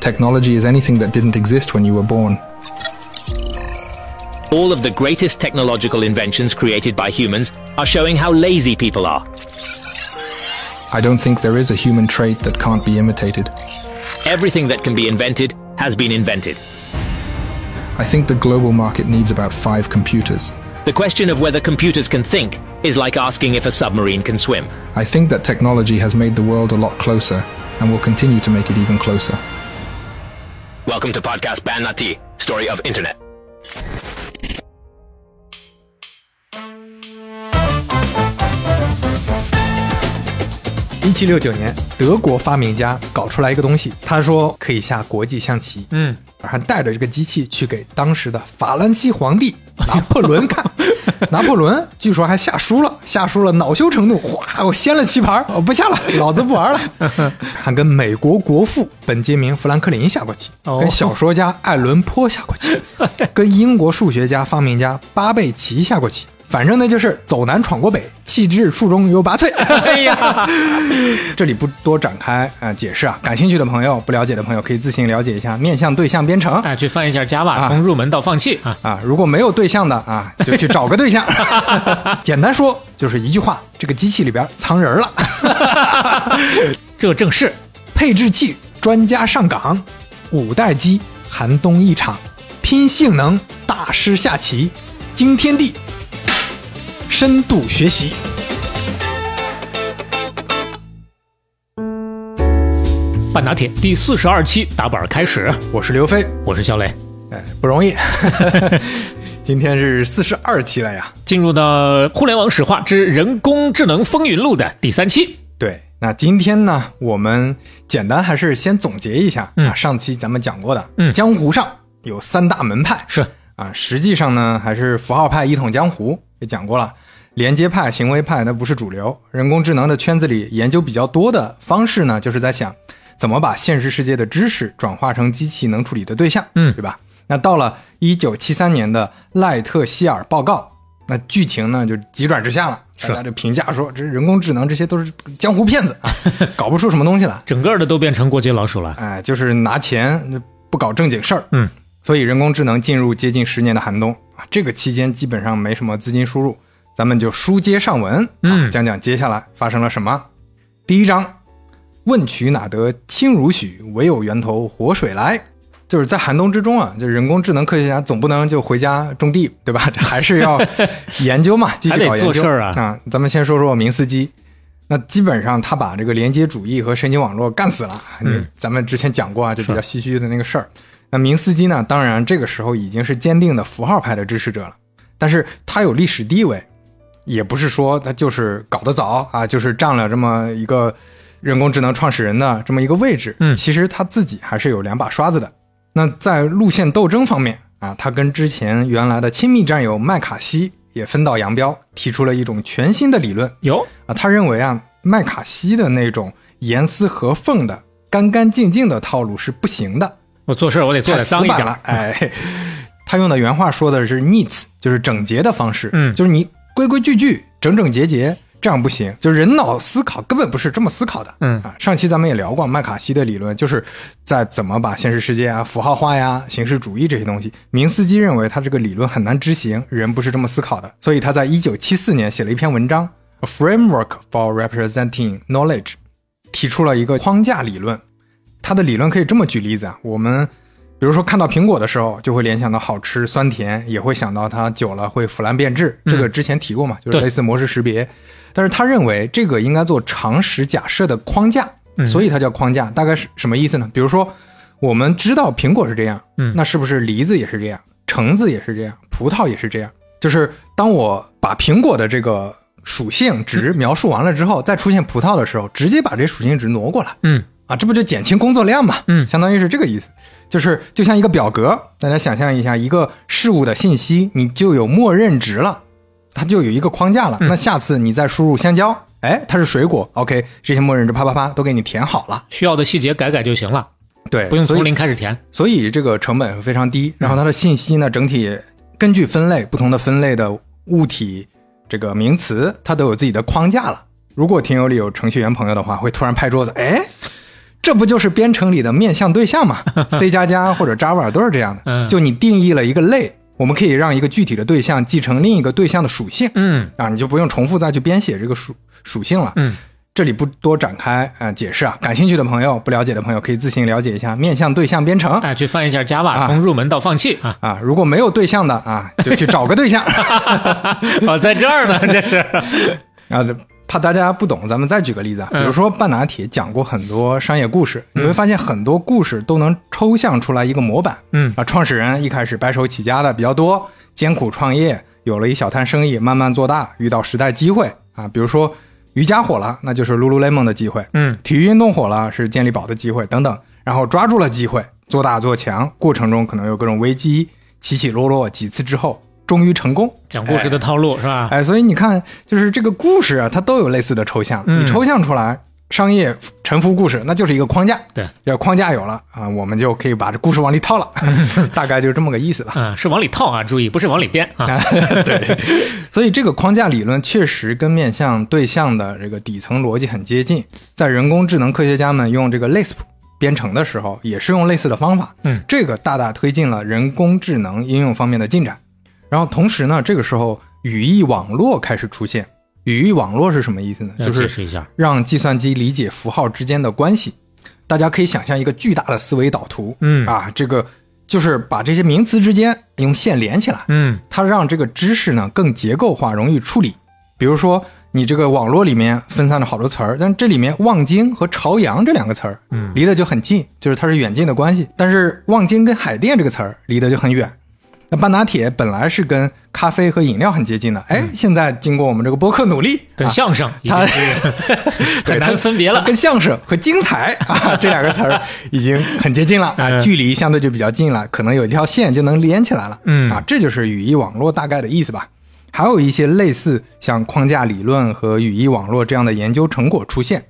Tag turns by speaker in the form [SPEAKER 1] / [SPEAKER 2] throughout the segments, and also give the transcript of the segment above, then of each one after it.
[SPEAKER 1] Technology is anything that didn't exist when you were born.
[SPEAKER 2] All of the greatest technological inventions created by humans are showing how lazy people are.
[SPEAKER 1] I don't think there is a human trait that can't be imitated.
[SPEAKER 2] Everything that can be invented has been invented.
[SPEAKER 1] I think the global market needs about five computers.
[SPEAKER 2] The question of whether computers can think is like asking if a submarine can swim.
[SPEAKER 1] I think that technology has made the world a lot closer and will continue to make it even closer.
[SPEAKER 2] Welcome to podcast Ban Nati, story of internet.
[SPEAKER 3] 一七六九年，德国发明家搞出来一个东西，他说可以下国际象棋，
[SPEAKER 4] 嗯，
[SPEAKER 3] 还带着这个机器去给当时的法兰西皇帝拿破仑看。拿破仑据说还下输了，下输了恼羞成怒，哗，我掀了棋盘，我不下了，老子不玩了。还跟美国国父本杰明·富兰克林下过棋，
[SPEAKER 4] 哦
[SPEAKER 3] 跟小说家艾伦坡下过棋，跟英国数学家发明家巴贝奇下过棋。反正呢，就是走南闯过北，气质树中有拔萃。
[SPEAKER 4] 哎呀，
[SPEAKER 3] 这里不多展开呃解释啊，感兴趣的朋友、不了解的朋友可以自行了解一下面向对象编程
[SPEAKER 4] 哎，去翻一下 Java，
[SPEAKER 3] 啊
[SPEAKER 4] 从入门到放弃啊。
[SPEAKER 3] 啊。如果没有对象的啊，就去找个对象。简单说就是一句话：这个机器里边藏人了。
[SPEAKER 4] 这正是
[SPEAKER 3] 配置器专家上岗，五代机寒冬一场，拼性能大师下棋，惊天地，深度学习。
[SPEAKER 4] 半打铁第四十二期打板开始，
[SPEAKER 3] 我是刘飞，
[SPEAKER 4] 我是肖磊。
[SPEAKER 3] 哎，不容易。今天是四十二期了呀。
[SPEAKER 4] 进入到互联网史话之人工智能风云录的第三期。
[SPEAKER 3] 对，那今天呢，我们简单还是先总结一下、
[SPEAKER 4] 嗯
[SPEAKER 3] 啊，上期咱们讲过的，
[SPEAKER 4] 嗯
[SPEAKER 3] 江湖上有三大门派
[SPEAKER 4] 是
[SPEAKER 3] 啊，实际上呢还是符号派一统江湖，也讲过了。连接派、行为派那不是主流，人工智能的圈子里研究比较多的方式呢，就是在想怎么把现实世界的知识转化成机器能处理的对象，
[SPEAKER 4] 嗯
[SPEAKER 3] 对吧？那到了一九七三年的赖特希尔报告，那剧情呢就急转直下了，
[SPEAKER 4] 是
[SPEAKER 3] 大家就评价说这人工智能这些都是江湖骗子啊，搞不出什么东西来，
[SPEAKER 4] 整个的都变成过街老鼠了。
[SPEAKER 3] 哎，就是拿钱不搞正经事儿，
[SPEAKER 4] 嗯，
[SPEAKER 3] 所以人工智能进入接近十年的寒冬啊，这个期间基本上没什么资金输入，咱们就书接上文，啊
[SPEAKER 4] 嗯
[SPEAKER 3] 讲讲接下来发生了什么。第一章，问渠哪得清如许，唯有源头活水来。就是在寒冬之中啊，就人工智能科学家总不能就回家种地，对吧？这 还是要研究嘛，继续搞研究
[SPEAKER 4] 啊！
[SPEAKER 3] 咱们先说说明斯基，那基本上他把这个连接主义和神经网络干死了。
[SPEAKER 4] 嗯
[SPEAKER 3] 咱们之前讲过啊，就比较唏嘘的那个事儿。那明斯基呢，当然这个时候已经是坚定的符号派的支持者了，但是他有历史地位，也不是说他就是搞得早啊，就是占了这么一个人工智能创始人的这么一个位置。
[SPEAKER 4] 嗯
[SPEAKER 3] 其实他自己还是有两把刷子的。那在路线斗争方面啊，他跟之前原来的亲密战友麦卡锡也分道扬镳，提出了一种全新的理论
[SPEAKER 4] 有
[SPEAKER 3] 啊。他认为啊，麦卡锡的那种严丝合缝的、干干净净的套路是不行的，
[SPEAKER 4] 我做事我得做的脏一点
[SPEAKER 3] 了。哎，他用的原话说的是 neat，就是整洁的方式，
[SPEAKER 4] 嗯
[SPEAKER 3] 就是你规规矩矩、整整洁洁，这样不行。就是人脑思考根本不是这么思考的。
[SPEAKER 4] 嗯
[SPEAKER 3] 啊，上期咱们也聊过麦卡锡的理论，就是在怎么把现实世界啊符号化呀、形式主义这些东西。明斯基认为他这个理论很难执行，人不是这么思考的，所以他在一九七四年写了一篇文章《A Framework for Representing Knowledge》，提出了一个框架理论。他的理论可以这么举例子啊，我们比如说看到苹果的时候，就会联想到好吃、酸甜，也会想到它久了会腐烂变质。这个之前提过嘛，就是类似模式识别。但是他认为这个应该做常识假设的框架，所以它叫框架。大概是什么意思呢？比如说，我们知道苹果是这样，
[SPEAKER 4] 嗯
[SPEAKER 3] 那是不是梨子也是这样，橙子也是这样，葡萄也是这样？就是当我把苹果的这个属性值描述完了之后，再出现葡萄的时候，直接把这属性值挪过来。
[SPEAKER 4] 嗯
[SPEAKER 3] 啊，这不就减轻工作量嘛？
[SPEAKER 4] 嗯
[SPEAKER 3] 相当于是这个意思，就是就像一个表格，大家想象一下，一个事物的信息，你就有默认值了，它就有一个框架了。
[SPEAKER 4] 嗯
[SPEAKER 3] 那下次你再输入香蕉，哎，它是水果，OK，这些默认值啪啪啪都给你填好了。
[SPEAKER 4] 需要的细节改改就行了，
[SPEAKER 3] 对
[SPEAKER 4] 不用从零开始填。
[SPEAKER 3] 所以这个成本非常低，然后它的信息呢，整体根据分类，不同的分类的物体这个名词，它都有自己的框架了。如果听友里有程序员朋友的话，会突然拍桌子，哎，这不就是编程里的面向对象吗？C 加加或者 Java 都是这样的。
[SPEAKER 4] 嗯
[SPEAKER 3] 就你定义了一个类，我们可以让一个具体的对象继承另一个对象的属性。
[SPEAKER 4] 嗯
[SPEAKER 3] 啊，你就不用重复再去编写这个属属性了。
[SPEAKER 4] 嗯，
[SPEAKER 3] 这里不多展开呃解释啊，感兴趣的朋友、不了解的朋友可以自行了解一下面向对象编程。
[SPEAKER 4] 哎，去翻一下 Java，
[SPEAKER 3] 啊
[SPEAKER 4] 从入门到放弃啊。
[SPEAKER 3] 啊，如果没有对象的啊，就去找个对象。
[SPEAKER 4] 哦，在这儿呢，这是。
[SPEAKER 3] 啊，怕大家不懂，咱们再举个例子啊，比
[SPEAKER 4] 嗯
[SPEAKER 3] 如说半拿铁讲过很多商业故事，你会发现很多故事都能抽象出来一个模板。
[SPEAKER 4] 嗯
[SPEAKER 3] 啊，创始人一开始白手起家的比较多，艰苦创业，有了一小摊生意，慢慢做大，遇到时代机会啊，比如说瑜伽火了，那就是 Lululemon 的机会；
[SPEAKER 4] 嗯
[SPEAKER 3] 体育运动火了，是健力宝的机会等等。然后抓住了机会，做大做强，过程中可能有各种危机，起起落落，几次之后，终于成功。
[SPEAKER 4] 讲故事的套路是吧？
[SPEAKER 3] 哎，所以你看，就是这个故事啊，它都有类似的抽象。
[SPEAKER 4] 嗯
[SPEAKER 3] 你抽象出来商业沉浮故事，那就是一个框架。
[SPEAKER 4] 对，
[SPEAKER 3] 这框架有了啊，我们就可以把这故事往里套了，大概就这么个意思吧。
[SPEAKER 4] 嗯，是往里套啊，注意，不是往里编啊。
[SPEAKER 3] 对，所以这个框架理论确实跟面向对象的这个底层逻辑很接近。在人工智能科学家们用这个 Lisp 编程的时候，也是用类似的方法。
[SPEAKER 4] 嗯，
[SPEAKER 3] 这个大大推进了人工智能应用方面的进展。然后同时呢，这个时候语义网络开始出现。语义网络是什么意思呢？就是
[SPEAKER 4] 解释一下。
[SPEAKER 3] 让计算机理解符号之间的关系。大家可以想象一个巨大的思维导图，
[SPEAKER 4] 嗯
[SPEAKER 3] 啊，这个就是把这些名词之间用线连起来，
[SPEAKER 4] 嗯
[SPEAKER 3] 它让这个知识呢更结构化，容易处理。比如说，你这个网络里面分散了好多词儿，但这里面望京和朝阳这两个词儿，
[SPEAKER 4] 嗯
[SPEAKER 3] 离得就很近，就是它是远近的关系。但是望京跟海淀这个词儿离得就很远。那半拿铁本来是跟咖啡和饮料很接近的，哎，现在经过我们这个播客努力，啊
[SPEAKER 4] 跟相声
[SPEAKER 3] 它
[SPEAKER 4] 很难分别了。
[SPEAKER 3] 跟相声和精彩 啊这两个词儿已经很接近了啊，
[SPEAKER 4] 嗯
[SPEAKER 3] 距离相对就比较近了，可能有一条线就能连起来了。
[SPEAKER 4] 嗯
[SPEAKER 3] 啊，这就是语义网络大概的意思吧。还有一些类似像框架理论和语义网络这样的研究成果出现，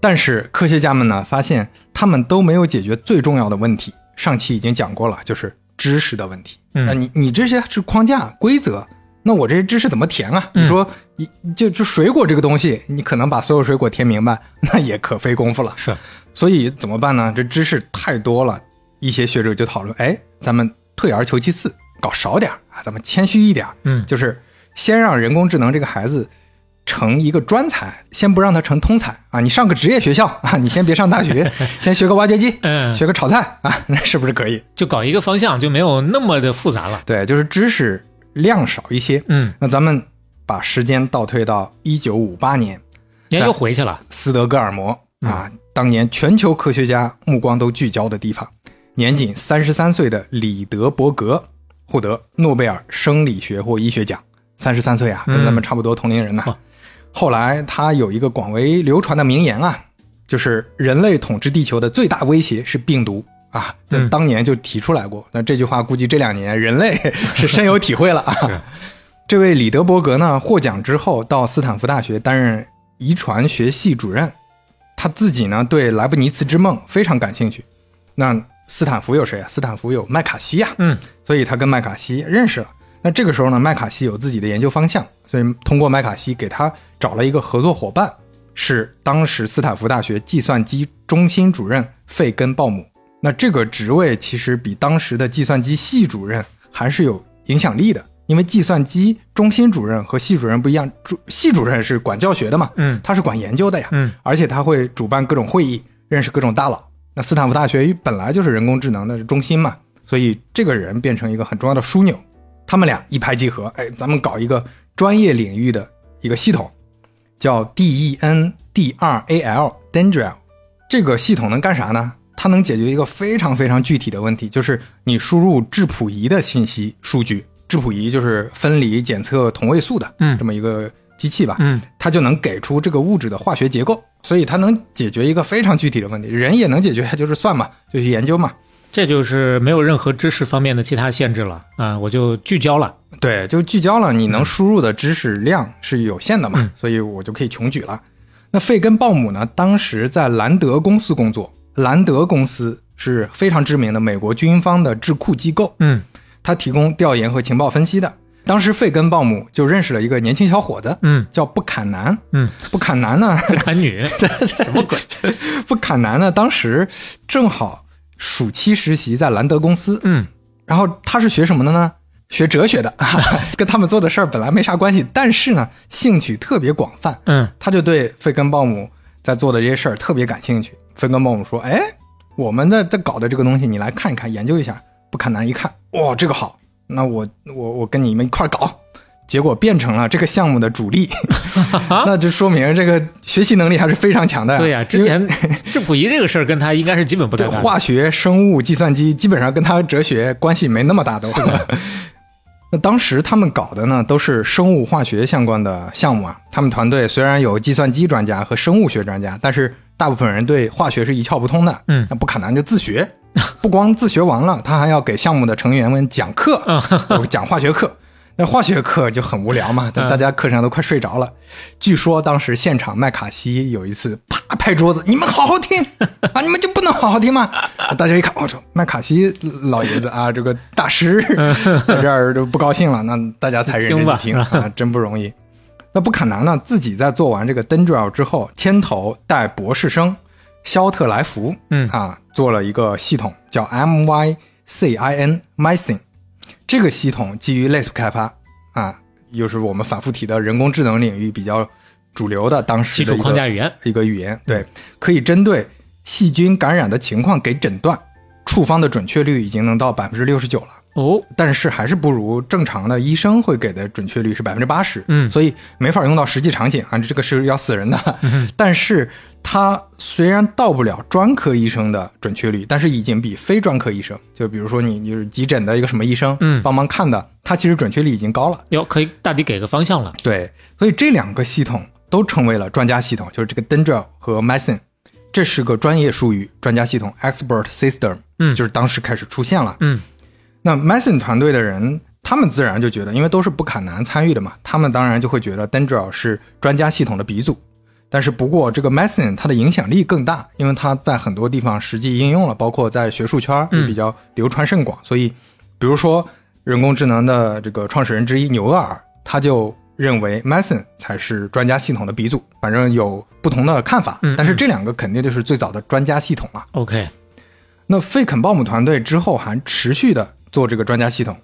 [SPEAKER 3] 但是科学家们呢发现他们都没有解决最重要的问题。上期已经讲过了，就是知识的问题。
[SPEAKER 4] 嗯
[SPEAKER 3] 那你你这些是框架规则，那我这些知识怎么填啊？
[SPEAKER 4] 嗯
[SPEAKER 3] 你说一就就水果这个东西，你可能把所有水果填明白，那也可费功夫了。
[SPEAKER 4] 是，
[SPEAKER 3] 所以怎么办呢？这知识太多了，一些学者就讨论，哎，咱们退而求其次，搞少点啊，咱们谦虚一点，
[SPEAKER 4] 嗯
[SPEAKER 3] 就是先让人工智能这个孩子成一个专才，先不让他成通才啊。你上个职业学校 啊，你先别上大学，先学个挖掘机，
[SPEAKER 4] 嗯，
[SPEAKER 3] 学个炒菜 啊，那是不是可以？
[SPEAKER 4] 就搞一个方向，就没有那么的复杂了。
[SPEAKER 3] 对，就是知识量少一些。
[SPEAKER 4] 嗯，
[SPEAKER 3] 那咱们把时间倒退到一九五八年，
[SPEAKER 4] 您又回去了。
[SPEAKER 3] 斯德哥尔摩
[SPEAKER 4] 嗯
[SPEAKER 3] 啊，当年全球科学家目光都聚焦的地方。年仅三十三岁的李德伯格获得诺贝尔生理学或医学奖，三十三岁啊，跟咱们差不多同龄人呐、
[SPEAKER 4] 哇
[SPEAKER 3] 后来他有一个广为流传的名言啊，就是人类统治地球的最大威胁是病毒啊，在
[SPEAKER 4] 嗯
[SPEAKER 3] 当年就提出来过。那这句话估计这两年人类是深有体会了啊。这位李德伯格呢，获奖之后到斯坦福大学担任遗传学系主任，他自己呢对莱布尼茨之梦非常感兴趣。那斯坦福有谁啊？斯坦福有麦卡锡呀、
[SPEAKER 4] 嗯，
[SPEAKER 3] 所以他跟麦卡锡认识了。那这个时候呢，麦卡锡有自己的研究方向，所以通过麦卡锡给他找了一个合作伙伴，是当时斯坦福大学计算机中心主任费根鲍姆。那这个职位其实比当时的计算机系主任还是有影响力的，因为计算机中心主任和系主任不一样，主系主任是管教学的嘛，
[SPEAKER 4] 嗯
[SPEAKER 3] 他是管研究的呀，
[SPEAKER 4] 嗯，
[SPEAKER 3] 而且他会主办各种会议，认识各种大佬。那斯坦福大学本来就是人工智能的中心嘛，所以这个人变成一个很重要的枢纽。他们俩一拍即合，哎，咱们搞一个专业领域的一个系统，叫 E DEN-D2AL Dendral。这个系统能干啥呢？它能解决一个非常非常具体的问题，就是你输入质谱仪的信息数据，质谱仪就是分离检测同位素的，
[SPEAKER 4] 嗯
[SPEAKER 3] 这么一个机器吧，
[SPEAKER 4] 嗯
[SPEAKER 3] 它就能给出这个物质的化学结构，所以它能解决一个非常具体的问题。人也能解决，就是算嘛，就去研究嘛。
[SPEAKER 4] 这就是没有任何知识方面的其他限制了啊，我就聚焦了。
[SPEAKER 3] 对，就聚焦了，你能输入的知识量是有限的嘛，
[SPEAKER 4] 嗯
[SPEAKER 3] 所以我就可以穷举了。那费根鲍姆呢，当时在兰德公司工作，兰德公司是非常知名的美国军方的智库机构，
[SPEAKER 4] 嗯
[SPEAKER 3] 他提供调研和情报分析的。当时费根鲍姆就认识了一个年轻小伙子，
[SPEAKER 4] 嗯
[SPEAKER 3] 叫布坎南。
[SPEAKER 4] 嗯，
[SPEAKER 3] 布坎南呢，
[SPEAKER 4] 不砍女，什么鬼？
[SPEAKER 3] 布坎南呢，当时正好暑期实习在兰德公司，
[SPEAKER 4] 嗯
[SPEAKER 3] 然后他是学什么的呢？学哲学的，跟他们做的事儿本来没啥关系，但是呢，兴趣特别广泛，
[SPEAKER 4] 嗯
[SPEAKER 3] 他就对费根鲍姆在做的这些事儿特别感兴趣。费根鲍姆说：“哎，我们在在搞的这个东西，你来看一看，研究一下。”不看难一看，哇，这个好，那我我我跟你们一块儿搞。结果变成了这个项目的主力，那就说明这个学习能力还是非常强的。
[SPEAKER 4] 对呀、之前 质谱仪这个事儿跟他应该是基本不
[SPEAKER 3] 对
[SPEAKER 4] 搭。
[SPEAKER 3] 化学、生物、计算机，基本上跟他哲学关系没那么大的。那当时他们搞的呢，都是生物化学相关的项目啊。他们团队虽然有计算机专家和生物学专家，但是大部分人对化学是一窍不通的。
[SPEAKER 4] 嗯
[SPEAKER 3] 那不可能就自学，不光自学完了，他还要给项目的成员们讲课，讲化学课。那化学课就很无聊嘛，但
[SPEAKER 4] 嗯
[SPEAKER 3] 大家课上都快睡着了。据说当时现场麦卡锡有一次啪拍桌子：“你们好好听啊，你们就不能好好听吗？”大家一看，我操，麦卡锡老爷子啊，这个大师在这儿就不高兴了，那大家才认真
[SPEAKER 4] 听
[SPEAKER 3] 听啊，真不容易。那布坎南呢，自己在做完这个 Dendral 之后，牵头带博士生肖特莱福，
[SPEAKER 4] 嗯
[SPEAKER 3] 啊，做了一个系统叫 MyCIN Mycin。这个系统基于 Lisp 开发啊，又是我们反复提的人工智能领域比较主流的当时
[SPEAKER 4] 基础
[SPEAKER 3] 的一个
[SPEAKER 4] 框架语言，
[SPEAKER 3] 一个语言，对，可以针对细菌感染的情况给诊断，处方的准确率已经能到百分之六十九了。
[SPEAKER 4] 哦，
[SPEAKER 3] 但是还是不如正常的医生会给的准确率是百分之八十，
[SPEAKER 4] 嗯。
[SPEAKER 3] 所以没法用到实际场景啊，这个是要死人的。但是它虽然到不了专科医生的准确率，但是已经比非专科医生，就比如说你就是急诊的一个什么医生，
[SPEAKER 4] 嗯
[SPEAKER 3] 帮忙看的，他其实准确率已经高了。
[SPEAKER 4] 哟，可以大抵给个方向了。
[SPEAKER 3] 对，所以这两个系统都成为了专家系统，就是这个 Dendral 和 Mason，这是个专业术语，专家系统 Expert System，
[SPEAKER 4] 嗯
[SPEAKER 3] 就是当时开始出现了。
[SPEAKER 4] 嗯
[SPEAKER 3] 那 Mason 团队的人，他们自然就觉得，因为都是不坎南参与的嘛，他们当然就会觉得 Dendral 是专家系统的鼻祖。但是不过，这个 Mason 它的影响力更大，因为它在很多地方实际应用了，包括在学术圈也比较流传甚广。所以，比如说人工智能的这个创始人之一纽厄尔，他就认为 Mason 才是专家系统的鼻祖。反正有不同的看法，
[SPEAKER 4] 嗯
[SPEAKER 3] 但是这两个肯定就是最早的专家系统了。
[SPEAKER 4] ，OK，
[SPEAKER 3] 那费肯鲍姆团队之后还持续的做这个专家系统，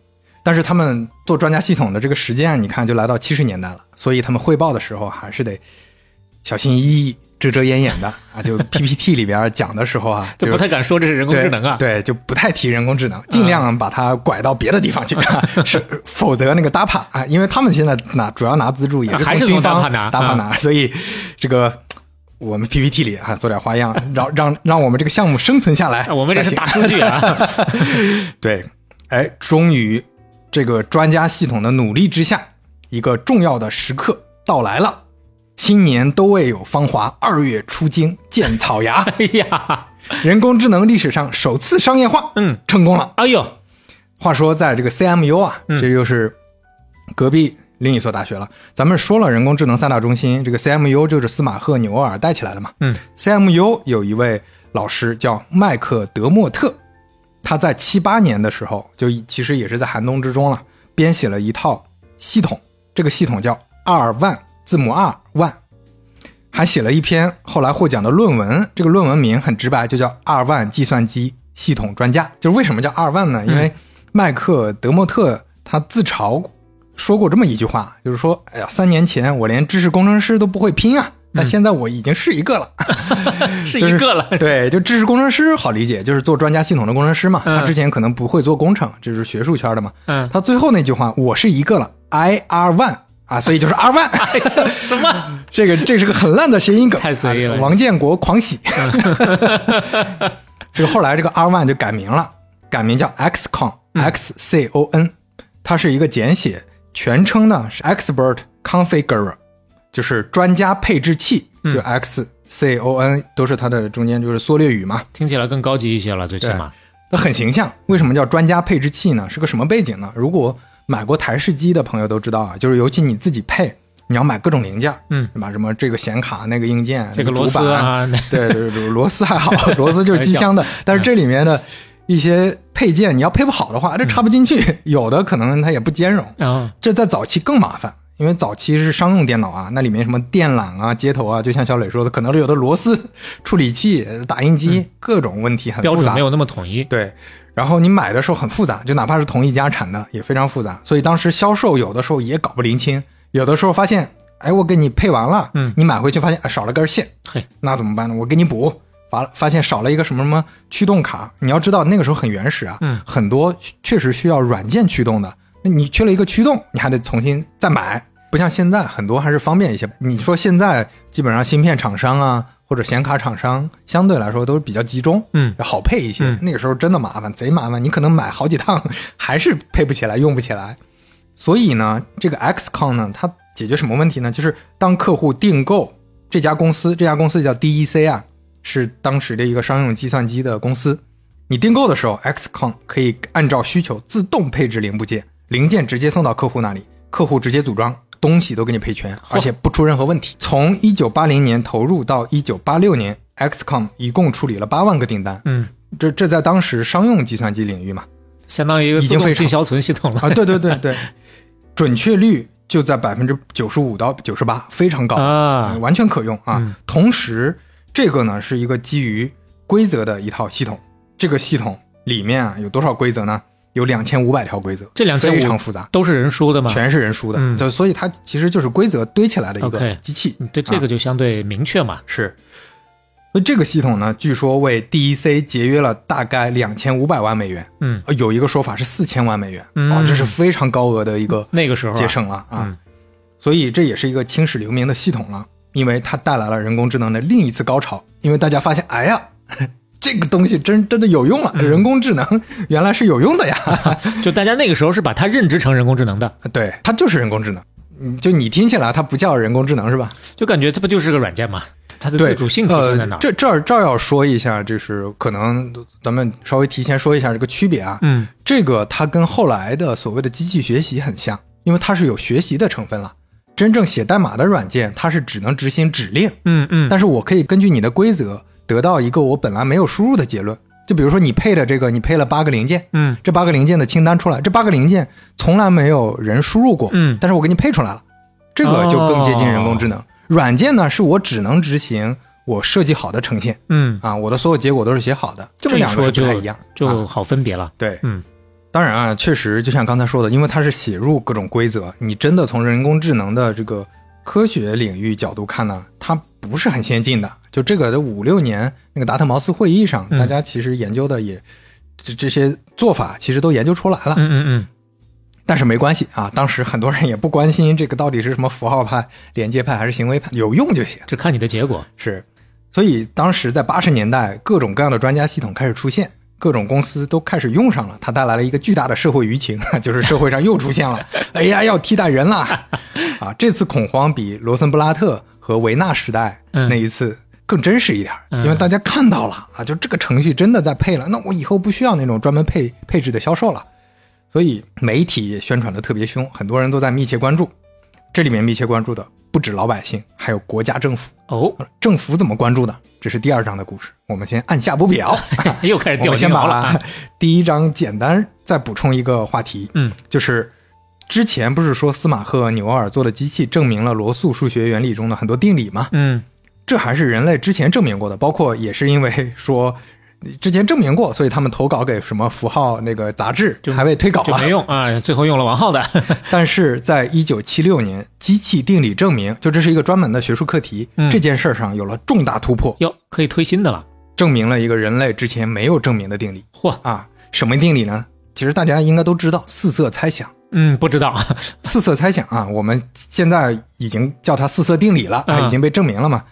[SPEAKER 3] 但是他们做专家系统的这个时间，你看就来到七十年代了，所以他们汇报的时候还是得小心翼翼、遮遮掩掩的啊。就 PPT 里边讲的时候啊，
[SPEAKER 4] 就不太敢说这是人工智能啊。
[SPEAKER 3] 对，对，就不太提人工智能，尽量把它拐到别的地方去，啊、是否则那个 DAPA 啊，因为他们现在拿主要拿资助也是
[SPEAKER 4] 还是从
[SPEAKER 3] 军方
[SPEAKER 4] DAPA 拿，
[SPEAKER 3] 所以这个。我们 PPT 里啊做点花样，让让让我们这个项目生存下来。
[SPEAKER 4] 我们这是大数据啊。
[SPEAKER 3] 对，哎，终于这个专家系统的努力之下，一个重要的时刻到来了。新年都未有芳华，二月出京见草芽。
[SPEAKER 4] 哎呀，
[SPEAKER 3] 人工智能历史上首次商业化，
[SPEAKER 4] 嗯，
[SPEAKER 3] 成功了。
[SPEAKER 4] 哎呦，
[SPEAKER 3] 话说，在这个 CMU 啊，
[SPEAKER 4] 嗯
[SPEAKER 3] 这就是隔壁另一所大学了。咱们说了人工智能三大中心，这个 CMU 就是司马赫纽尔带起来的嘛。
[SPEAKER 4] 嗯
[SPEAKER 3] ，CMU 有一位老师叫麦克德莫特，他在七八年的时候，就其实也是在寒冬之中了，编写了一套系统，这个系统叫 R 万字母 R 万，还写了一篇后来获奖的论文，这个论文名很直白，就叫 R 万计算机系统专家。就是为什么叫 R 万呢？因为麦克德莫特他自嘲说过这么一句话，就是说，哎呀，三年前我连知识工程师都不会拼啊，但现在我已经是一个了。
[SPEAKER 4] 是一个了。
[SPEAKER 3] 对，就知识工程师好理解，就是做专家系统的工程师嘛。
[SPEAKER 4] 嗯
[SPEAKER 3] 他之前可能不会做工程，这是学术圈的嘛。
[SPEAKER 4] 嗯，
[SPEAKER 3] 他最后那句话，我是一个了，I R one 啊，所以就是 R one。
[SPEAKER 4] 什么？
[SPEAKER 3] 这个这是个很烂的谐音梗，
[SPEAKER 4] 太随意了
[SPEAKER 3] 啊王建国狂喜。这个后来这个 R one 就改名了，改名叫 XCON，X C O N，它是一个简写，全称呢是 Expert Configurer，就是专家配置器，就 X C O N 都是它的中间就是缩略语嘛。
[SPEAKER 4] 听起来更高级一些了，最起码。
[SPEAKER 3] 那很形象。为什么叫专家配置器呢？是个什么背景呢？如果买过台式机的朋友都知道啊，就是尤其你自己配，你要买各种零件，
[SPEAKER 4] 嗯，
[SPEAKER 3] 对吧？什么这个显卡、那个硬件、
[SPEAKER 4] 这个螺
[SPEAKER 3] 主板
[SPEAKER 4] 丝啊，
[SPEAKER 3] 对对对，螺丝还好，螺丝就是机箱的，但是这里面的。一些配件，你要配不好的话，这插不进去，有的可能它也不兼容。
[SPEAKER 4] 啊，
[SPEAKER 3] 这在早期更麻烦，因为早期是商用电脑啊，那里面什么电缆啊、接头啊，就像小磊说的，可能是有的螺丝、处理器、打印机，各种问题很复杂
[SPEAKER 4] 标准没。有那么统一。
[SPEAKER 3] 对，然后你买的时候很复杂，就哪怕是同一家产的也非常复杂，所以当时销售有的时候也搞不灵清，有的时候发现，哎，我给你配完了，
[SPEAKER 4] 嗯
[SPEAKER 3] 你买回去发现、哎、少了根线，
[SPEAKER 4] 嘿，
[SPEAKER 3] 那怎么办呢？我给你补，发发现少了一个什么什么驱动卡，你要知道那个时候很原始啊，
[SPEAKER 4] 嗯
[SPEAKER 3] 很多确实需要软件驱动的，那你缺了一个驱动，你还得重新再买，不像现在很多还是方便一些。你说现在基本上芯片厂商啊或者显卡厂商相对来说都是比较集中，
[SPEAKER 4] 嗯
[SPEAKER 3] 好配一些。
[SPEAKER 4] 嗯
[SPEAKER 3] 那个时候真的麻烦，贼麻烦，你可能买好几趟还是配不起来，用不起来。所以呢，这个 XCON 呢，它解决什么问题呢？就是当客户订购这家公司，这家公司叫 DEC 啊，是当时的一个商用计算机的公司。你订购的时候，XCON 可以按照需求自动配置零部件，零件直接送到客户那里，客户直接组装，东西都给你配全，而且不出任何问题。从一九八零年投入到一九八六年，XCOM 一共处理了八万个订单，
[SPEAKER 4] 嗯，
[SPEAKER 3] 这这在当时商用计算机领域嘛，
[SPEAKER 4] 相当于一个
[SPEAKER 3] 已经非常
[SPEAKER 4] 自动进销存系统了。
[SPEAKER 3] 啊，对对对对，准确率就在百分之九十五到九十八，非常高
[SPEAKER 4] 啊。
[SPEAKER 3] 呃完全可用啊。
[SPEAKER 4] 嗯。
[SPEAKER 3] 同时，这个呢是一个基于规则的一套系统，这个系统里面啊有多少规则呢？有两千五百条规则，
[SPEAKER 4] 这2500
[SPEAKER 3] 非常复杂，
[SPEAKER 4] 都是人输的吗。
[SPEAKER 3] 全是人输的，
[SPEAKER 4] 嗯
[SPEAKER 3] 就所以它其实就是规则堆起来的一个机器。
[SPEAKER 4] 嗯对这个就相对明确嘛。
[SPEAKER 3] 是，所以这个系统呢，据说为 DEC 节约了大概两千五百万美元，
[SPEAKER 4] 嗯，
[SPEAKER 3] 呃有一个说法是四千万美元，
[SPEAKER 4] 嗯
[SPEAKER 3] 哦，这是非常高额的一个
[SPEAKER 4] 那个时候啊
[SPEAKER 3] 节省了啊。
[SPEAKER 4] 嗯
[SPEAKER 3] 所以这也是一个青史留名的系统了，因为它带来了人工智能的另一次高潮。因为大家发现，哎呀，这个东西真真的有用了，
[SPEAKER 4] 嗯
[SPEAKER 3] 人工智能原来是有用的呀。
[SPEAKER 4] 就大家那个时候是把它认知成人工智能的，
[SPEAKER 3] 对，它就是人工智能。嗯就你听起来它不叫人工智能是吧？
[SPEAKER 4] 就感觉它不就是个软件吗？它的
[SPEAKER 3] 对，
[SPEAKER 4] 自主性体现在哪
[SPEAKER 3] 呃？这这儿这儿要说一下，就是可能咱们稍微提前说一下这个区别啊。
[SPEAKER 4] 嗯
[SPEAKER 3] 这个它跟后来的所谓的机器学习很像，因为它是有学习的成分了。真正写代码的软件，它是只能执行指令，
[SPEAKER 4] 嗯嗯，
[SPEAKER 3] 但是我可以根据你的规则得到一个我本来没有输入的结论。就比如说你配的这个，你配了八个零件，
[SPEAKER 4] 嗯。
[SPEAKER 3] 这八个零件的清单出来，这八个零件从来没有人输入过，
[SPEAKER 4] 嗯。
[SPEAKER 3] 但是我给你配出来了，这个就更接近人工智能。软件呢，是我只能执行我设计好的呈现。
[SPEAKER 4] 嗯，
[SPEAKER 3] 啊，我的所有结果都是写好的，
[SPEAKER 4] 这
[SPEAKER 3] 两个是不太一样，
[SPEAKER 4] 就
[SPEAKER 3] 啊。
[SPEAKER 4] 好分别了。
[SPEAKER 3] 对，
[SPEAKER 4] 嗯。
[SPEAKER 3] 当然啊，确实就像刚才说的，因为它是写入各种规则，你真的从人工智能的这个科学领域角度看呢，它不是很先进的。就这个五六年那个达特茅斯会议上，
[SPEAKER 4] 嗯
[SPEAKER 3] 大家其实研究的也这这些做法其实都研究出来了。
[SPEAKER 4] 嗯嗯嗯，
[SPEAKER 3] 但是没关系啊，当时很多人也不关心这个到底是什么符号派、连接派还是行为派，有用就行。
[SPEAKER 4] 只看你的结果。
[SPEAKER 3] 是，所以当时在八十年代，各种各样的专家系统开始出现，各种公司都开始用上了，它带来了一个巨大的社会舆情，就是社会上又出现了 AI 要替代人了！啊，这次恐慌比罗森布拉特和维纳时代
[SPEAKER 4] 嗯
[SPEAKER 3] 那一次更真实一点，
[SPEAKER 4] 嗯
[SPEAKER 3] 因为大家看到了啊，就这个程序真的在配了，那我以后不需要那种专门配配置的销售了。所以媒体也宣传的特别凶，很多人都在密切关注。这里面密切关注的不止老百姓，还有国家政府。
[SPEAKER 4] 哦，
[SPEAKER 3] 政府怎么关注的？这是第二章的故事，我们先按下不表。
[SPEAKER 4] 又开始
[SPEAKER 3] 我
[SPEAKER 4] 掉
[SPEAKER 3] 们先把
[SPEAKER 4] 鸡毛了啊。
[SPEAKER 3] 第一章简单再补充一个话题，
[SPEAKER 4] 嗯，
[SPEAKER 3] 就是之前不是说司马赫纽尔做的机器证明了罗素数学原理中的很多定理吗？
[SPEAKER 4] 嗯
[SPEAKER 3] 这还是人类之前证明过的，包括也是因为说之前证明过，所以他们投稿给什么符号那个杂志
[SPEAKER 4] 就
[SPEAKER 3] 还被推稿
[SPEAKER 4] 就没
[SPEAKER 3] 了。
[SPEAKER 4] 用啊，最后用了王浩的。
[SPEAKER 3] 但是在一九七六年，机器定理证明，就这是一个专门的学术课题，
[SPEAKER 4] 嗯
[SPEAKER 3] 这件事儿上有了重大突破。
[SPEAKER 4] 哟，可以推新的了。
[SPEAKER 3] 证明了一个人类之前没有证明的定理
[SPEAKER 4] 嚯，
[SPEAKER 3] 啊！什么定理呢？其实大家应该都知道，四色猜想。
[SPEAKER 4] 嗯，不知道。
[SPEAKER 3] 四色猜想啊，我们现在已经叫它四色定理了啊，
[SPEAKER 4] 嗯
[SPEAKER 3] 已经被证明了嘛。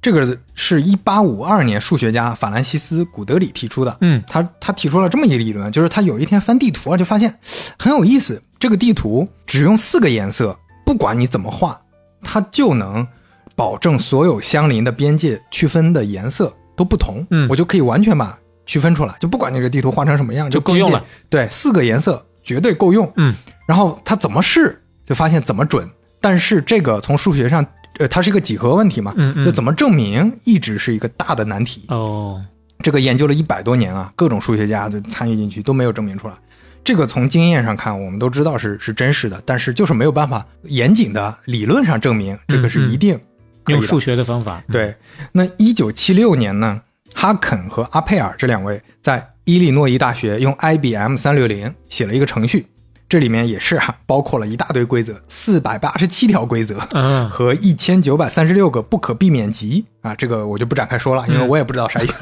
[SPEAKER 3] 这个是一八五二年数学家法兰西斯·古德里提出的。
[SPEAKER 4] 嗯
[SPEAKER 3] 他他提出了这么一个理论，就是他有一天翻地图啊，就发现很有意思。这个地图只用四个颜色，不管你怎么画，它就能保证所有相邻的边界区分的颜色都不同。
[SPEAKER 4] 嗯
[SPEAKER 3] 我就可以完全把区分出来，就不管这个地图画成什么样，
[SPEAKER 4] 就够用了。
[SPEAKER 3] 对，四个颜色绝对够用。
[SPEAKER 4] 嗯
[SPEAKER 3] 然后他怎么试，就发现怎么准。但是这个从数学上，呃，它是一个几何问题嘛，
[SPEAKER 4] 嗯嗯。
[SPEAKER 3] 就怎么证明一直是一个大的难题。
[SPEAKER 4] 哦，
[SPEAKER 3] 这个研究了一百多年啊，各种数学家就参与进去都没有证明出来。这个从经验上看，我们都知道是是真实的，但是就是没有办法严谨的理论上证明这个是一定
[SPEAKER 4] 用数学的方法，
[SPEAKER 3] 对，那一九七六年呢，哈肯和阿佩尔这两位在伊利诺伊大学用 IBM 三六零写了一个程序，这里面也是啊，包括了一大堆规则，四百八十七条规则
[SPEAKER 4] 嗯，
[SPEAKER 3] 和一千九百三十六个不可避免级啊，这个我就不展开说了，因为我也不知道啥意思。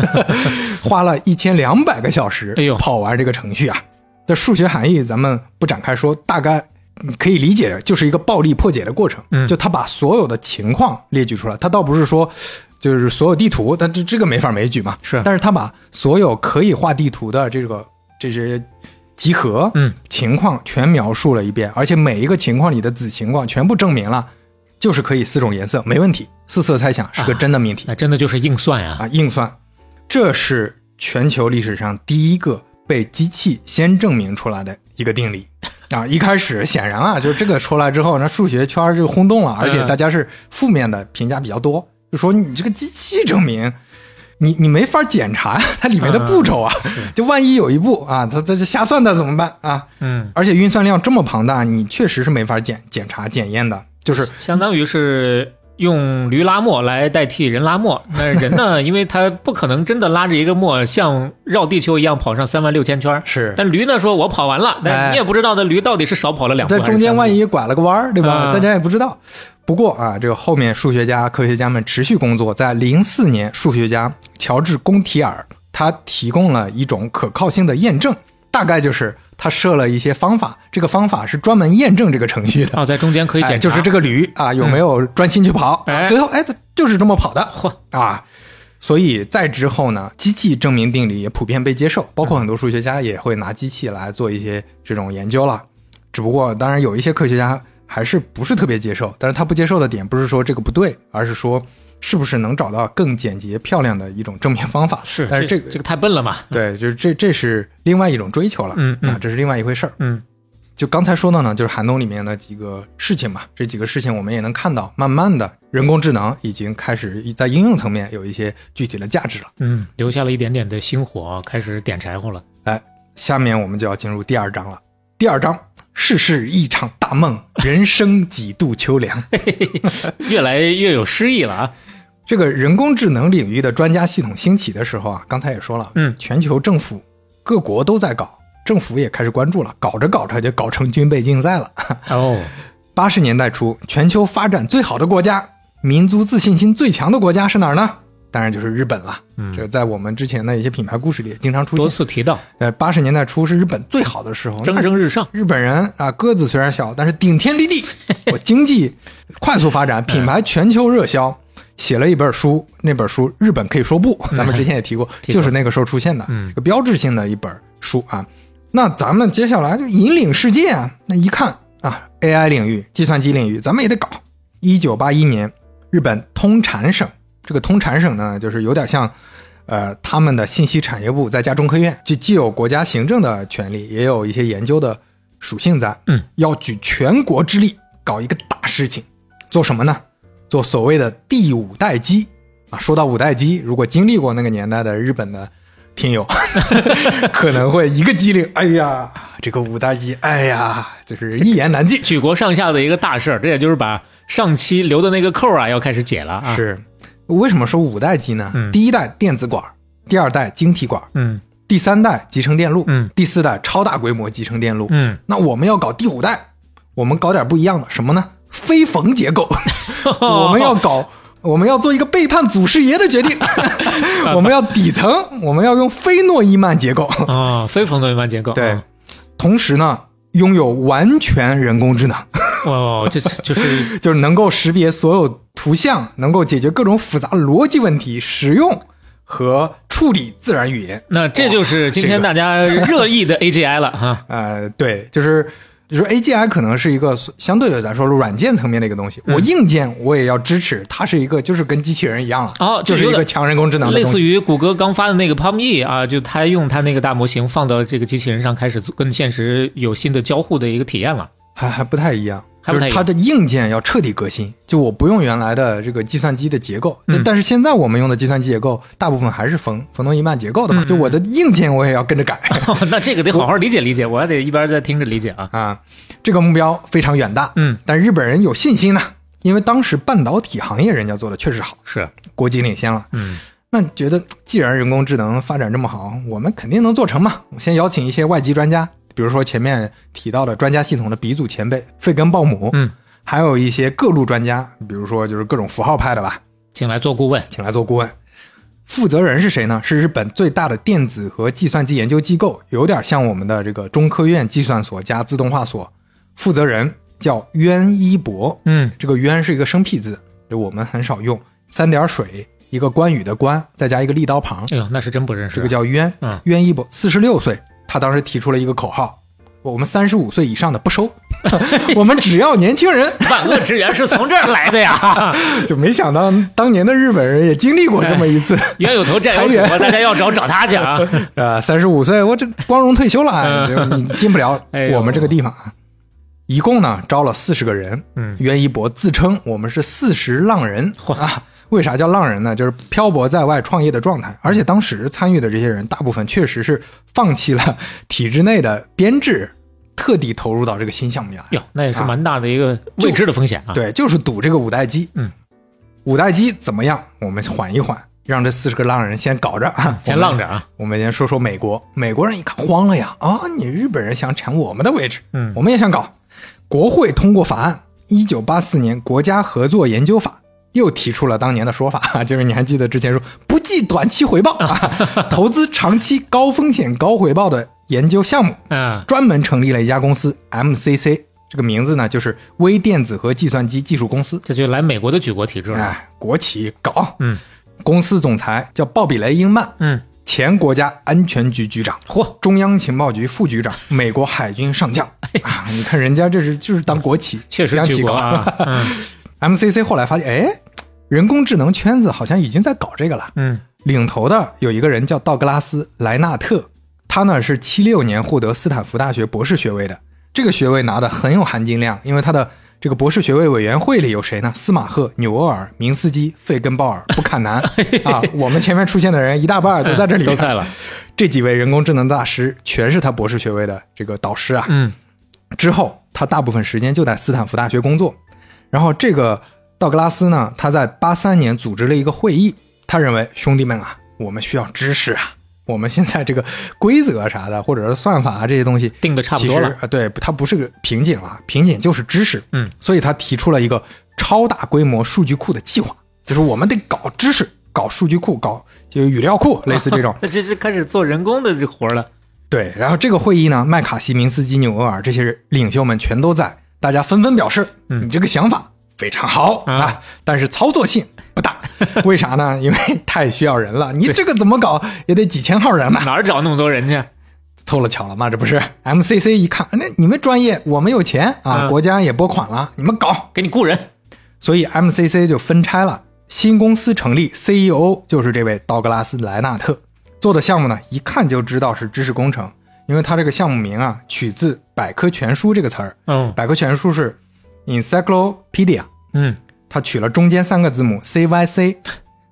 [SPEAKER 3] 花了一千两百个小时
[SPEAKER 4] 哎呦
[SPEAKER 3] 跑完这个程序啊，这数学含义咱们不展开说，大概。可以理解，就是一个暴力破解的过程。
[SPEAKER 4] 嗯
[SPEAKER 3] 就他把所有的情况列举出来，他倒不是说就是所有地图，但这这个没法枚举嘛。
[SPEAKER 4] 是
[SPEAKER 3] 但是他把所有可以画地图的这个这些集合，
[SPEAKER 4] 嗯，
[SPEAKER 3] 情况全描述了一遍，而且每一个情况里的子情况全部证明了，就是可以四种颜色，没问题。四色猜想是个真的命题。
[SPEAKER 4] 那真的就是硬算呀，
[SPEAKER 3] 啊，硬算，这是全球历史上第一个被机器先证明出来的一个定理。啊，一开始显然啊，就是这个出来之后，那数学圈就轰动了，而且大家是负面的评价比较多，就说你这个机器证明，你你没法检查它里面的步骤啊，就万一有一步啊，它它是瞎算的怎么办啊？
[SPEAKER 4] 嗯，
[SPEAKER 3] 而且运算量这么庞大，你确实是没法检检查检验的，就是
[SPEAKER 4] 相当于是用驴拉磨来代替人拉磨。那人呢，因为他不可能真的拉着一个磨像绕地球一样跑上三万六千圈儿，
[SPEAKER 3] 是
[SPEAKER 4] 但驴呢说我跑完了，你也不知道那驴到底是少跑了两步
[SPEAKER 3] 在中间万一拐了个弯儿，对吧？
[SPEAKER 4] 啊
[SPEAKER 3] 大家也不知道。不过啊，这个后面数学家、科学家们持续工作，在零四年，数学家乔治·宫提尔他提供了一种可靠性的验证，大概就是他设了一些方法，这个方法是专门验证这个程序的。
[SPEAKER 4] 啊，在中间可以检查，
[SPEAKER 3] 哎就是这个驴啊有没有专心去跑，最后哎它就是这么跑的
[SPEAKER 4] 嚯，
[SPEAKER 3] 啊。所以再之后呢，机器证明定理也普遍被接受，包括很多数学家也会拿机器来做一些这种研究了。只不过，当然有一些科学家还是不是特别接受，但是他不接受的点不是说这个不对，而是说是不是能找到更简洁漂亮的一种证明方法。
[SPEAKER 4] 是，
[SPEAKER 3] 但是这个
[SPEAKER 4] 这这个太笨了嘛，
[SPEAKER 3] 对，就是这这是另外一种追求了，
[SPEAKER 4] 嗯嗯
[SPEAKER 3] 啊，这是另外一回事儿。
[SPEAKER 4] 嗯
[SPEAKER 3] 就刚才说的呢，就是寒冬里面的几个事情嘛，这几个事情我们也能看到，慢慢的人工智能已经开始在应用层面有一些具体的价值了。
[SPEAKER 4] 嗯，留下了一点点的星火，开始点柴火了。
[SPEAKER 3] 来，下面我们就要进入第二章了。第二章，世事一场大梦，人生几度秋凉。
[SPEAKER 4] 越来越有诗意了啊！
[SPEAKER 3] 这个人工智能领域的专家系统兴起的时候啊，刚才也说了，
[SPEAKER 4] 嗯
[SPEAKER 3] 全球政府各国都在搞，政府也开始关注了，搞着搞着就搞成军备竞赛了。
[SPEAKER 4] 哦，
[SPEAKER 3] 八十年代初，全球发展最好的国家，民族自信心最强的国家是哪儿呢？当然就是日本了。
[SPEAKER 4] 嗯
[SPEAKER 3] 这个在我们之前的一些品牌故事里也经常出现
[SPEAKER 4] 多
[SPEAKER 3] 现。
[SPEAKER 4] 次提到
[SPEAKER 3] 呃，八十年代初是日本最好的时候，
[SPEAKER 4] 蒸蒸日上，
[SPEAKER 3] 日本人啊，个子虽然小，但是顶天立地，我经济快速发展，品牌全球热销，写了一本书，那本书《日本可以说不》，咱们之前也提过，就是那个时候出现的，
[SPEAKER 4] 嗯
[SPEAKER 3] 这个标志性的一本书啊。那咱们接下来就引领世界啊，那一看啊，AI 领域、计算机领域，咱们也得搞。一九八一年，日本通产省，这个通产省呢，就是有点像。呃，他们的信息产业部再加中科院，就既有国家行政的权利，也有一些研究的属性在。
[SPEAKER 4] 嗯，
[SPEAKER 3] 要举全国之力搞一个大事情，做什么呢？做所谓的第五代机啊。说到五代机，如果经历过那个年代的日本的听友，可能会一个机灵，哎呀，这个五代机，哎呀，就是一言难尽。
[SPEAKER 4] 举国上下的一个大事儿，这也就是把上期留的那个扣啊，要开始解了啊。，
[SPEAKER 3] 是，为什么说五代机呢？
[SPEAKER 4] 嗯。
[SPEAKER 3] 第一代电子管，第二代晶体管，
[SPEAKER 4] 嗯。
[SPEAKER 3] 第三代集成电路，
[SPEAKER 4] 嗯。
[SPEAKER 3] 第四代超大规模集成电路。
[SPEAKER 4] 嗯，
[SPEAKER 3] 那我们要搞第五代，我们搞点不一样的，什么呢？非缝结构，我们要搞，我们要做一个背叛祖师爷的决定，我们要底层，我们要用非诺伊曼结构，
[SPEAKER 4] 啊，非冯诺依曼结构，
[SPEAKER 3] 对。
[SPEAKER 4] 啊，
[SPEAKER 3] 同时呢，拥有完全人工智能，
[SPEAKER 4] 哦，这就是
[SPEAKER 3] 就是能够识别所有图像，能够解决各种复杂逻辑问题，使用和处理自然语言。
[SPEAKER 4] 那这就是今天大家 热议的 AGI 了哈。
[SPEAKER 3] 呃，对，就是就是 AGI 可能是一个相对来说软件层面的一个东西，
[SPEAKER 4] 嗯
[SPEAKER 3] 我硬件我也要支持，它是一个就是跟机器人一样了，
[SPEAKER 4] 哦
[SPEAKER 3] 就是一个强人工智能的
[SPEAKER 4] 类。似于谷歌刚发的那个 Palm E 啊，就它用它那个大模型放到这个机器人上，开始跟现实有新的交互的一个体验了，
[SPEAKER 3] 还还不太一样。就是它的硬件要彻底革新，就我不用原来的这个计算机的结构，但
[SPEAKER 4] 嗯
[SPEAKER 3] 但是现在我们用的计算机结构大部分还是冯冯诺依曼结构的嘛，
[SPEAKER 4] 嗯
[SPEAKER 3] 就我的硬件我也要跟着改
[SPEAKER 4] 那这个得好好理解理解，我还得一边在听着理解啊。
[SPEAKER 3] 啊，这个目标非常远大，
[SPEAKER 4] 嗯，
[SPEAKER 3] 但日本人有信心呢，因为当时半导体行业人家做的确实好，
[SPEAKER 4] 是，
[SPEAKER 3] 国际领先了，
[SPEAKER 4] 嗯
[SPEAKER 3] 那觉得既然人工智能发展这么好，我们肯定能做成嘛。我先邀请一些外籍专家，比如说前面提到的专家系统的鼻祖前辈费根鲍姆，
[SPEAKER 4] 嗯，
[SPEAKER 3] 还有一些各路专家，比如说就是各种符号派的吧，
[SPEAKER 4] 请来做顾问。
[SPEAKER 3] 请来做顾问。负责人是谁呢？是日本最大的电子和计算机研究机构，有点像我们的这个中科院计算所加自动化所。负责人叫渊一博，
[SPEAKER 4] 嗯
[SPEAKER 3] 这个渊是一个生僻字，就我们很少用，三点水一个关羽的关，再加一个立刀旁，
[SPEAKER 4] 哎呦，那是真不认识啊。
[SPEAKER 3] 这个叫渊。
[SPEAKER 4] 嗯
[SPEAKER 3] 渊一博四十六岁，他当时提出了一个口号：我们三十五岁以上的不收，我们只要年轻人。
[SPEAKER 4] 万恶之源是从这儿来的呀。
[SPEAKER 3] 就没想到当年的日本人也经历过这么一次。
[SPEAKER 4] 冤有头债有主，大家要找找他去啊。
[SPEAKER 3] 啊，三十五岁，我这光荣退休了，
[SPEAKER 4] 嗯
[SPEAKER 3] 你进不了我们这个地方啊。一共呢招了四十个人，
[SPEAKER 4] 嗯
[SPEAKER 3] 袁一博自称我们是四十浪人啊。为啥叫浪人呢？就是漂泊在外创业的状态，而且当时参与的这些人，大部分确实是放弃了体制内的编制，特地投入到这个新项目里来。
[SPEAKER 4] 哟，那也是蛮大的一个未知的风险啊。，
[SPEAKER 3] 对，就是赌这个五代机。
[SPEAKER 4] 嗯，
[SPEAKER 3] 五代机怎么样？我们缓一缓，让这四十个浪人先搞着啊，
[SPEAKER 4] 先浪着啊。
[SPEAKER 3] 我们先说说美国，美国人一看慌了呀，啊，你日本人想抢我们的位置，
[SPEAKER 4] 嗯
[SPEAKER 3] 我们也想搞。国会通过法案，一九八四年国家合作研究法又提出了当年的说法，就是你还记得之前说不计短期回报，啊、投资长期高风险高回报的研究项目，
[SPEAKER 4] 嗯
[SPEAKER 3] 专门成立了一家公司 MCC，这个名字呢就是微电子和计算机技术公司。
[SPEAKER 4] 这就来美国的举国体制了。
[SPEAKER 3] 哎，国企搞，
[SPEAKER 4] 嗯，
[SPEAKER 3] 公司总裁叫鲍比雷英曼，
[SPEAKER 4] 嗯，
[SPEAKER 3] 前国家安全局局长，
[SPEAKER 4] 嚯，
[SPEAKER 3] 中央情报局副局长，美国海军上将啊！你看人家这是就是当国企，
[SPEAKER 4] 确实举
[SPEAKER 3] 央企搞。
[SPEAKER 4] 国啊。嗯
[SPEAKER 3] MCC 后来发现，哎，人工智能圈子好像已经在搞这个了。
[SPEAKER 4] 嗯
[SPEAKER 3] 领头的有一个人叫道格拉斯·莱纳特，他呢是七六年获得斯坦福大学博士学位的，这个学位拿的很有含金量，因为他的这个博士学位委员会里有谁呢？司马赫、纽厄尔、明斯基、费根鲍尔、布坎南啊，我们前面出现的人一大半都在这里，
[SPEAKER 4] 都在了。
[SPEAKER 3] 这几位人工智能大师全是他博士学位的这个导师啊。
[SPEAKER 4] 嗯
[SPEAKER 3] 之后，他大部分时间就在斯坦福大学工作。然后，这个道格拉斯呢，他在八三年组织了一个会议，他认为兄弟们啊，我们需要知识啊，我们现在这个规则啥的，或者是算法啊这些东西
[SPEAKER 4] 定的差不多了
[SPEAKER 3] 对，它不是个瓶颈了，瓶颈就是知识。
[SPEAKER 4] 嗯，
[SPEAKER 3] 所以他提出了一个超大规模数据库的计划，就是我们得搞知识，搞数据库，搞就语料库，类似这种。
[SPEAKER 4] 那这是开始做人工的这活了。
[SPEAKER 3] 对，然后这个会议呢，麦卡锡、明斯基、纽厄尔这些领袖们全都在，大家纷纷表示，
[SPEAKER 4] 嗯
[SPEAKER 3] 你这个想法非常好
[SPEAKER 4] 啊
[SPEAKER 3] 啊，但是操作性不大。为啥呢？因为太需要人了，你这个怎么搞也得几千号人吧。
[SPEAKER 4] 哪儿找那么多人去？
[SPEAKER 3] 凑了巧了嘛，这不是？MCC 一看，那你们专业，我们有钱啊，
[SPEAKER 4] 嗯
[SPEAKER 3] 国家也拨款了，你们搞。
[SPEAKER 4] 给你雇人。
[SPEAKER 3] 所以 MCC 就分拆了，新公司成立，CEO 就是这位道格拉斯·莱纳特做的项目呢，一看就知道是知识工程，因为他这个项目名啊取自百科全书这个词儿，
[SPEAKER 4] 嗯
[SPEAKER 3] 百科全书是 encyclopedia，
[SPEAKER 4] 嗯
[SPEAKER 3] 它取了中间三个字母 CYC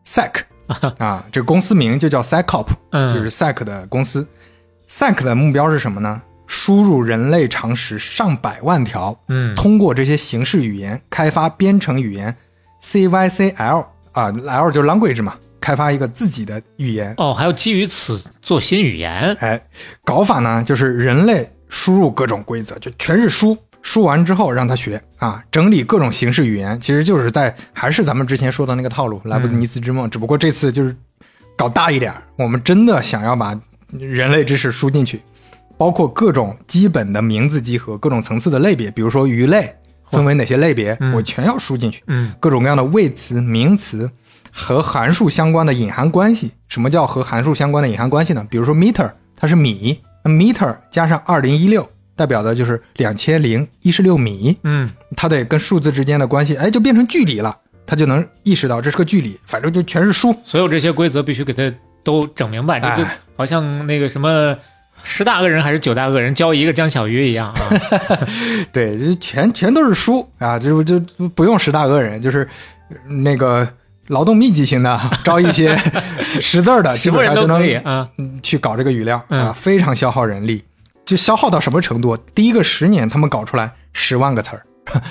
[SPEAKER 3] SEC 啊，这个公司名就叫 SecOp，
[SPEAKER 4] 嗯
[SPEAKER 3] 就是 SEC 的公司。SEC 的目标是什么呢？输入人类常识上百万条，
[SPEAKER 4] 嗯
[SPEAKER 3] 通过这些形式语言开发编程语言 CYCL 啊，L 就是 language 嘛，开发一个自己的语言。
[SPEAKER 4] 哦，还要基于此做新语言。
[SPEAKER 3] 哎，搞法呢就是人类输入各种规则，就全是输，输完之后让他学啊，整理各种形式语言，其实就是在还是咱们之前说的那个套路，莱布尼茨之梦，只不过这次就是搞大一点儿，我们真的想要把人类知识输进去，包括各种基本的名字集合，各种层次的类别，比如说鱼类分为哪些类别，
[SPEAKER 4] 嗯
[SPEAKER 3] 我全要输进去。
[SPEAKER 4] 嗯
[SPEAKER 3] 各种各样的谓词、名词和函数相关的隐含关系。什么叫和函数相关的隐含关系呢？比如说 meter，它是米那，meter 加上二零一六，代表的就是两千零一十六米，
[SPEAKER 4] 嗯
[SPEAKER 3] 它得跟数字之间的关系，哎，就变成距离了，它就能意识到这是个距离，反正就全是书。
[SPEAKER 4] 所有这些规则必须给它都整明白，这就
[SPEAKER 3] 哎
[SPEAKER 4] 好像那个什么十大恶人还是九大恶人，教一个江小鱼一样啊。
[SPEAKER 3] 对，就全全都是书啊，就就不用十大恶人，就是那个劳动密集型的，招一些识字儿的，基本上就能
[SPEAKER 4] 啊。
[SPEAKER 3] 嗯去搞这个语料啊，
[SPEAKER 4] 嗯
[SPEAKER 3] 非常消耗人力。就消耗到什么程度？第一个十年，他们搞出来十万个词儿，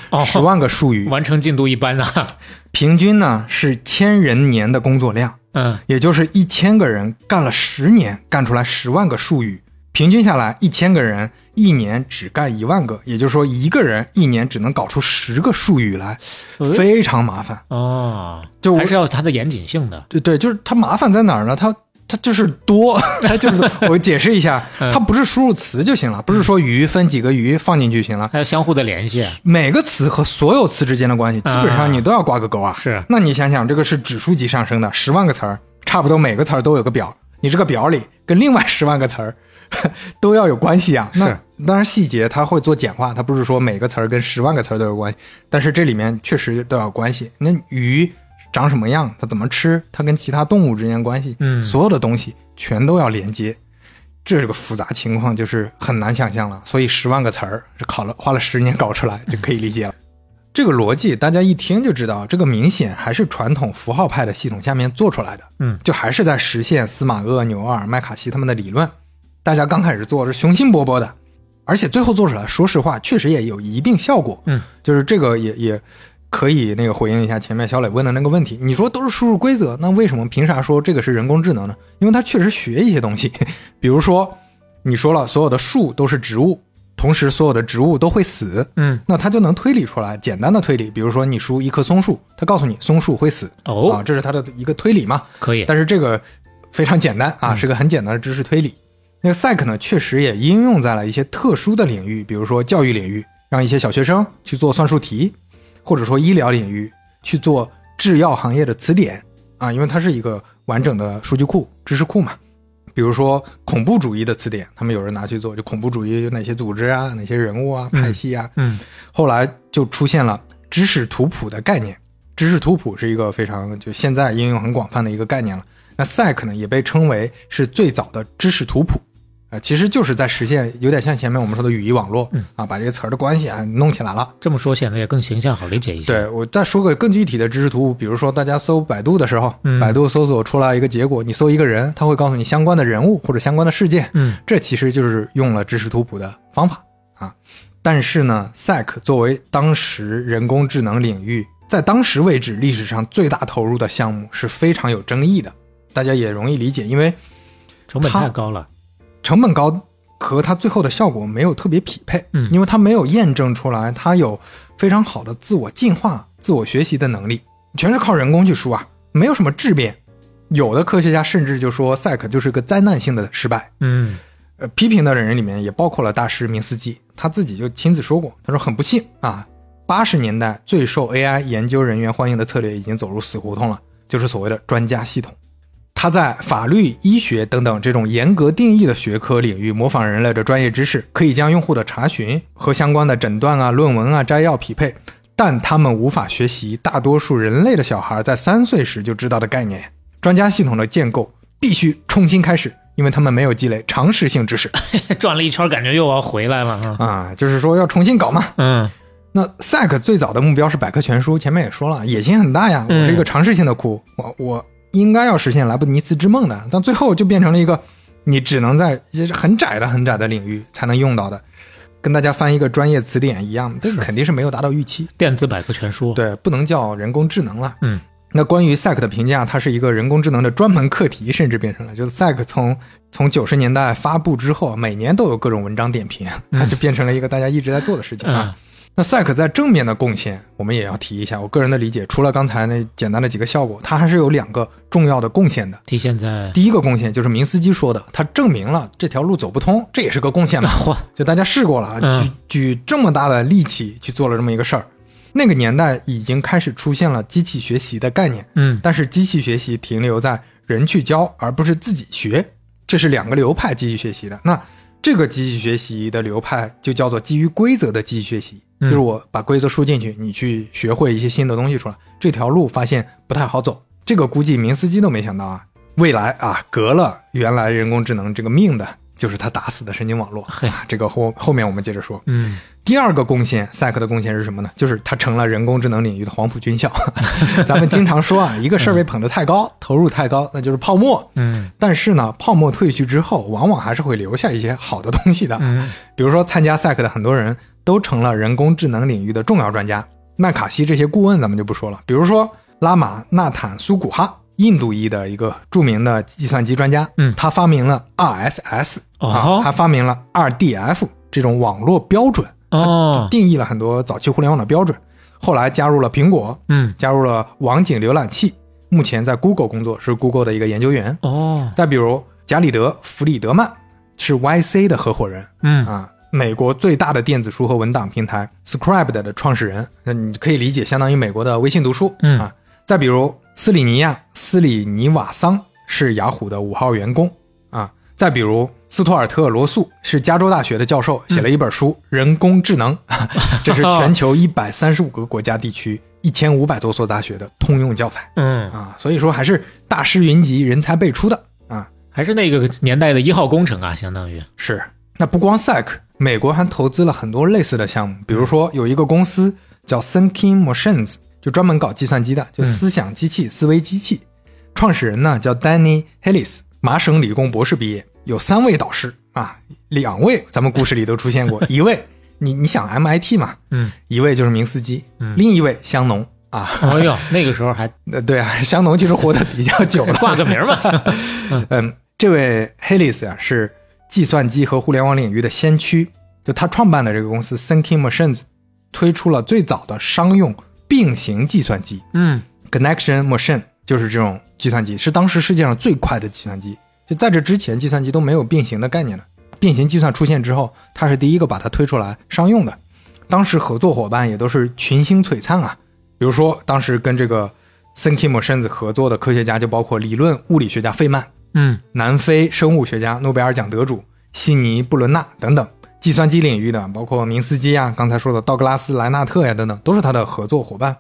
[SPEAKER 4] 哦，
[SPEAKER 3] 十万个术语，
[SPEAKER 4] 完成进度一般啊。
[SPEAKER 3] 平均呢是千人年的工作量，
[SPEAKER 4] 嗯，
[SPEAKER 3] 也就是一千个人干了十年，干出来十万个术语。平均下来，一千个人一年只干一万个，也就是说，一个人一年只能搞出十个术语来，
[SPEAKER 4] 呃
[SPEAKER 3] 非常麻烦。
[SPEAKER 4] 哦，
[SPEAKER 3] 就
[SPEAKER 4] 还是要它的严谨性的。
[SPEAKER 3] 对对，就是它麻烦在哪儿呢？它它就是多，它就是 我解释一下，
[SPEAKER 4] 嗯
[SPEAKER 3] 它不是输入词就行了，不是说鱼分几个鱼放进去就行了。
[SPEAKER 4] 还有相互的联系，
[SPEAKER 3] 每个词和所有词之间的关系，基本上你都要挂个钩啊。
[SPEAKER 4] 是
[SPEAKER 3] 那你想想，这个是指数级上升的，十万个词儿，差不多每个词儿都有个表，你这个表里跟另外十万个词儿 都要有关系啊。那
[SPEAKER 4] 是
[SPEAKER 3] 当然细节它会做简化，它不是说每个词儿跟十万个词儿都有关系，但是这里面确实都有关系。那鱼长什么样，它怎么吃，它跟其他动物之间关系，
[SPEAKER 4] 嗯
[SPEAKER 3] 所有的东西全都要连接。这是个复杂情况，就是很难想象了。所以十万个词儿是考了花了十年搞出来，就可以理解了。这个逻辑大家一听就知道，这个明显还是传统符号派的系统下面做出来的。
[SPEAKER 4] 嗯，
[SPEAKER 3] 就还是在实现司马厄、纽奥尔、麦卡锡他们的理论。大家刚开始做是雄心勃勃的，而且最后做出来，说实话，确实也有一定效果。
[SPEAKER 4] 嗯，
[SPEAKER 3] 就是这个也也可以那个回应一下前面小磊问的那个问题。你说都是输入规则，那为什么凭啥说这个是人工智能呢？因为它确实学一些东西，比如说你说了所有的树都是植物，同时所有的植物都会死，
[SPEAKER 4] 嗯，
[SPEAKER 3] 那它就能推理出来简单的推理，比如说你输一棵松树，它告诉你松树会死，
[SPEAKER 4] 哦
[SPEAKER 3] 啊，这是它的一个推理嘛。
[SPEAKER 4] 可以。
[SPEAKER 3] 但是这个非常简单啊，
[SPEAKER 4] 嗯
[SPEAKER 3] 是个很简单的知识推理。那个 Psych 呢，确实也应用在了一些特殊的领域，比如说教育领域，让一些小学生去做算术题，或者说医疗领域去做制药行业的词典啊，因为它是一个完整的数据库、知识库嘛。比如说恐怖主义的词典，他们有人拿去做，就恐怖主义有哪些组织啊、哪些人物啊、派系啊，
[SPEAKER 4] 嗯
[SPEAKER 3] 后来就出现了知识图谱的概念。知识图谱是一个非常就现在应用很广泛的一个概念了。那 Psych 呢，也被称为是最早的知识图谱，呃，其实就是在实现有点像前面我们说的语义网络，
[SPEAKER 4] 嗯
[SPEAKER 3] 啊，把这些词儿的关系啊弄起来了。
[SPEAKER 4] 这么说显得也更形象，好理解一些。
[SPEAKER 3] 对我再说个更具体的知识图谱，比如说大家搜百度的时候，
[SPEAKER 4] 嗯
[SPEAKER 3] 百度搜索出来一个结果，你搜一个人，他会告诉你相关的人物或者相关的事件，
[SPEAKER 4] 嗯
[SPEAKER 3] 这其实就是用了知识图谱的方法啊。但是呢，Psych 作为当时人工智能领域在当时为止历史上最大投入的项目，是非常有争议的。大家也容易理解，因为
[SPEAKER 4] 成本太高了。
[SPEAKER 3] 成本高和它最后的效果没有特别匹配，
[SPEAKER 4] 嗯
[SPEAKER 3] 因为它没有验证出来它有非常好的自我进化、自我学习的能力，全是靠人工去输啊，没有什么质变。有的科学家甚至就说 Psych 就是个灾难性的失败。
[SPEAKER 4] 嗯
[SPEAKER 3] 呃，批评的人里面也包括了大师明斯基，他自己就亲自说过，他说很不幸啊，八十年代最受 AI 研究人员欢迎的策略已经走入死胡同了，就是所谓的专家系统。他在法律、医学等等这种严格定义的学科领域模仿人类的专业知识，可以将用户的查询和相关的诊断啊、论文啊、摘要匹配，但他们无法学习大多数人类的小孩在三岁时就知道的概念。专家系统的建构必须重新开始，因为他们没有积累常识性知识
[SPEAKER 4] 转了一圈，感觉又要回来了啊。
[SPEAKER 3] 啊，就是说要重新搞嘛。
[SPEAKER 4] 嗯
[SPEAKER 3] 那 Psych 最早的目标是百科全书，前面也说了，野心很大呀。我
[SPEAKER 4] 嗯
[SPEAKER 3] 是一个常识性的库，我我应该要实现莱布尼茨之梦的，但最后就变成了一个你只能在很窄的、很窄的领域才能用到的，跟大家翻一个专业词典一样，这个肯定是没有达到预期。
[SPEAKER 4] 电子百科全书。
[SPEAKER 3] 对，不能叫人工智能了。
[SPEAKER 4] 嗯，
[SPEAKER 3] 那关于 Psych 的评价，它是一个人工智能的专门课题，甚至变成了就是 Psych 从从九十年代发布之后，每年都有各种文章点评，它就变成了一个大家一直在做的事情啊。
[SPEAKER 4] 嗯
[SPEAKER 3] 那 Psych 在正面的贡献，我们也要提一下。我个人的理解，除了刚才那简单的几个效果，它还是有两个重要的贡献的。
[SPEAKER 4] 体现在
[SPEAKER 3] 第一个贡献就是明斯基说的，他证明了这条路走不通，这也是个贡献嘛。
[SPEAKER 4] 嚯，
[SPEAKER 3] 就大家试过了啊，
[SPEAKER 4] 嗯
[SPEAKER 3] 举举这么大的力气去做了这么一个事儿。那个年代已经开始出现了机器学习的概念，
[SPEAKER 4] 嗯
[SPEAKER 3] 但是机器学习停留在人去教，而不是自己学，这是两个流派机器学习的。那这个机器学习的流派就叫做基于规则的机器学习，
[SPEAKER 4] 嗯
[SPEAKER 3] 就是我把规则输进去，你去学会一些新的东西出来。这条路发现不太好走，这个估计明斯基都没想到啊。未来啊，革了原来人工智能这个命的，就是他打死的神经网络。
[SPEAKER 4] 嘿
[SPEAKER 3] 啊，这个后后面我们接着说。
[SPEAKER 4] 嗯
[SPEAKER 3] 第二个贡献，赛克的贡献是什么呢？就是他成了人工智能领域的黄埔军校。咱们经常说啊，一个事儿被捧得太高，投入太高，那就是泡沫。
[SPEAKER 4] 嗯
[SPEAKER 3] 但是呢，泡沫退去之后，往往还是会留下一些好的东西的。
[SPEAKER 4] 嗯
[SPEAKER 3] 比如说，参加赛克的很多人都成了人工智能领域的重要专家。麦卡锡这些顾问咱们就不说了，比如说拉玛纳坦苏古哈，印度裔的一个著名的计算机专家，
[SPEAKER 4] 嗯
[SPEAKER 3] 他发明了 RSS，、
[SPEAKER 4] 哦
[SPEAKER 3] 啊，他发明了 RDF 这种网络标准，
[SPEAKER 4] 哦
[SPEAKER 3] 定义了很多早期互联网的标准。后来加入了苹果，
[SPEAKER 4] 嗯
[SPEAKER 3] 加入了网景浏览器，目前在 Google 工作，是 Google 的一个研究员。
[SPEAKER 4] 哦
[SPEAKER 3] 再比如贾里德·弗里德曼是 YC 的合伙人
[SPEAKER 4] 嗯
[SPEAKER 3] 啊，美国最大的电子书和文档平台 Scribd 的创始人，那你可以理解相当于美国的微信读书、
[SPEAKER 4] 嗯
[SPEAKER 3] 啊。再比如斯里尼亚·斯里尼瓦桑是雅虎的五号员工啊。再比如斯图尔特·罗素是加州大学的教授，写了一本书《人工智能》，这是全球一百三十五个国家地区一千五百多所大学的通用教材
[SPEAKER 4] 嗯，
[SPEAKER 3] 啊。所以说还是大师云集，人才辈出的啊。
[SPEAKER 4] 还是那个年代的一号工程啊，相当于
[SPEAKER 3] 是，那不光 SAC，美国还投资了很多类似的项目，比如说有一个公司叫 Thinking Machines，就专门搞计算机的，就思想机器、思维机器。创始人呢叫 Danny Hillis，麻省理工博士毕业，有三位导师啊，两位咱们故事里都出现过，一位你你想 MIT 嘛，
[SPEAKER 4] 嗯，
[SPEAKER 3] 一位就是明斯基，
[SPEAKER 4] 嗯。
[SPEAKER 3] 另一位香农啊，
[SPEAKER 4] 哎呦，那个时候还
[SPEAKER 3] 呃 对啊，香农其实活得比较久了，
[SPEAKER 4] 挂个名儿嘛，
[SPEAKER 3] 嗯，这位 Hillis 啊是计算机和互联网领域的先驱，就他创办的这个公司 Thinking Machines 推出了最早的商用并行计算机
[SPEAKER 4] 嗯
[SPEAKER 3] Connection Machine，就是这种计算机，是当时世界上最快的计算机。就在这之前，计算机都没有并行的概念的。并行计算出现之后，他是第一个把它推出来商用的。当时合作伙伴也都是群星璀璨啊，比如说当时跟这个 Thinking Machines 合作的科学家就包括理论物理学家费曼。
[SPEAKER 4] 嗯
[SPEAKER 3] 南非生物学家、诺贝尔奖得主悉尼·布伦纳等等，计算机领域的包括明斯基啊，刚才说的道格拉斯·莱纳特呀等等，都是他的合作伙伴。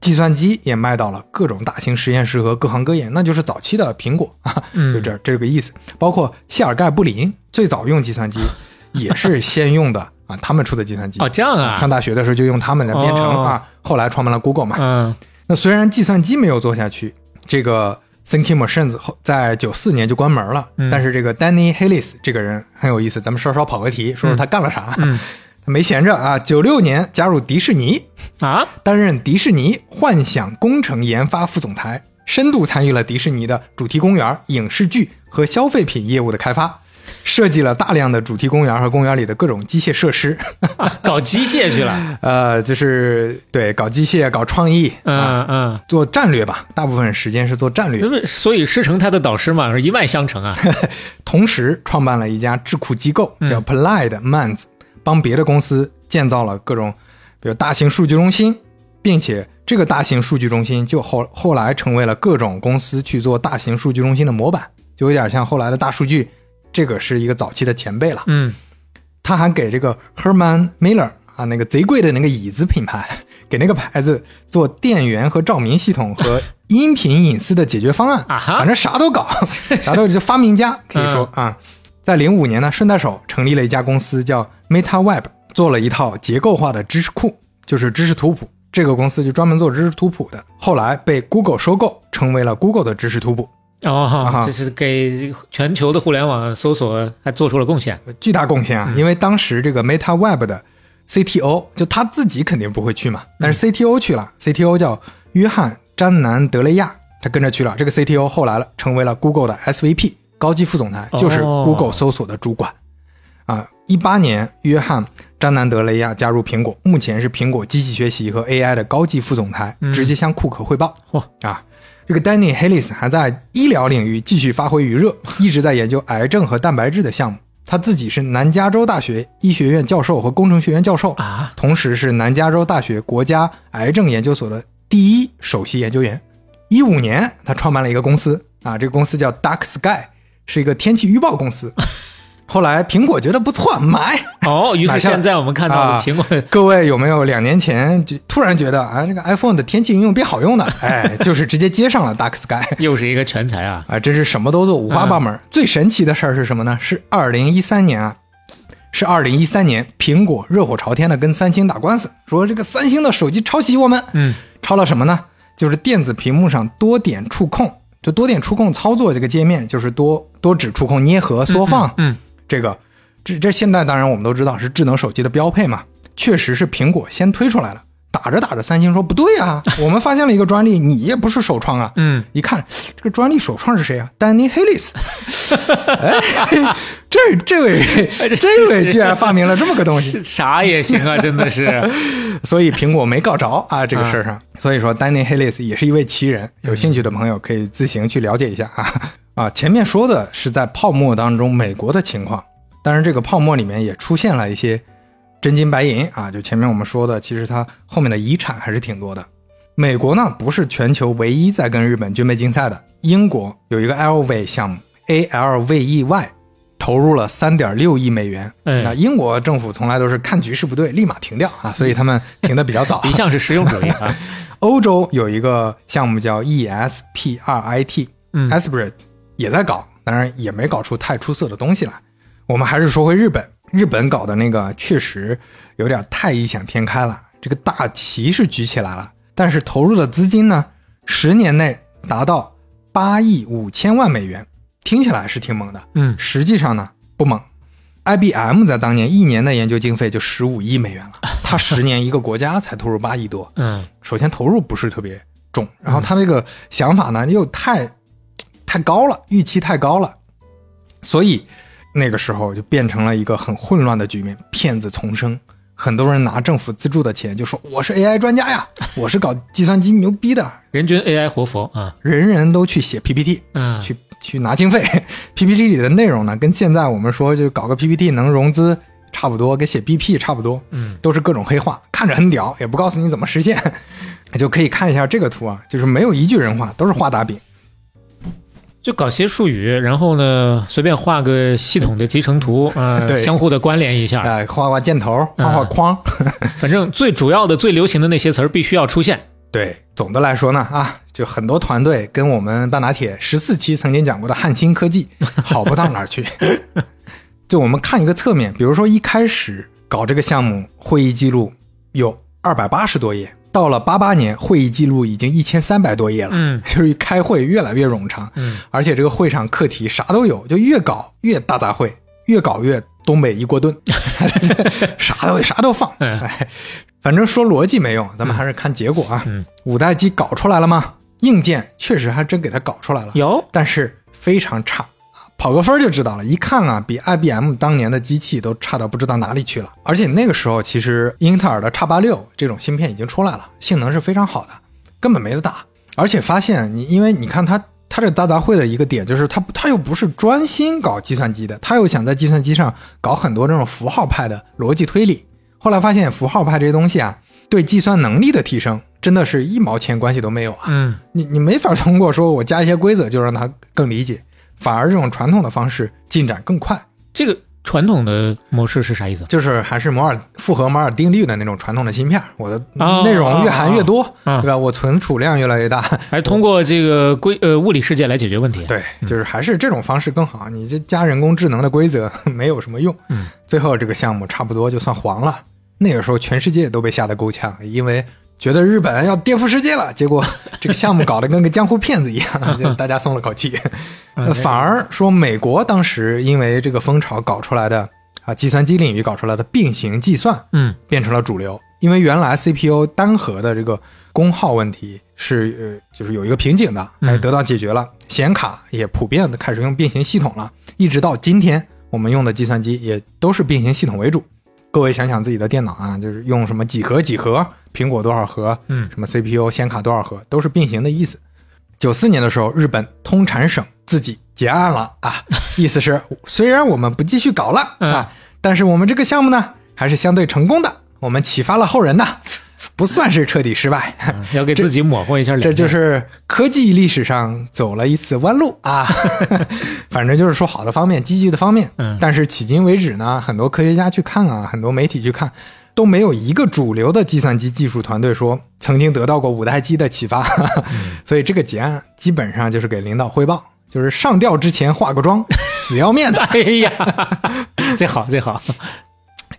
[SPEAKER 3] 计算机也卖到了各种大型实验室和各行各业，那就是早期的苹果 啊，
[SPEAKER 4] 嗯
[SPEAKER 3] 就这这个意思。包括谢尔盖·布林最早用计算机，也是先用的啊，他们出的计算机。
[SPEAKER 4] 哦这样啊
[SPEAKER 3] 上大学的时候就用他们来编程
[SPEAKER 4] 哦
[SPEAKER 3] 啊，后来创办了 Google 嘛。
[SPEAKER 4] 嗯
[SPEAKER 3] 那虽然计算机没有做下去，这个 Thinking Machines 后在九四年就关门了，
[SPEAKER 4] 嗯
[SPEAKER 3] 但是这个 Danny Hillis 这个人很有意思，咱们稍稍跑个题，说说他干了啥。
[SPEAKER 4] 嗯
[SPEAKER 3] 他没闲着啊，九六年加入迪士尼，
[SPEAKER 4] 啊
[SPEAKER 3] 担任迪士尼幻想工程研发副总裁，深度参与了迪士尼的主题公园、影视剧和消费品业务的开发。设计了大量的主题公园和公园里的各种机械设施，
[SPEAKER 4] 搞机械去了，
[SPEAKER 3] 呃，就是对搞机械、搞创意，啊，
[SPEAKER 4] 嗯。嗯，
[SPEAKER 3] 做战略吧，大部分时间是做战略。
[SPEAKER 4] 因为所以师承他的导师嘛，是一脉相承啊，
[SPEAKER 3] 同时创办了一家智库机构，叫 Applied Minds，、帮别的公司建造了各种，比如大型数据中心，并且这个大型数据中心就后后来成为了各种公司去做大型数据中心的模板，就有点像后来的大数据，这个是一个早期的前辈了。
[SPEAKER 4] 嗯
[SPEAKER 3] 他还给这个 Herman Miller 啊那个贼贵的那个椅子品牌，给那个牌子做电源和照明系统和 音频隐私的解决方案
[SPEAKER 4] 啊哈
[SPEAKER 3] 反正啥都搞，啥都就发明家可以说、啊。在零五年呢，顺带手成立了一家公司叫 MetaWeb，做了一套结构化的知识库，就是知识图谱。这个公司就专门做知识图谱的，后来被 Google 收购，成为了 Google 的知识图谱。
[SPEAKER 4] 哦，
[SPEAKER 3] 哈
[SPEAKER 4] 这是给全球的互联网搜索还做出了贡献，
[SPEAKER 3] 巨大贡献啊！因为当时这个 Meta Web 的 CTO 就他自己肯定不会去嘛，但是 CTO 去了，CTO 叫约翰·詹南德雷亚，他跟着去了。这个 CTO 后来了，成为了 Google 的 SVP 高级副总裁，就是
[SPEAKER 4] 哦
[SPEAKER 3] Google 搜索的主管。啊，一八年，约翰·詹南德雷亚加入苹果，目前是苹果机器学习和 AI 的高级副总裁，直接向库克汇报。
[SPEAKER 4] 嚯
[SPEAKER 3] 啊！这个 Danny Hillis 还在医疗领域继续发挥余热，一直在研究癌症和蛋白质的项目。他自己是南加州大学医学院教授和工程学院教授
[SPEAKER 4] 啊，
[SPEAKER 3] 同时是南加州大学国家癌症研究所的第一首席研究员。一五年，他创办了一个公司啊，这个公司叫 Dark Sky，是一个天气预报公司。后来苹果觉得不错，买。
[SPEAKER 4] 哦，于是现在我们看到苹果，
[SPEAKER 3] 各位有没有两年前就突然觉得啊，这个 iPhone 的天气应用变好用的？哎，就是直接接上了 Dark Sky。
[SPEAKER 4] 又是一个全才啊！
[SPEAKER 3] 啊，真是什么都做，五花八门。最神奇的事儿是什么呢？是二零一三年啊，是二零一三年，苹果热火朝天的跟三星打官司，说这个三星的手机抄袭我们。
[SPEAKER 4] 嗯，
[SPEAKER 3] 抄了什么呢？就是电子屏幕上多点触控，就多点触控操作这个界面，就是多多指触控捏合缩放。
[SPEAKER 4] 嗯，
[SPEAKER 3] 这个这这现在当然我们都知道是智能手机的标配嘛，确实是苹果先推出来了。打着打着，三星说不对啊，我们发现了一个专利，你也不是首创啊。
[SPEAKER 4] 嗯，
[SPEAKER 3] 一看这个专利首创是谁啊？丹尼·黑利斯。哎，这这位这位居然发明了这么个东西，
[SPEAKER 4] 啥也行啊，真的是。
[SPEAKER 3] 所以苹果没告着啊这个事儿上。所以说，丹尼·黑利斯也是一位奇人，有兴趣的朋友可以自行去了解一下啊啊。前面说的是在泡沫当中美国的情况，当然这个泡沫里面也出现了一些真金白银啊，就前面我们说的，其实它后面的遗产还是挺多的。美国呢不是全球唯一在跟日本军备竞赛的，英国有一个 LV 项目 ALVEY，投入了三点六亿美元。
[SPEAKER 4] 哎
[SPEAKER 3] 那英国政府从来都是看局势不对立马停掉啊，所以他们停的比较早。
[SPEAKER 4] 一向是实用主义啊。
[SPEAKER 3] 欧洲有一个项目叫 E ESPRIT，
[SPEAKER 4] 嗯
[SPEAKER 3] e s p r i t 也在搞，当然也没搞出太出色的东西来。我们还是说回日本，日本搞的那个确实有点太异想天开了。这个大旗是举起来了，但是投入的资金呢，十年内达到八亿五千万美元，听起来是挺猛的。
[SPEAKER 4] 嗯，
[SPEAKER 3] 实际上呢不猛。IBM 在当年一年的研究经费就十五亿美元了，它十年一个国家才投入八亿多。
[SPEAKER 4] 嗯，
[SPEAKER 3] 首先投入不是特别重，然后他这个想法呢又太太高了，预期太高了，所以那个时候就变成了一个很混乱的局面，骗子丛生。很多人拿政府资助的钱就说我是 AI 专家呀，我是搞计算机牛逼的，
[SPEAKER 4] 人均 AI 活佛啊。
[SPEAKER 3] 人人都去写 PPT，
[SPEAKER 4] 嗯，
[SPEAKER 3] 去去拿经费。PPT 里的内容呢，跟现在我们说就搞个 PPT 能融资差不多，跟写 BP 差不多，
[SPEAKER 4] 嗯，
[SPEAKER 3] 都是各种黑话，看着很屌，也不告诉你怎么实现，就可以看一下这个图啊，就是没有一句人话，都是画大饼。
[SPEAKER 4] 就搞些术语，然后呢，随便画个系统的集成图 啊、
[SPEAKER 3] 对
[SPEAKER 4] 相互的关联一下。
[SPEAKER 3] 哎，画画箭头，画画框。
[SPEAKER 4] 反正最主要的、最流行的那些词儿必须要出现。
[SPEAKER 3] 对，总的来说呢，啊，就很多团队跟我们半打铁十四期曾经讲过的汉芯科技好不到哪儿去。就我们看一个侧面，比如说一开始搞这个项目，会议记录有二百八十多页，到了八八年，会议记录已经一千三百多页了。
[SPEAKER 4] 嗯
[SPEAKER 3] 就是一开会越来越冗长，
[SPEAKER 4] 嗯，
[SPEAKER 3] 而且这个会上课题啥都有，就越搞越大杂烩，越搞越东北一锅炖，啥都啥都放。
[SPEAKER 4] 嗯
[SPEAKER 3] 哎，反正说逻辑没用，咱们还是看结果啊。
[SPEAKER 4] 嗯，
[SPEAKER 3] 五代机搞出来了吗？硬件确实还真给它搞出来了，
[SPEAKER 4] 有
[SPEAKER 3] 但是非常差。跑个分就知道了，一看啊，比 IBM 当年的机器都差到不知道哪里去了。而且那个时候，其实英特尔的 x 八六这种芯片已经出来了，性能是非常好的，根本没得打。而且发现你，因为你看它，它这大杂烩的一个点就是它，它又不是专心搞计算机的，它又想在计算机上搞很多这种符号派的逻辑推理。后来发现符号派这些东西啊，对计算能力的提升真的是一毛钱关系都没有啊。
[SPEAKER 4] 嗯
[SPEAKER 3] 你你没法通过说我加一些规则就让它更理解，反而这种传统的方式进展更快，
[SPEAKER 4] 这个传统的模式是啥意思？
[SPEAKER 3] 就是还是摩尔复合摩尔定律的那种传统的芯片，我的
[SPEAKER 4] 哦
[SPEAKER 3] 内容越含越多，
[SPEAKER 4] 哦
[SPEAKER 3] 对吧？我存储量越来越大，
[SPEAKER 4] 还通过这个规呃物理世界来解决问题？
[SPEAKER 3] 对，就是还是这种方式更好。你这加人工智能的规则 没有什么用，
[SPEAKER 4] 嗯，
[SPEAKER 3] 最后这个项目差不多就算黄了。那个时候全世界都被吓得够呛，因为觉得日本要颠覆世界了，结果 这个项目搞得跟个江湖骗子一样，就大家松了口气。反而说美国当时因为这个风潮搞出来的啊，计算机领域搞出来的并行计算，
[SPEAKER 4] 嗯
[SPEAKER 3] 变成了主流。因为原来 CPU 单核的这个功耗问题是呃，就是有一个瓶颈的，
[SPEAKER 4] 嗯
[SPEAKER 3] 哎，得到解决了。显卡也普遍的开始用并行系统了，一直到今天，我们用的计算机也都是并行系统为主。各位想想自己的电脑啊，就是用什么几核几核，苹果多少核，
[SPEAKER 4] 嗯
[SPEAKER 3] 什么 CPU 显卡多少核，都是并行的意思。九四年的时候，日本通产省自己结案了啊，意思是虽然我们不继续搞了
[SPEAKER 4] 嗯
[SPEAKER 3] 啊，但是我们这个项目呢还是相对成功的，我们启发了后人的。不算是彻底失败，
[SPEAKER 4] 嗯 要给自己抹和一下脸面。
[SPEAKER 3] 这就是科技历史上走了一次弯路啊。反正就是说好的方面，积极的方面。
[SPEAKER 4] 嗯
[SPEAKER 3] 但是迄今为止呢，很多科学家去看啊，很多媒体去看，都没有一个主流的计算机技术团队说曾经得到过五代机的启发。所以这个结案基本上就是给领导汇报，就是上吊之前化个妆，死要面子。
[SPEAKER 4] 哎呀，最好最好，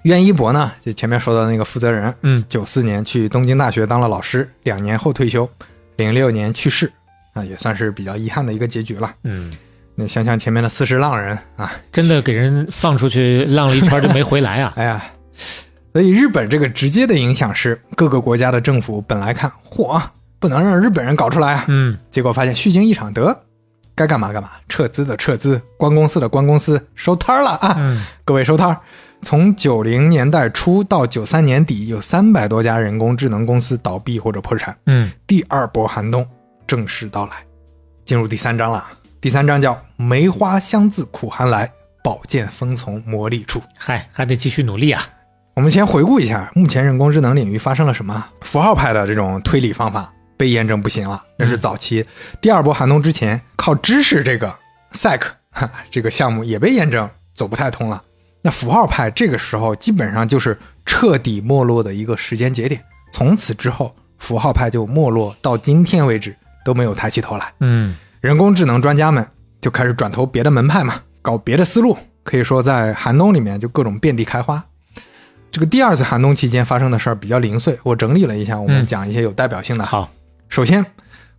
[SPEAKER 3] 渊一博呢，就前面说的那个负责人，
[SPEAKER 4] 嗯，
[SPEAKER 3] 九四年去东京大学当了老师，两年后退休，零六年去世，啊，也算是比较遗憾的一个结局了。
[SPEAKER 4] 嗯，
[SPEAKER 3] 那想想前面的四十浪人啊，
[SPEAKER 4] 真的给人放出去浪了一圈就没回来啊。
[SPEAKER 3] 哎呀，所以日本这个直接的影响是，各个国家的政府本来看，嚯，不能让日本人搞出来啊，
[SPEAKER 4] 嗯，
[SPEAKER 3] 结果发现虚惊一场，得该干嘛干嘛，撤资的撤资，关公司的关公司，收摊儿了啊！
[SPEAKER 4] 嗯
[SPEAKER 3] 各位收摊儿。从九零年代初到九三年底，有三百多家人工智能公司倒闭或者破产，
[SPEAKER 4] 嗯，
[SPEAKER 3] 第二波寒冬正式到来。进入第三章了，第三章叫“梅花香自苦寒来，宝剑锋从磨砺出”。
[SPEAKER 4] 嗨，还得继续努力啊。
[SPEAKER 3] 我们先回顾一下，目前人工智能领域发生了什么？符号派的这种推理方法被验证不行了，那是早期。第二波寒冬之前，靠知识这个 SEC 哈这个项目也被验证走不太通了。那符号派这个时候基本上就是彻底没落的一个时间节点，从此之后，符号派就没落到今天为止都没有抬起头来。
[SPEAKER 4] 嗯
[SPEAKER 3] 人工智能专家们就开始转投别的门派嘛，搞别的思路。可以说，在寒冬里面就各种遍地开花。这个第二次寒冬期间发生的事儿比较零碎，我整理了一下，我们
[SPEAKER 4] 嗯
[SPEAKER 3] 讲一些有代表性的。
[SPEAKER 4] 好，
[SPEAKER 3] 首先，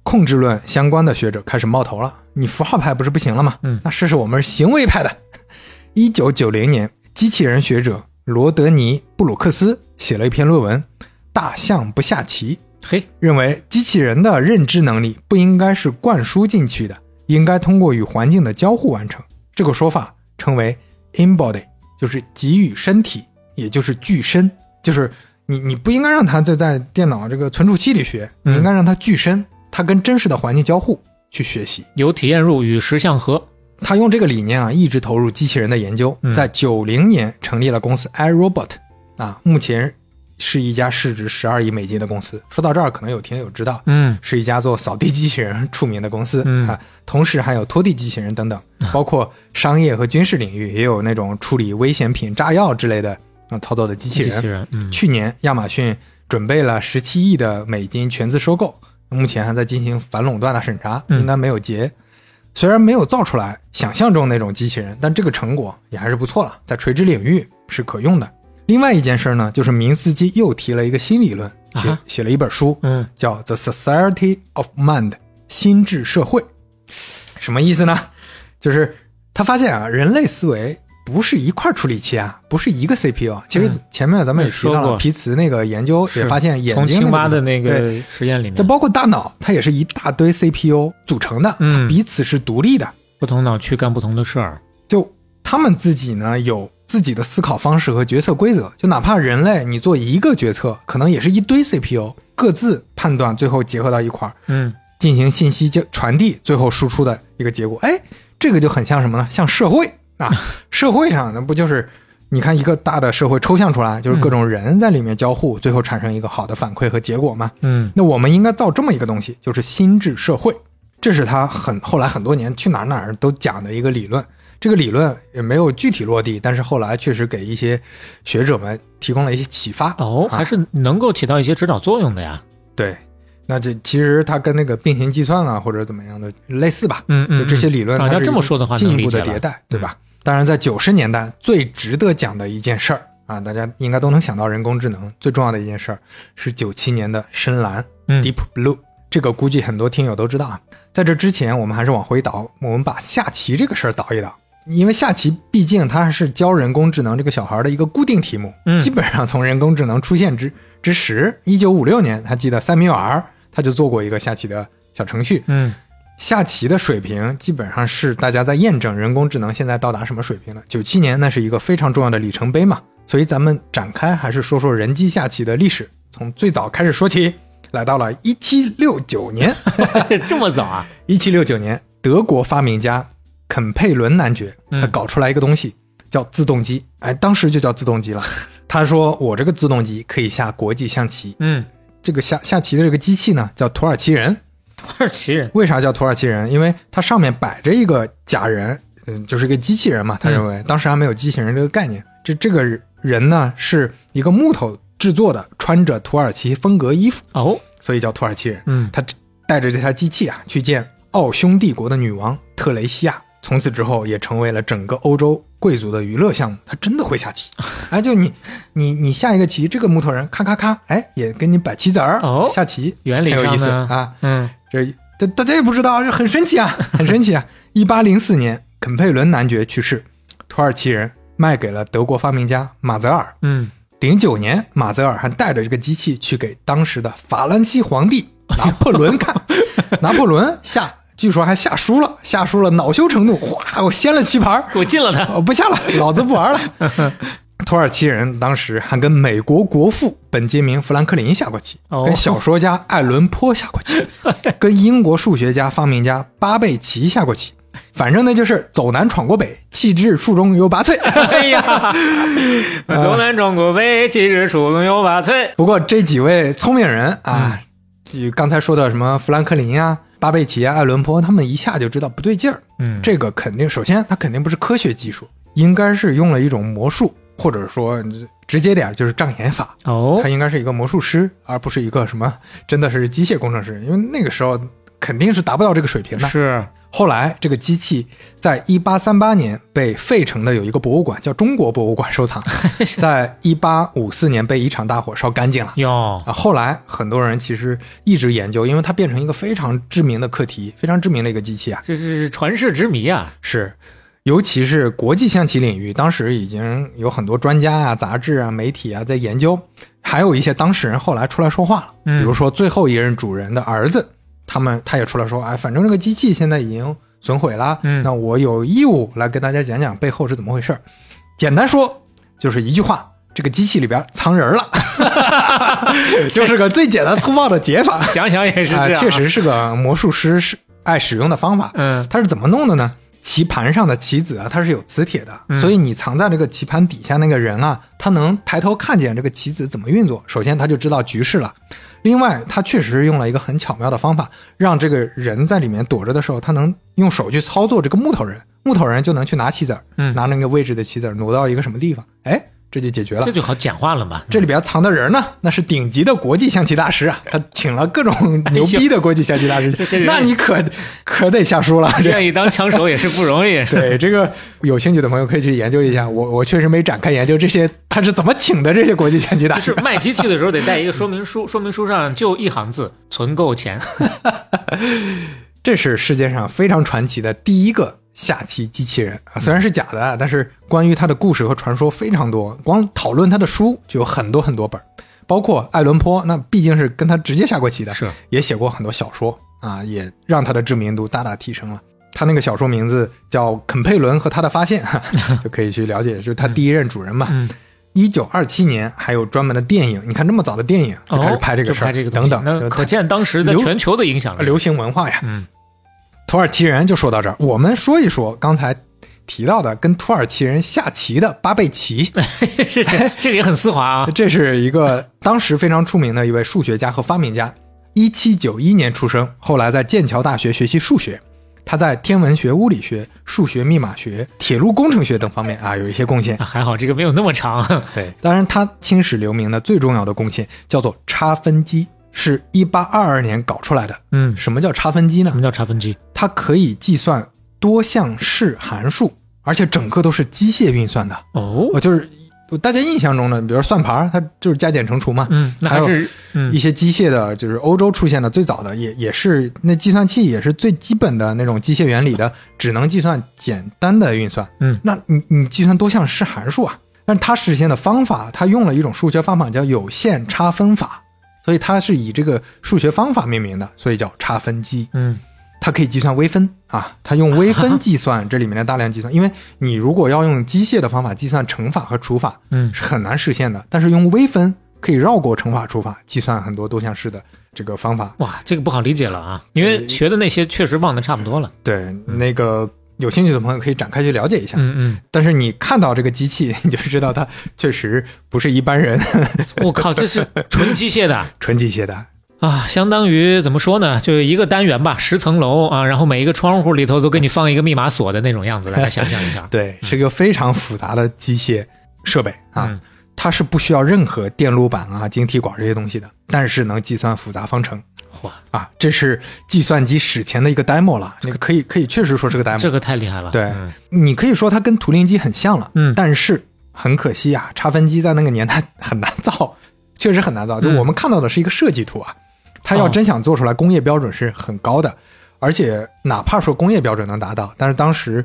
[SPEAKER 3] 控制论相关的学者开始冒头了。你符号派不是不行了吗？
[SPEAKER 4] 嗯
[SPEAKER 3] 那试试我们行为派的。一九九零年，机器人学者罗德尼·布鲁克斯写了一篇论文《大象不下棋》，
[SPEAKER 4] 嘿，
[SPEAKER 3] 认为机器人的认知能力不应该是灌输进去的，应该通过与环境的交互完成。这个说法称为 embody，就是给予身体，也就是具身，就是你你不应该让它在在电脑这个存储器里学，你应该让它具身，它跟真实的环境交互去学习。
[SPEAKER 4] 由体验入与实相合。
[SPEAKER 3] 他用这个理念啊，一直投入机器人的研究
[SPEAKER 4] 嗯，
[SPEAKER 3] 在九零年成立了公司 iRobot，啊，目前是一家市值十二亿美金的公司。说到这儿，可能有听友知道，
[SPEAKER 4] 嗯
[SPEAKER 3] 是一家做扫地机器人出名的公司、
[SPEAKER 4] 嗯
[SPEAKER 3] 啊，同时还有拖地机器人等等，包括商业和军事领域也有那种处理危险品、炸药之类的啊操作的机器人。
[SPEAKER 4] 机器人，嗯
[SPEAKER 3] 去年亚马逊准备了十七亿的美金全资收购，目前还在进行反垄断的审查，
[SPEAKER 4] 嗯
[SPEAKER 3] 应该没有结。虽然没有造出来想象中那种机器人，但这个成果也还是不错了，在垂直领域是可用的。另外一件事呢，就是明斯基又提了一个新理论，写、
[SPEAKER 4] 啊
[SPEAKER 3] 写了一本书，
[SPEAKER 4] 嗯
[SPEAKER 3] 叫《The Society of Mind》心智社会，什么意思呢？就是他发现啊，人类思维不是一块处理器啊，不是一个 CPU 啊。其实
[SPEAKER 4] 嗯
[SPEAKER 3] 前面咱们也提到了，皮茨那个研究也发现眼睛
[SPEAKER 4] 青蛙的那
[SPEAKER 3] 那个
[SPEAKER 4] 实验里面，
[SPEAKER 3] 就包括大脑，它也是一大堆 CPU 组成的，
[SPEAKER 4] 嗯
[SPEAKER 3] 彼此是独立的。
[SPEAKER 4] 不同脑区干不同的事儿。
[SPEAKER 3] 就他们自己呢有自己的思考方式和决策规则，就哪怕人类你做一个决策，可能也是一堆 CPU 各自判断，最后结合到一块儿
[SPEAKER 4] 嗯
[SPEAKER 3] 进行信息交传递，最后输出的一个结果。哎，这个就很像什么呢？像社会啊，社会上那不就是你看一个大的社会抽象出来，就是各种人在里面交互，最后产生一个好的反馈和结果嘛？
[SPEAKER 4] 嗯
[SPEAKER 3] 那我们应该造这么一个东西，就是心智社会。这是他很后来很多年去哪儿哪儿都讲的一个理论。这个理论也没有具体落地，但是后来确实给一些学者们提供了一些启发。
[SPEAKER 4] 哦，
[SPEAKER 3] 啊
[SPEAKER 4] 还是能够起到一些指导作用的呀。
[SPEAKER 3] 对，那这其实它跟那个并行计算啊或者怎么样的类似吧。
[SPEAKER 4] 嗯嗯
[SPEAKER 3] 就这些理论，
[SPEAKER 4] 啊要
[SPEAKER 3] 它
[SPEAKER 4] 这么说的话
[SPEAKER 3] 进一步的迭代，对吧？当然，在九十年代最值得讲的一件事儿啊，大家应该都能想到人工智能最重要的一件事儿是九七年的深蓝。
[SPEAKER 4] 嗯
[SPEAKER 3] Deep Blue，这个估计很多听友都知道啊。在这之前，我们还是往回倒，我们把下棋这个事儿倒一倒，因为下棋毕竟它是教人工智能这个小孩的一个固定题目，
[SPEAKER 4] 嗯
[SPEAKER 3] 基本上从人工智能出现之之时，一九五六年，他记得塞米尔他就做过一个下棋的小程序，
[SPEAKER 4] 嗯
[SPEAKER 3] 下棋的水平基本上是大家在验证人工智能现在到达什么水平了。九七年那是一个非常重要的里程碑嘛，所以咱们展开还是说说人机下棋的历史，从最早开始说起，来到了一七六九年。
[SPEAKER 4] 这么早啊？
[SPEAKER 3] 一七六九年，德国发明家肯佩伦男爵
[SPEAKER 4] 嗯
[SPEAKER 3] 他搞出来一个东西，叫自动机。哎，当时就叫自动机了。他说：“我这个自动机可以下国际象棋。
[SPEAKER 4] 嗯，
[SPEAKER 3] 这个下下棋的这个机器呢，叫土耳其人。
[SPEAKER 4] 土耳其人，
[SPEAKER 3] 为啥叫土耳其人？因为它上面摆着一个假人，嗯，就是一个机器人嘛。他认为当时还没有机器人这个概念。这这个人呢，是一个木头制作的，穿着土耳其风格衣服，
[SPEAKER 4] 哦，
[SPEAKER 3] 所以叫土耳其人。
[SPEAKER 4] 嗯，
[SPEAKER 3] 他带着这台机器啊，去见奥匈帝国的女王特雷西亚。从此之后，也成为了整个欧洲贵族的娱乐项目。他真的会下棋，哎，就你你你下一个棋，这个木头人咔咔咔，哎，也给你摆棋子儿
[SPEAKER 4] 哦
[SPEAKER 3] 下棋，
[SPEAKER 4] 原理
[SPEAKER 3] 很有意思
[SPEAKER 4] 上
[SPEAKER 3] 啊。
[SPEAKER 4] 嗯，
[SPEAKER 3] 这这大家也不知道，这很神奇啊，很神奇啊！一八零四年，肯佩伦男爵去世，土耳其人卖给了德国发明家马泽尔。
[SPEAKER 4] 嗯，
[SPEAKER 3] 零九年，马泽尔还带着这个机器去给当时的法兰西皇帝 拿破仑看，拿破仑下，据说还下输了，下输了，恼羞成怒，哗，我掀了棋盘，
[SPEAKER 4] 给我进了他。
[SPEAKER 3] 我不下了，老子不玩了。土耳其人当时还跟美国国父本杰明·富兰克林下过棋，
[SPEAKER 4] 哦
[SPEAKER 3] 跟小说家爱伦坡下过棋，跟英国数学家、发明家巴贝奇下过棋。反正呢，就是走南闯过北，气质树中有拔萃。
[SPEAKER 4] 哎呀，走南闯过北，气质出中有拔萃。
[SPEAKER 3] 不过这几位聪明人啊，就刚才说的什么富兰克林啊、巴贝奇啊、爱伦坡，他们一下就知道不对劲儿。
[SPEAKER 4] 嗯，
[SPEAKER 3] 这个肯定，首先他肯定不是科学技术，应该是用了一种魔术，或者说直接点就是障眼法。
[SPEAKER 4] 哦
[SPEAKER 3] 他，应该是一个魔术师，而不是一个什么真的是机械工程师，因为那个时候肯定是达不到这个水平的。
[SPEAKER 4] 是
[SPEAKER 3] 后来这个机器在一八三八年被费城的有一个博物馆叫中国博物馆收藏，在一八五四年被一场大火烧干净了。
[SPEAKER 4] 哟，
[SPEAKER 3] 啊，后来很多人其实一直研究，因为它变成一个非常知名的课题，非常知名的一个机器啊。
[SPEAKER 4] 这是传世之谜啊。
[SPEAKER 3] 是，尤其是国际象棋领域，当时已经有很多专家啊、杂志啊、媒体啊在研究，还有一些当事人后来出来说话了，
[SPEAKER 4] 嗯
[SPEAKER 3] 比如说最后一任主人的儿子，他们他也出来说，哎，反正这个机器现在已经损毁了，
[SPEAKER 4] 嗯
[SPEAKER 3] 那我有义务来跟大家讲讲背后是怎么回事儿。简单说就是一句话。这个机器里边藏人了，就是个最简单粗暴的解法。
[SPEAKER 4] 想想也是这
[SPEAKER 3] 啊，
[SPEAKER 4] 样，
[SPEAKER 3] 确实。是个魔术师是爱使用的方法。
[SPEAKER 4] 嗯
[SPEAKER 3] 它是怎么弄的呢？棋盘上的棋子啊，它是有磁铁的，
[SPEAKER 4] 嗯
[SPEAKER 3] 所以你藏在这个棋盘底下那个人啊，他能抬头看见这个棋子怎么运作。首先，他就知道局势了。另外，他确实是用了一个很巧妙的方法，让这个人在里面躲着的时候，他能用手去操作这个木头人，木头人就能去拿棋子儿，
[SPEAKER 4] 嗯
[SPEAKER 3] 拿那个位置的棋子儿挪到一个什么地方，哎，这就解决了
[SPEAKER 4] 这。就好简化了嘛。
[SPEAKER 3] 这里边藏的人呢，那是顶级的国际象棋大师啊，他请了各种 牛逼的国际象棋大师那你可可得下书了。
[SPEAKER 4] 愿意当枪手也是不容易。
[SPEAKER 3] 对这个有兴趣的朋友可以去研究一下，我我确实没展开研究这些他是怎么请的这些国际象棋大师。
[SPEAKER 4] 是卖机器的时候得带一个说明书，说明书上就一行字：存够钱。
[SPEAKER 3] 这是世界上非常传奇的第一个下棋机器人啊，虽然是假的啊，但是关于他的故事和传说非常多，光讨论他的书就有很多很多本儿，包括爱伦坡，那毕竟是跟他直接下过棋的，
[SPEAKER 4] 是
[SPEAKER 3] 也写过很多小说啊，也让他的知名度大大提升了。他那个小说名字叫《肯佩伦和他的发现》，就可以去了解，就是他第一任主人嘛。
[SPEAKER 4] 嗯，
[SPEAKER 3] 一九二七年还有专门的电影，你看这么早的电影就开始拍这个事儿，
[SPEAKER 4] 哦拍这个
[SPEAKER 3] 等等，
[SPEAKER 4] 那可见当时在
[SPEAKER 3] 流
[SPEAKER 4] 全球的影响力。
[SPEAKER 3] 流行文化呀。
[SPEAKER 4] 嗯，
[SPEAKER 3] 土耳其人就说到这儿，我们说一说刚才提到的跟土耳其人下棋的巴贝奇，
[SPEAKER 4] 是这这个也很丝滑啊。
[SPEAKER 3] 这是一个当时非常出名的一位数学家和发明家，一七九一年出生，后来在剑桥大学学习数学。他在天文学、物理学、数学、密码学、铁路工程学等方面啊有一些贡献。
[SPEAKER 4] 啊还好这个没有那么长。
[SPEAKER 3] 对，当然他青史留名的最重要的贡献叫做差分机，是一八二二年搞出来的。
[SPEAKER 4] 嗯，
[SPEAKER 3] 什么叫差分机呢
[SPEAKER 4] 什？么叫差分机？
[SPEAKER 3] 它可以计算多项式函数，而且整个都是机械运算的。
[SPEAKER 4] 哦，
[SPEAKER 3] 哦，就是大家印象中的，比如算盘，它就是加减乘除嘛。
[SPEAKER 4] 嗯，那还是嗯
[SPEAKER 3] 一些机械的，就是欧洲出现的最早的，也也是那计算器也是最基本的那种机械原理的，只能计算简单的运算。
[SPEAKER 4] 嗯，
[SPEAKER 3] 那你你计算多项式函数啊，但它实现的方法，它用了一种数学方法叫有限差分法，所以它是以这个数学方法命名的，所以叫差分机。
[SPEAKER 4] 嗯
[SPEAKER 3] 它可以计算微分啊，它用微分计算这里面的大量计算，因为你如果要用机械的方法计算乘法和除法
[SPEAKER 4] 嗯
[SPEAKER 3] 是很难实现的，但是用微分可以绕过乘法除法，计算很多多项式的这个方法。
[SPEAKER 4] 哇，这个不好理解了啊，因为学的那些确实忘得差不多了。
[SPEAKER 3] 对，那个有兴趣的朋友可以展开去了解一下。
[SPEAKER 4] 嗯嗯，
[SPEAKER 3] 但是你看到这个机器，你就知道它确实不是一般人，
[SPEAKER 4] 我靠，这是纯机械的
[SPEAKER 3] 纯机械的。
[SPEAKER 4] 啊，相当于怎么说呢？就一个单元吧，十层楼啊，然后每一个窗户里头都给你放一个密码锁的那种样子，大家想象一下。
[SPEAKER 3] 对，是个非常复杂的机械设备啊。
[SPEAKER 4] 嗯
[SPEAKER 3] 它是不需要任何电路板啊、晶体管这些东西的，但是能计算复杂方程
[SPEAKER 4] 嚯，
[SPEAKER 3] 啊。这是计算机史前的一个 demo 了，这个可以可以确实说是个 demo。
[SPEAKER 4] 这个太厉害了。
[SPEAKER 3] 对
[SPEAKER 4] 嗯
[SPEAKER 3] 你可以说它跟图灵机很像了，
[SPEAKER 4] 嗯
[SPEAKER 3] 但是很可惜啊，差分机在那个年代很难造，确实很难造。就
[SPEAKER 4] 嗯
[SPEAKER 3] 我们看到的是一个设计图啊，它要
[SPEAKER 4] 哦
[SPEAKER 3] 真想做出来，工业标准是很高的，而且哪怕说工业标准能达到，但是当时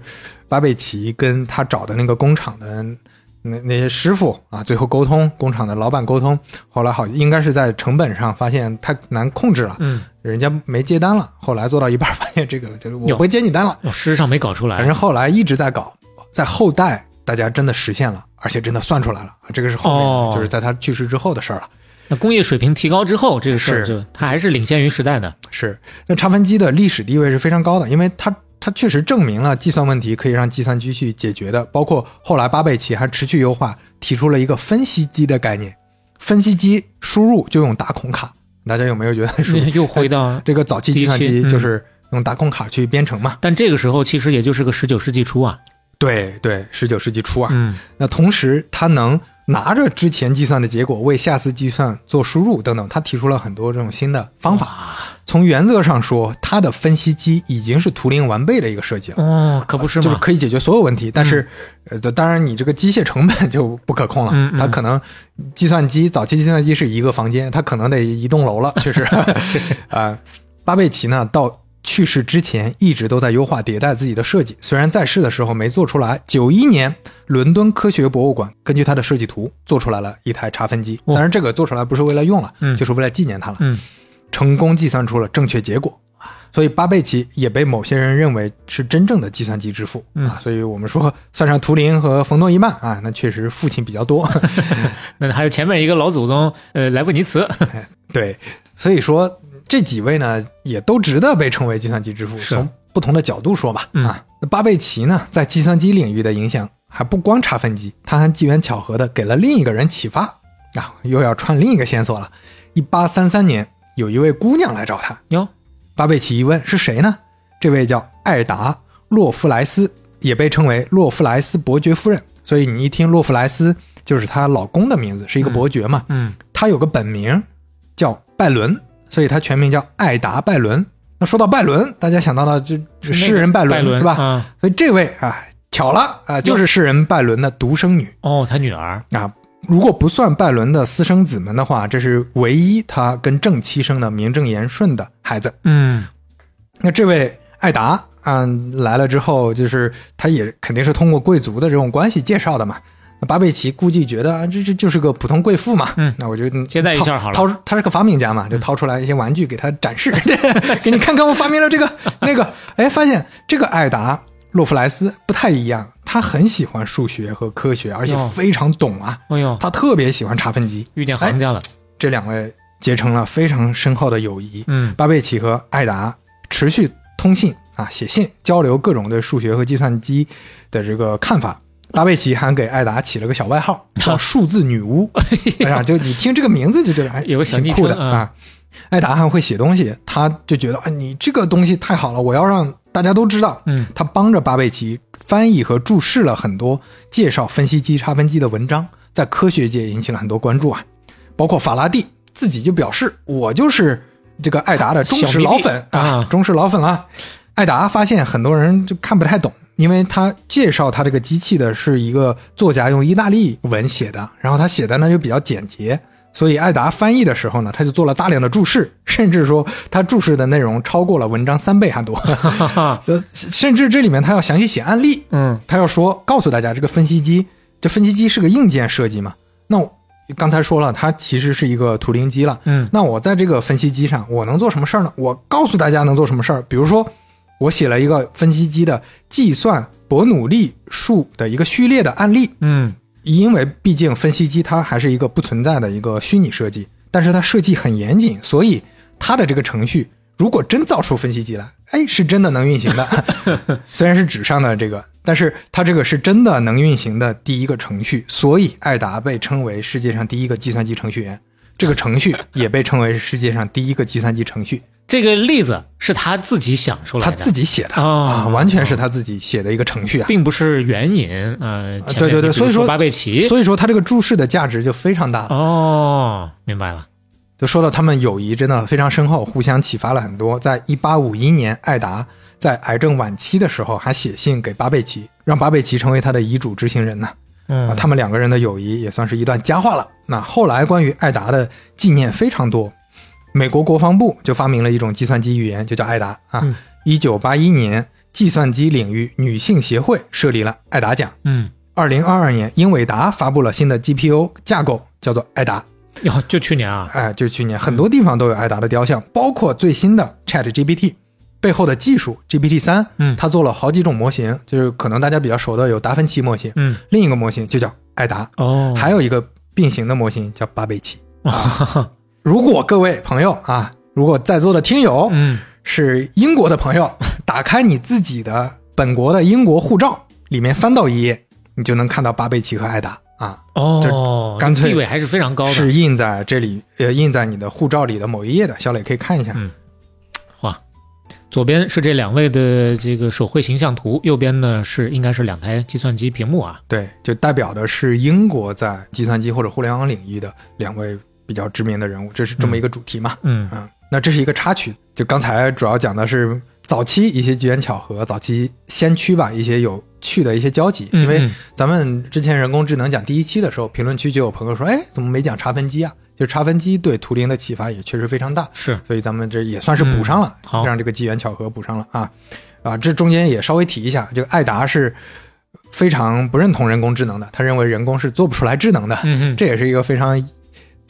[SPEAKER 3] 巴贝奇跟他找的那个工厂的那那些师傅啊，最后沟通，工厂的老板沟通，后来好应该是在成本上发现太难控制了，
[SPEAKER 4] 嗯，
[SPEAKER 3] 人家没接单了，后来做到一半发现这个就是我
[SPEAKER 4] 哟
[SPEAKER 3] 不接你单了。
[SPEAKER 4] 哦，事实上没搞出来。
[SPEAKER 3] 反正后来一直在搞，在后代大家真的实现了，而且真的算出来了。这个是后面，
[SPEAKER 4] 哦
[SPEAKER 3] 就是在他去世之后的事儿了。
[SPEAKER 4] 那工业水平提高之后，这个事儿
[SPEAKER 3] 是
[SPEAKER 4] 就它还是领先于时代的。
[SPEAKER 3] 是，那差分机的历史地位是非常高的，因为它它确实证明了计算问题可以让计算机去解决的。包括后来巴贝奇还持续优化，提出了一个分析机的概念。分析机输入就用打孔卡，大家有没有觉得？
[SPEAKER 4] 又回到，
[SPEAKER 3] 这个早期计算机就是用打孔卡去编程嘛？
[SPEAKER 4] 但这个时候其实也就是个十九世纪初啊。
[SPEAKER 3] 对对，十九世纪初啊。
[SPEAKER 4] 嗯
[SPEAKER 3] 那同时，它能拿着之前计算的结果为下次计算做输入等等，他提出了很多这种新的方法。从原则上说，它的分析机已经是图灵完备的一个设计了。
[SPEAKER 4] 哦，可不是吗
[SPEAKER 3] 就是。可以解决所有问题，但是，呃，当然你这个机械成本 就不可控了。
[SPEAKER 4] 嗯嗯
[SPEAKER 3] 它可能计算机早期计算机是一个房间，它可能得一栋楼了，确实。啊、巴贝奇呢，到去世之前一直都在优化迭代自己的设计，虽然在世的时候没做出来。九一年，伦敦科学博物馆根据他的设计图做出来了一台差分机，
[SPEAKER 4] 哦
[SPEAKER 3] 当然这个做出来不是为了用了，
[SPEAKER 4] 嗯
[SPEAKER 3] 就是为了纪念他了。
[SPEAKER 4] 嗯
[SPEAKER 3] 成功计算出了正确结果。所以巴贝奇也被某些人认为是真正的计算机之父、
[SPEAKER 4] 嗯
[SPEAKER 3] 啊，所以我们说算上图灵和冯诺依曼啊，那确实父亲比较多。
[SPEAKER 4] 那还有前面一个老祖宗，呃，莱布尼茨。
[SPEAKER 3] 对，所以说这几位呢也都值得被称为计算机之父。从不同的角度说吧，
[SPEAKER 4] 嗯
[SPEAKER 3] 啊，那巴贝奇呢在计算机领域的影响还不光差分机，他还机缘巧合的给了另一个人启发啊，又要串另一个线索了。一八三三年，有一位姑娘来找他，
[SPEAKER 4] 哟，
[SPEAKER 3] 巴贝奇一问是谁呢？这位叫艾达·洛夫莱斯，也被称为洛夫莱斯伯爵夫人。所以你一听洛夫莱斯，就是她老公的名字，是一个伯爵嘛。
[SPEAKER 4] 嗯
[SPEAKER 3] 她有个本名叫拜伦，所以她全名叫艾达·拜伦。那说到拜伦，大家想到了就就诗人拜伦
[SPEAKER 4] 拜伦
[SPEAKER 3] 是吧？
[SPEAKER 4] 啊，
[SPEAKER 3] 所以这位啊，巧了啊，就是诗人拜伦的独生女
[SPEAKER 4] 哦，他女儿。
[SPEAKER 3] 啊。如果不算拜伦的私生子们的话，这是唯一他跟正妻生的名正言顺的孩子。
[SPEAKER 4] 嗯
[SPEAKER 3] 那这位艾达嗯、来了之后，就是他也肯定是通过贵族的这种关系介绍的嘛。那巴贝奇估计觉得啊，这这就是个普通贵妇嘛。
[SPEAKER 4] 嗯
[SPEAKER 3] 那我就
[SPEAKER 4] 接待一下好了
[SPEAKER 3] 掏掏他是个发明家嘛，就掏出来一些玩具给他展示，给你看看我发明了这个那个。哎，发现这个艾达洛夫莱斯不太一样，他很喜欢数学和科学，而且非常懂啊。
[SPEAKER 4] 哎呦，
[SPEAKER 3] 他特别喜欢查分机，
[SPEAKER 4] 遇见行家了。
[SPEAKER 3] 这两位结成了非常深厚的友谊。
[SPEAKER 4] 嗯
[SPEAKER 3] 巴贝奇和艾达持续通信啊，写信交流各种对数学和计算机的这个看法。巴贝奇还给艾达起了个小外号，叫“数字女巫”。哎呀，就你听这个名字就觉得哎，
[SPEAKER 4] 有个小
[SPEAKER 3] 挺酷的
[SPEAKER 4] 啊
[SPEAKER 3] 啊。艾达还会写东西，他就觉得啊，你这个东西太好了，我要让大家都知道。
[SPEAKER 4] 嗯
[SPEAKER 3] 他帮着巴贝奇翻译和注释了很多介绍分析机、差分机的文章，在科学界引起了很多关注啊。包括法拉第自己就表示，我就是这个艾达的忠实老粉
[SPEAKER 4] 啊
[SPEAKER 3] 忠实老粉啊。艾达发现很多人就看不太懂，因为他介绍他这个机器的是一个作家用意大利文写的，然后他写的呢就比较简洁，所以艾达翻译的时候呢，他就做了大量的注释，甚至说他注释的内容超过了文章三倍还多，呃，甚至这里面他要详细写案例，
[SPEAKER 4] 嗯
[SPEAKER 3] 他要说告诉大家这个分析机，这分析机是个硬件设计嘛？那我刚才说了，它其实是一个图灵机了。
[SPEAKER 4] 嗯
[SPEAKER 3] 那我在这个分析机上，我能做什么事儿呢？我告诉大家能做什么事儿，比如说，我写了一个分析机的计算伯努利数的一个序列的案例，
[SPEAKER 4] 嗯
[SPEAKER 3] 因为毕竟分析机它还是一个不存在的一个虚拟设计，但是它设计很严谨，所以它的这个程序如果真造出分析机来，哎，是真的能运行的，虽然是纸上的这个，但是它这个是真的能运行的第一个程序，所以艾达被称为世界上第一个计算机程序员。这个程序也被称为世界上第一个计算机程序，
[SPEAKER 4] 这个例子是他自己想出来的他，
[SPEAKER 3] 自己写的、
[SPEAKER 4] 哦
[SPEAKER 3] 啊，完全是他自己写的一个程序啊。
[SPEAKER 4] 并不是援引。呃，
[SPEAKER 3] 对对对所以说
[SPEAKER 4] 巴贝奇。
[SPEAKER 3] 所以说，他这个注释的价值就非常大了。
[SPEAKER 4] 哦，明白了。
[SPEAKER 3] 就说到他们友谊真的非常深厚，互相启发了很多。在一八五一年，艾达在癌症晚期的时候，还写信给巴贝奇，让巴贝奇成为他的遗嘱执行人呢。
[SPEAKER 4] 嗯
[SPEAKER 3] 啊，他们两个人的友谊也算是一段佳话了。那后来关于艾达的纪念非常多，美国国防部就发明了一种计算机语言，就叫艾达啊
[SPEAKER 4] 嗯。
[SPEAKER 3] 一九八一年，计算机领域女性协会设立了艾达奖。
[SPEAKER 4] 嗯，
[SPEAKER 3] 二零二二年，英伟达发布了新的 GPU 架构，叫做艾达。
[SPEAKER 4] 哟，就去年啊，
[SPEAKER 3] 哎，就去年很多地方都有艾达的雕像，包括最新的 Chat GPT 背后的技术 GPT 三，
[SPEAKER 4] 嗯
[SPEAKER 3] 它做了好几种模型，就是可能大家比较熟的有达芬奇模型，
[SPEAKER 4] 嗯，
[SPEAKER 3] 另一个模型就叫艾达，
[SPEAKER 4] 哦，
[SPEAKER 3] 还有一个并行的模型叫巴贝奇。如果各位朋友啊，如果在座的听友
[SPEAKER 4] 嗯，
[SPEAKER 3] 是英国的朋友，打开你自己的本国的英国护照，里面翻到一页，你就能看到巴贝奇和艾达啊，
[SPEAKER 4] 哦，
[SPEAKER 3] 干脆
[SPEAKER 4] 地位还是非常高的。
[SPEAKER 3] 是印在这里，呃，印在你的护照里的某一页的。小磊可以看一下。
[SPEAKER 4] 嗯哇，左边是这两位的这个手绘形象图，右边呢是应该是两台计算机屏幕啊。
[SPEAKER 3] 对，就代表的是英国在计算机或者互联网领域的两位比较知名的人物，这是这么一个主题嘛？
[SPEAKER 4] 嗯
[SPEAKER 3] 嗯，那这是一个插曲。就刚才主要讲的是早期一些机缘巧合，早期先驱吧，一些有趣的一些交集。因为
[SPEAKER 4] 嗯
[SPEAKER 3] 咱们之前人工智能讲第一期的时候，评论区就有朋友说，哎，怎么没讲查分机啊？就查分机对图灵的启发也确实非常大。
[SPEAKER 4] 是
[SPEAKER 3] 所以咱们这也算是补上了，让这个机缘巧合补上了啊啊！这中间也稍微提一下，这个艾达是非常不认同人工智能的，他认为人工是做不出来智能的，这也是一个非常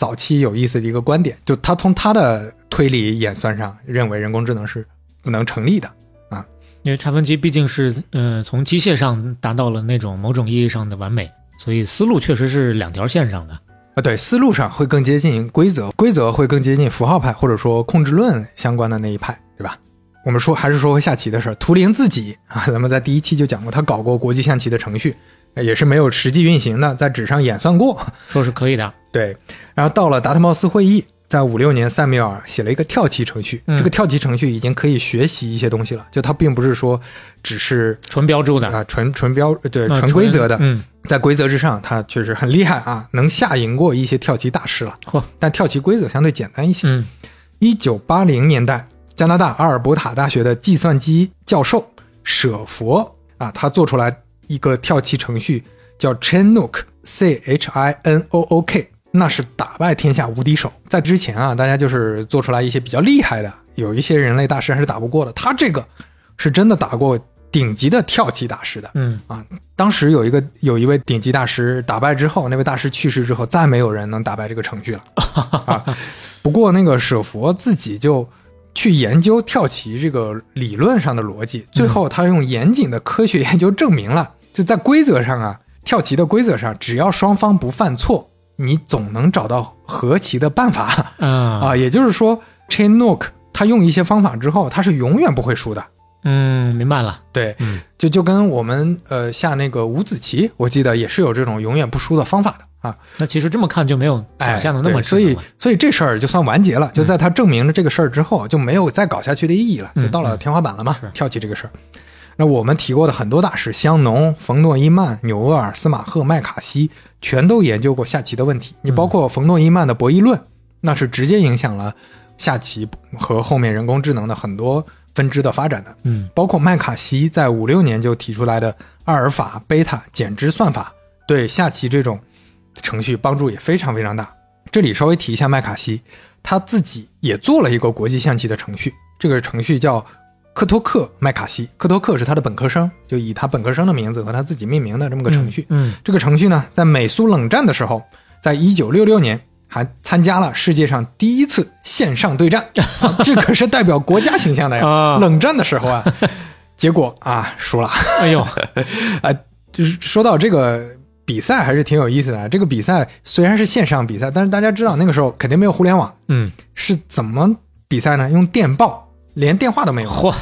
[SPEAKER 3] 早期有意思的一个观点。就他从他的推理演算上认为人工智能是不能成立的啊。
[SPEAKER 4] 因为查分机毕竟是呃从机械上达到了那种某种意义上的完美，所以思路确实是两条线上的。
[SPEAKER 3] 啊，对，思路上会更接近规则，规则会更接近符号派或者说控制论相关的那一派，对吧？我们说还是说回下棋的事儿，图灵自己啊，咱们在第一期就讲过，他搞过国际象棋的程序，也是没有实际运行的，在纸上演算过。
[SPEAKER 4] 说是可以的。
[SPEAKER 3] 对，然后到了达特茅斯会议，在五六年，塞缪尔写了一个跳棋程序，
[SPEAKER 4] 嗯
[SPEAKER 3] 这个跳棋程序已经可以学习一些东西了，就它并不是说只是
[SPEAKER 4] 纯标注的，
[SPEAKER 3] 啊纯纯标对
[SPEAKER 4] 呃
[SPEAKER 3] 纯规则的，
[SPEAKER 4] 嗯，
[SPEAKER 3] 在规则之上，它确实很厉害啊，能下赢过一些跳棋大师了。
[SPEAKER 4] 嚯，
[SPEAKER 3] 但跳棋规则相对简单一些。
[SPEAKER 4] 嗯
[SPEAKER 3] 一九八零年代，加拿大阿尔伯塔大学的计算机教授舍佛啊，他做出来一个跳棋程序，叫 Chinook，C H I N O O K，那是打败天下无敌手。在之前啊，大家就是做出来一些比较厉害的，有一些人类大师还是打不过的。他这个是真的打过顶级的跳棋大师的。
[SPEAKER 4] 嗯
[SPEAKER 3] 啊，当时有一个有一位顶级大师打败之后，那位大师去世之后，再没有人能打败这个程序了 啊。不过那个舍佛自己就去研究跳棋这个理论上的逻辑，最后他用严谨的科学研究证明了，就在规则上啊，跳棋的规则上，只要双方不犯错，你总能找到和棋的办法
[SPEAKER 4] 嗯
[SPEAKER 3] 啊。也就是说，Chainlock 他用一些方法之后，他是永远不会输的。
[SPEAKER 4] 嗯，明白了。
[SPEAKER 3] 对，
[SPEAKER 4] 嗯
[SPEAKER 3] 就就跟我们呃下那个五子棋，我记得也是有这种永远不输的方法的啊。
[SPEAKER 4] 那其实这么看就没有
[SPEAKER 3] 哎，
[SPEAKER 4] 想象的那么
[SPEAKER 3] 对所以所以这事儿就算完结了，就在他证明了这个事儿之后，就没有再搞下去的意义了，
[SPEAKER 4] 嗯
[SPEAKER 3] 就到了天花板了嘛，
[SPEAKER 4] 是
[SPEAKER 3] 跳棋这个事儿。那我们提过的很多大师，香农、冯诺依曼、纽厄尔、司马赫、麦卡锡，全都研究过下棋的问题。你包括冯诺依曼的博弈论，那是直接影响了下棋和后面人工智能的很多分支的发展的。
[SPEAKER 4] 嗯
[SPEAKER 3] 包括麦卡锡在五六年就提出来的阿尔法、贝塔减脂算法，对下棋这种程序帮助也非常非常大。这里稍微提一下麦卡锡，他自己也做了一个国际象棋的程序，这个程序叫科托克麦卡锡，科托克是他的本科生，就以他本科生的名字和他自己命名的这么个程序。
[SPEAKER 4] 嗯
[SPEAKER 3] 这个程序呢，在美苏冷战的时候，在一九六六年还参加了世界上第一次线上对战，啊这可是代表国家形象的呀。
[SPEAKER 4] 啊
[SPEAKER 3] 冷战的时候啊，结果啊输了。
[SPEAKER 4] 哎呦，
[SPEAKER 3] 啊，就是说到这个比赛还是挺有意思的。这个比赛虽然是线上比赛，但是大家知道那个时候肯定没有互联网，
[SPEAKER 4] 嗯，
[SPEAKER 3] 是怎么比赛呢？用电报，连电话都没有。
[SPEAKER 4] 嚯，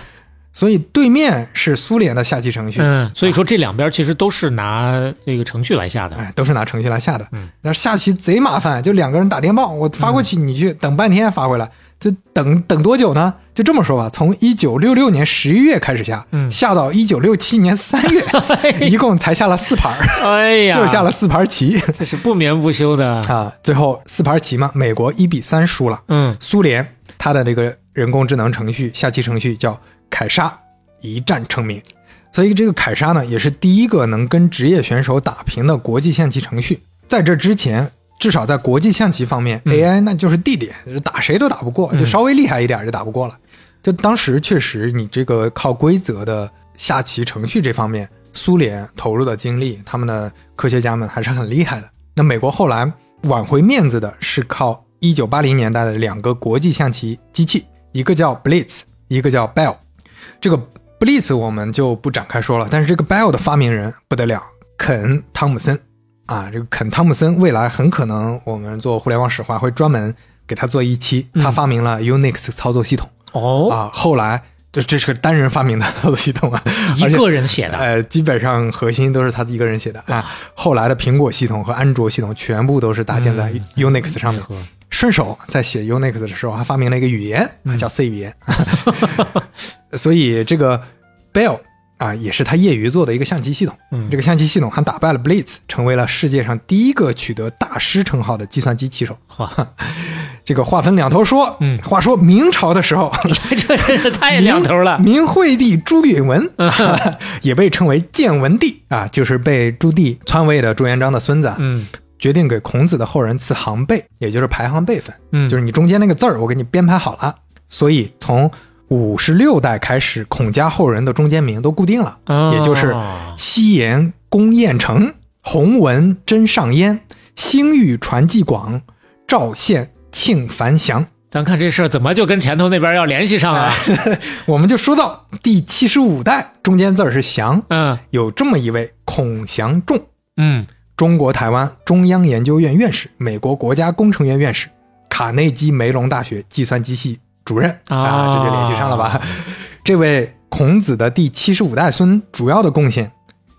[SPEAKER 3] 所以对面是苏联的下棋程序，
[SPEAKER 4] 嗯，所以说这两边其实都是拿这个程序来下的。
[SPEAKER 3] 哎，都是拿程序来下的。
[SPEAKER 4] 嗯，
[SPEAKER 3] 但是下棋贼麻烦，就两个人打电报，我发过去，你去等半天发回来，这等等多久呢？就这么说吧，从一九六六年十一月开始下，
[SPEAKER 4] 嗯
[SPEAKER 3] 下到一九六七年三月，一共才下了四盘儿，
[SPEAKER 4] 哎呀，
[SPEAKER 3] 就下了四盘棋
[SPEAKER 4] 这是不眠不休的。
[SPEAKER 3] 啊。最后四盘棋嘛，美国一比三输了。
[SPEAKER 4] 嗯
[SPEAKER 3] 苏联他的这个人工智能程序下棋程序叫凯莎，一战成名。所以这个凯莎呢，也是第一个能跟职业选手打平的国际象棋程序。在这之前，至少在国际象棋方面、
[SPEAKER 4] 嗯
[SPEAKER 3] a i 那就是地点，打谁都打不过，
[SPEAKER 4] 嗯
[SPEAKER 3] 就稍微厉害一点就打不过了。就当时确实，你这个靠规则的下棋程序这方面，苏联投入的精力，他们的科学家们还是很厉害的。那美国后来挽回面子的是靠一九八零年代的两个国际象棋机器，一个叫 Blitz，一个叫 Bell。这个 Blitz 我们就不展开说了，但是这个 Bell 的发明人不得了，肯汤姆森啊，这个肯汤姆森未来很可能我们做互联网史话会专门给他做一期，
[SPEAKER 4] 嗯
[SPEAKER 3] 他发明了 Unix 操作系统、
[SPEAKER 4] 哦，
[SPEAKER 3] 啊，后来这这是个单人发明的操作系统啊，
[SPEAKER 4] 一个人写的。
[SPEAKER 3] 呃，基本上核心都是他一个人写的啊。后来的苹果系统和安卓系统全部都是搭建在
[SPEAKER 4] 嗯
[SPEAKER 3] Unix 上面。顺手在写 Unix 的时候，还发明了一个语言，
[SPEAKER 4] 嗯
[SPEAKER 3] 叫 C 语言。所以这个 Bell 啊，也是他业余做的一个象棋系统。
[SPEAKER 4] 嗯
[SPEAKER 3] 这个象棋系统还打败了 Blitz，成为了世界上第一个取得大师称号的计算机棋手。
[SPEAKER 4] 哇，
[SPEAKER 3] 这个话分两头说，
[SPEAKER 4] 嗯
[SPEAKER 3] 话说明朝的时候，
[SPEAKER 4] 这真是太两头了。
[SPEAKER 3] 明惠帝朱允文、也被称为建文帝啊，就是被朱棣篡位的朱元璋的孙子啊，
[SPEAKER 4] 嗯
[SPEAKER 3] 决定给孔子的后人赐行辈，也就是排行辈分，
[SPEAKER 4] 嗯，
[SPEAKER 3] 就是你中间那个字儿我给你编排好了，所以从五十六代开始，孔家后人的中间名都固定了，
[SPEAKER 4] 哦
[SPEAKER 3] 也就是西延公彦成、洪文真上焉、兴裕传继广、赵宪庆繁祥。
[SPEAKER 4] 咱看这事儿怎么就跟前头那边要联系上啊？
[SPEAKER 3] 我们就说到第七十五代，中间字儿是祥，
[SPEAKER 4] 嗯。
[SPEAKER 3] 有这么一位孔祥仲，
[SPEAKER 4] 嗯
[SPEAKER 3] 中国台湾中央研究院院士，美国国家工程院院士，卡内基梅隆大学计算机系主任啊，
[SPEAKER 4] 啊
[SPEAKER 3] 这就联系上了吧？这位孔子的第七十五代孙，主要的贡献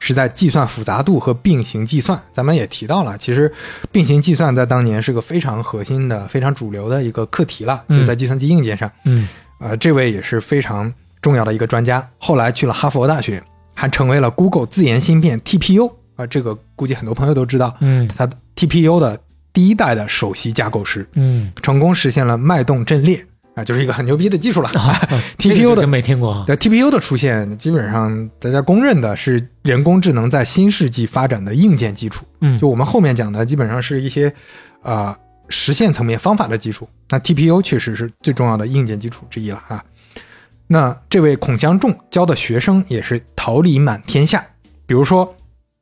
[SPEAKER 3] 是在计算复杂度和并行计算。咱们也提到了，其实并行计算在当年是个非常核心的、非常主流的一个课题了，
[SPEAKER 4] 嗯
[SPEAKER 3] 就在计算机硬件上。
[SPEAKER 4] 嗯
[SPEAKER 3] 呃，这位也是非常重要的一个专家，后来去了哈佛大学，还成为了 Google 自研芯片 TPU 啊、这个估计很多朋友都知道，
[SPEAKER 4] 嗯
[SPEAKER 3] 他 TPU 的第一代的首席架构师，
[SPEAKER 4] 嗯
[SPEAKER 3] 成功实现了脉动阵列啊，就是一个很牛逼的技术了。
[SPEAKER 4] 这个
[SPEAKER 3] TPU 的
[SPEAKER 4] 真没听过。
[SPEAKER 3] 对 TPU 的出现，基本上大家公认的是人工智能在新世纪发展的硬件基础。
[SPEAKER 4] 嗯
[SPEAKER 3] 就我们后面讲的，基本上是一些啊、呃实现层面方法的基础。那 TPU 确实是最重要的硬件基础之一了啊。那这位孔祥仲教的学生也是桃李满天下，比如说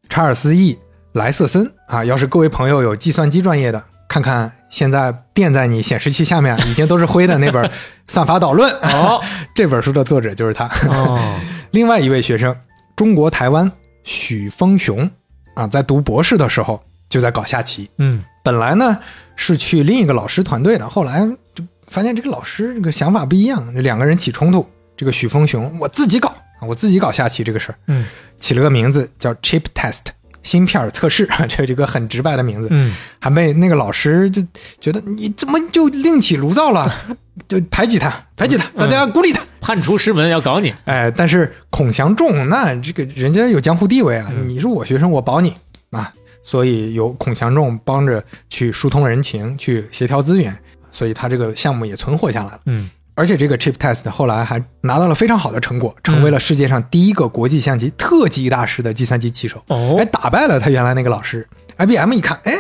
[SPEAKER 3] 查尔斯 ·E. 莱瑟森啊，要是各位朋友有计算机专业的，看看现在垫在你显示器下面已经都是灰的那本《算法导论》
[SPEAKER 4] 哦
[SPEAKER 3] 这本书的作者就是他。
[SPEAKER 4] 哦，
[SPEAKER 3] 另外一位学生，中国台湾许峰雄啊，在读博士的时候就在搞下棋。
[SPEAKER 4] 嗯
[SPEAKER 3] 本来呢是去另一个老师团队的，后来就发现这个老师这个想法不一样，这两个人起冲突。这个许峰雄我自己搞啊，我自己搞下棋这个事儿，
[SPEAKER 4] 嗯
[SPEAKER 3] 起了个名字叫 Chip Test，芯片测试，这这个很直白的名字。
[SPEAKER 4] 嗯
[SPEAKER 3] 还被那个老师就觉得你怎么就另起炉灶了，就排挤他，排挤他，大家孤立他。
[SPEAKER 4] 判出师门要搞你。
[SPEAKER 3] 哎，但是孔祥仲那这个人家有江湖地位啊，
[SPEAKER 4] 嗯
[SPEAKER 3] 你是我学生，我保你啊，所以有孔祥仲帮着去疏通人情，去协调资源，所以他这个项目也存活下来了。
[SPEAKER 4] 嗯
[SPEAKER 3] 而且这个 Chip Test 后来还拿到了非常好的成果，成为了世界上第一个国际象棋特级大师的计算机棋手，
[SPEAKER 4] 哦。
[SPEAKER 3] 还打败了他原来那个老师。IBM 一看，哎，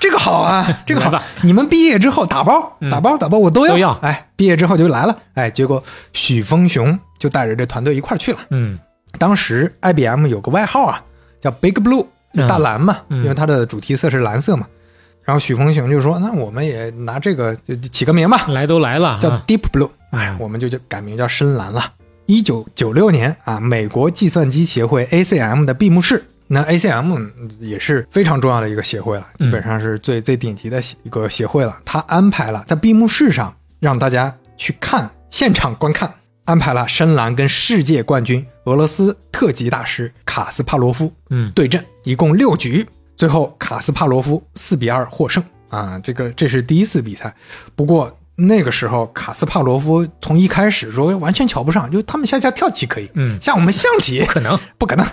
[SPEAKER 3] 这个好啊，这个好，你们毕业之后打包
[SPEAKER 4] 嗯。
[SPEAKER 3] 打包打包我都要，
[SPEAKER 4] 都要。
[SPEAKER 3] 哎，毕业之后就来了，哎，结果许峰雄就带着这团队一块儿去了。
[SPEAKER 4] 嗯。
[SPEAKER 3] 当时 IBM 有个外号啊，叫 Big Blue，
[SPEAKER 4] 嗯
[SPEAKER 3] 大蓝嘛，
[SPEAKER 4] 嗯。
[SPEAKER 3] 因为它的主题色是蓝色嘛。然后许鹏雄就说：“那我们也拿这个就起个名吧，
[SPEAKER 4] 来都来了，
[SPEAKER 3] 叫
[SPEAKER 4] 啊
[SPEAKER 3] Deep Blue，哎
[SPEAKER 4] 嗯，
[SPEAKER 3] 我们就就改名叫深蓝了。”一九九六年啊，美国计算机协会 ACM 的闭幕式，那 ACM 也是非常重要的一个协会了，
[SPEAKER 4] 嗯。
[SPEAKER 3] 基本上是最最顶级的一个协会了。他安排了在闭幕式上让大家去看现场观看安排了深蓝跟世界冠军俄罗斯特级大师卡斯帕罗夫
[SPEAKER 4] 嗯。
[SPEAKER 3] 对阵，一共六局，最后卡斯帕罗夫四比二获胜啊！这个这是第一次比赛，不过那个时候卡斯帕罗夫从一开始说完全瞧不上，就他们下下跳棋可以，
[SPEAKER 4] 嗯
[SPEAKER 3] 下我们象棋
[SPEAKER 4] 不可能。
[SPEAKER 3] 不可能。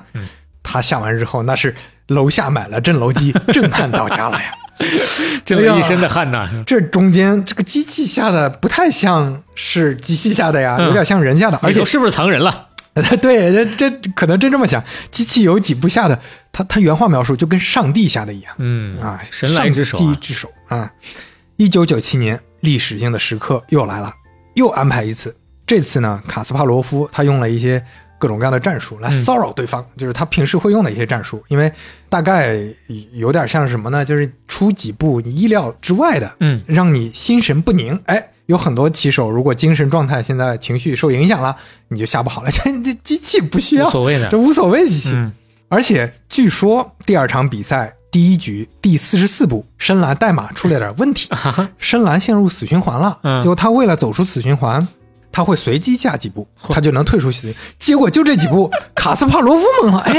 [SPEAKER 3] 他下完之后，那是楼下买了震楼机，震撼到家了呀！
[SPEAKER 4] 这一身的汗呐，
[SPEAKER 3] 这中间这个机器下的不太像是机器下的呀，
[SPEAKER 4] 嗯
[SPEAKER 3] 有点像人下的，而且
[SPEAKER 4] 是不是藏人了？
[SPEAKER 3] 对，这这可能真这么想，机器有几步下的，他他原话描述就跟上帝下的一样
[SPEAKER 4] 嗯
[SPEAKER 3] 啊，
[SPEAKER 4] 神来之手、啊，
[SPEAKER 3] 上帝之手啊！一九九七年，历史性的时刻又来了，又安排一次。这次呢，卡斯帕罗夫他用了一些各种各样的战术来骚扰对方，就是他平时会用的一些战术，因为大概有点像什么呢？就是出几步你意料之外的，
[SPEAKER 4] 嗯，
[SPEAKER 3] 让你心神不宁。哎，有很多棋手如果精神状态现在情绪受影响了，你就下不好了。这这机器不需要
[SPEAKER 4] 无，所谓的
[SPEAKER 3] 这。无所谓机器。
[SPEAKER 4] 嗯
[SPEAKER 3] 而且据说第二场比赛第一局第四十四步，深蓝代码出了点问题，深蓝陷入死循环了。
[SPEAKER 4] 嗯
[SPEAKER 3] 结果他为了走出死循环，他会随机下几步，他就能退出去。结果就这几步，卡斯帕罗夫懵了，哎，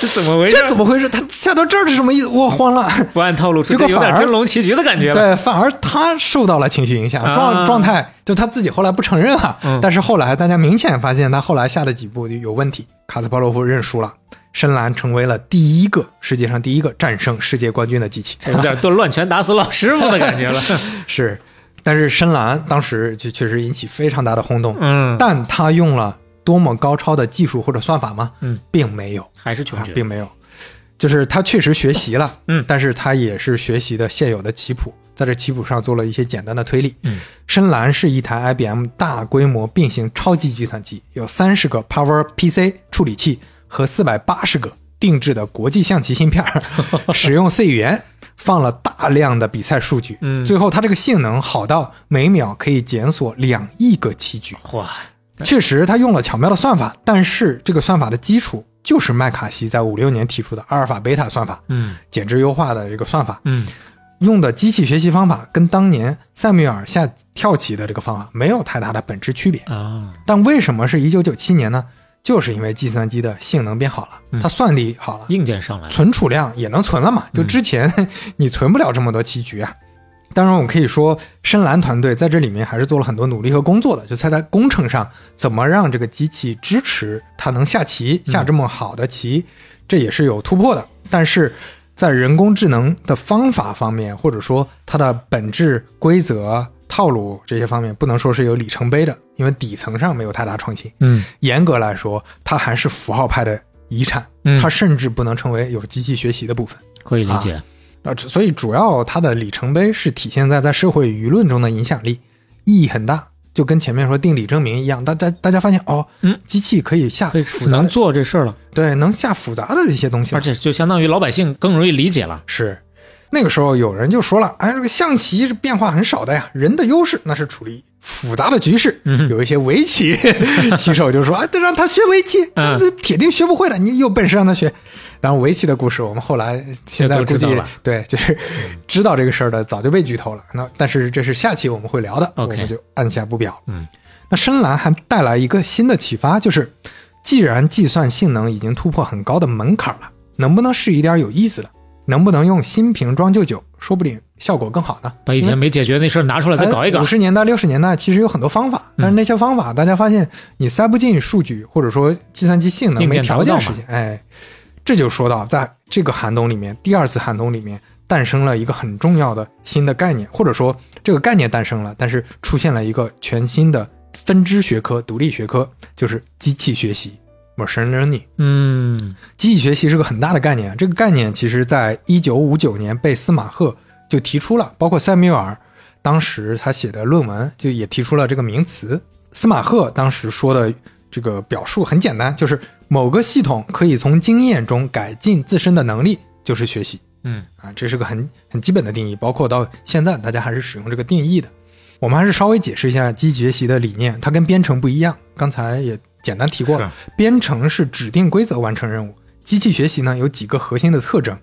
[SPEAKER 4] 这怎么回事？
[SPEAKER 3] 这怎么回事？他下到这儿是什么意思？我慌了。
[SPEAKER 4] 不按套路出？这有
[SPEAKER 3] 结果反而
[SPEAKER 4] 点真龙棋局的感觉了。
[SPEAKER 3] 对，反而他受到了情绪影响，
[SPEAKER 4] 啊
[SPEAKER 3] 状状态就他自己后来不承认了，
[SPEAKER 4] 嗯
[SPEAKER 3] 但是后来大家明显发现他后来下的几步就有问题，卡斯帕罗夫认输了，深蓝成为了第一个世界上第一个战胜世界冠军的机器，
[SPEAKER 4] 有点炖乱拳打死老师傅的感觉了。
[SPEAKER 3] 是，但是深蓝当时就确实引起非常大的轰动，
[SPEAKER 4] 嗯，
[SPEAKER 3] 但他用了多么高超的技术或者算法吗？
[SPEAKER 4] 嗯，
[SPEAKER 3] 并没有。
[SPEAKER 4] 还是穷学。
[SPEAKER 3] 啊并没有，就是他确实学习了，
[SPEAKER 4] 嗯
[SPEAKER 3] 但是他也是学习的现有的棋谱，在这棋谱上做了一些简单的推理。
[SPEAKER 4] 嗯，
[SPEAKER 3] 深蓝是一台 IBM 大规模并行超级计算机，有三十个 Power PC 处理器和四百八十个定制的国际象棋芯片儿，使用 C 语言。放了大量的比赛数据，
[SPEAKER 4] 嗯。
[SPEAKER 3] 最后它这个性能好到每秒可以检索两亿个棋局，
[SPEAKER 4] 哇，
[SPEAKER 3] 确实，它用了巧妙的算法，但是这个算法的基础就是麦卡锡在五六年提出的阿尔法贝塔算法，
[SPEAKER 4] 嗯。
[SPEAKER 3] 减脂优化的这个算法，
[SPEAKER 4] 嗯。
[SPEAKER 3] 用的机器学习方法跟当年塞缪尔下跳棋的这个方法没有太大的本质区别。
[SPEAKER 4] 啊，
[SPEAKER 3] 但为什么是一九九七年呢？就是因为计算机的性能变好了，它算力好了，
[SPEAKER 4] 硬件上来了。
[SPEAKER 3] 存储量也能存了嘛？就之前 你存不了这么多棋局啊。当然，我们可以说深蓝团队在这里面还是做了很多努力和工作的，就在它工程上怎么让这个机器支持它能下棋，下这么好的棋，这也是有突破的。但是在人工智能的方法方面，或者说它的本质规则、套路这些方面，不能说是有里程碑的，因为底层上没有太大创新。
[SPEAKER 4] 嗯
[SPEAKER 3] 严格来说，它还是符号派的遗产，
[SPEAKER 4] 嗯
[SPEAKER 3] 它甚至不能成为有机器学习的部分。
[SPEAKER 4] 可以理解。
[SPEAKER 3] 啊，所以主要它的里程碑是体现在在社会舆论中的影响力，意义很大。就跟前面说定理证明一样，大家大家发现哦，
[SPEAKER 4] 嗯，
[SPEAKER 3] 机器可以下
[SPEAKER 4] 可以
[SPEAKER 3] 复杂，
[SPEAKER 4] 能做这事儿了，
[SPEAKER 3] 对，能下复杂的一些东西，
[SPEAKER 4] 而且就相当于老百姓更容易理解了。
[SPEAKER 3] 是那个时候有人就说了，哎，这个象棋是变化很少的呀，人的优势那是处理复杂的局势。
[SPEAKER 4] 嗯
[SPEAKER 3] 有一些围棋 棋手就说，哎，对，让他学围棋，
[SPEAKER 4] 嗯
[SPEAKER 3] 这铁定学不会的，你有本事让他学。然后围棋的故事，我们后来现在估计对，就是知道这个事儿的早就被剧透了。那但是这是下期我们会聊的我们就按下不表。
[SPEAKER 4] 嗯，
[SPEAKER 3] 那深蓝还带来一个新的启发，就是既然计算性能已经突破很高的门槛了，能不能试一点有意思的？能不能用新瓶装旧酒？说不定效果更好呢。
[SPEAKER 4] 把以前没解决那事儿拿出来再搞一搞
[SPEAKER 3] 五。十年代、六十年代其实有很多方法，但是那些方法大家发现你塞不进数据，或者说计算机性能
[SPEAKER 4] 硬
[SPEAKER 3] 没条件实现。哎，这就说到在这个寒冬里面，第二次寒冬里面诞生了一个很重要的新的概念，或者说这个概念诞生了，但是出现了一个全新的分支学科、独立学科，就是机器学习 （machine learning）。
[SPEAKER 4] 嗯
[SPEAKER 3] 机器学习是个很大的概念，这个概念其实在一九五九年被司马赫就提出了，包括塞缪尔当时他写的论文就也提出了这个名词。司马赫当时说的这个表述很简单，就是某个系统可以从经验中改进自身的能力，就是学习
[SPEAKER 4] 嗯
[SPEAKER 3] 啊，这是个很很基本的定义，包括到现在大家还是使用这个定义的。我们还是稍微解释一下机器学习的理念，它跟编程不一样，刚才也简单提过了。编程是指定规则完成任务，机器学习呢有几个核心的特征。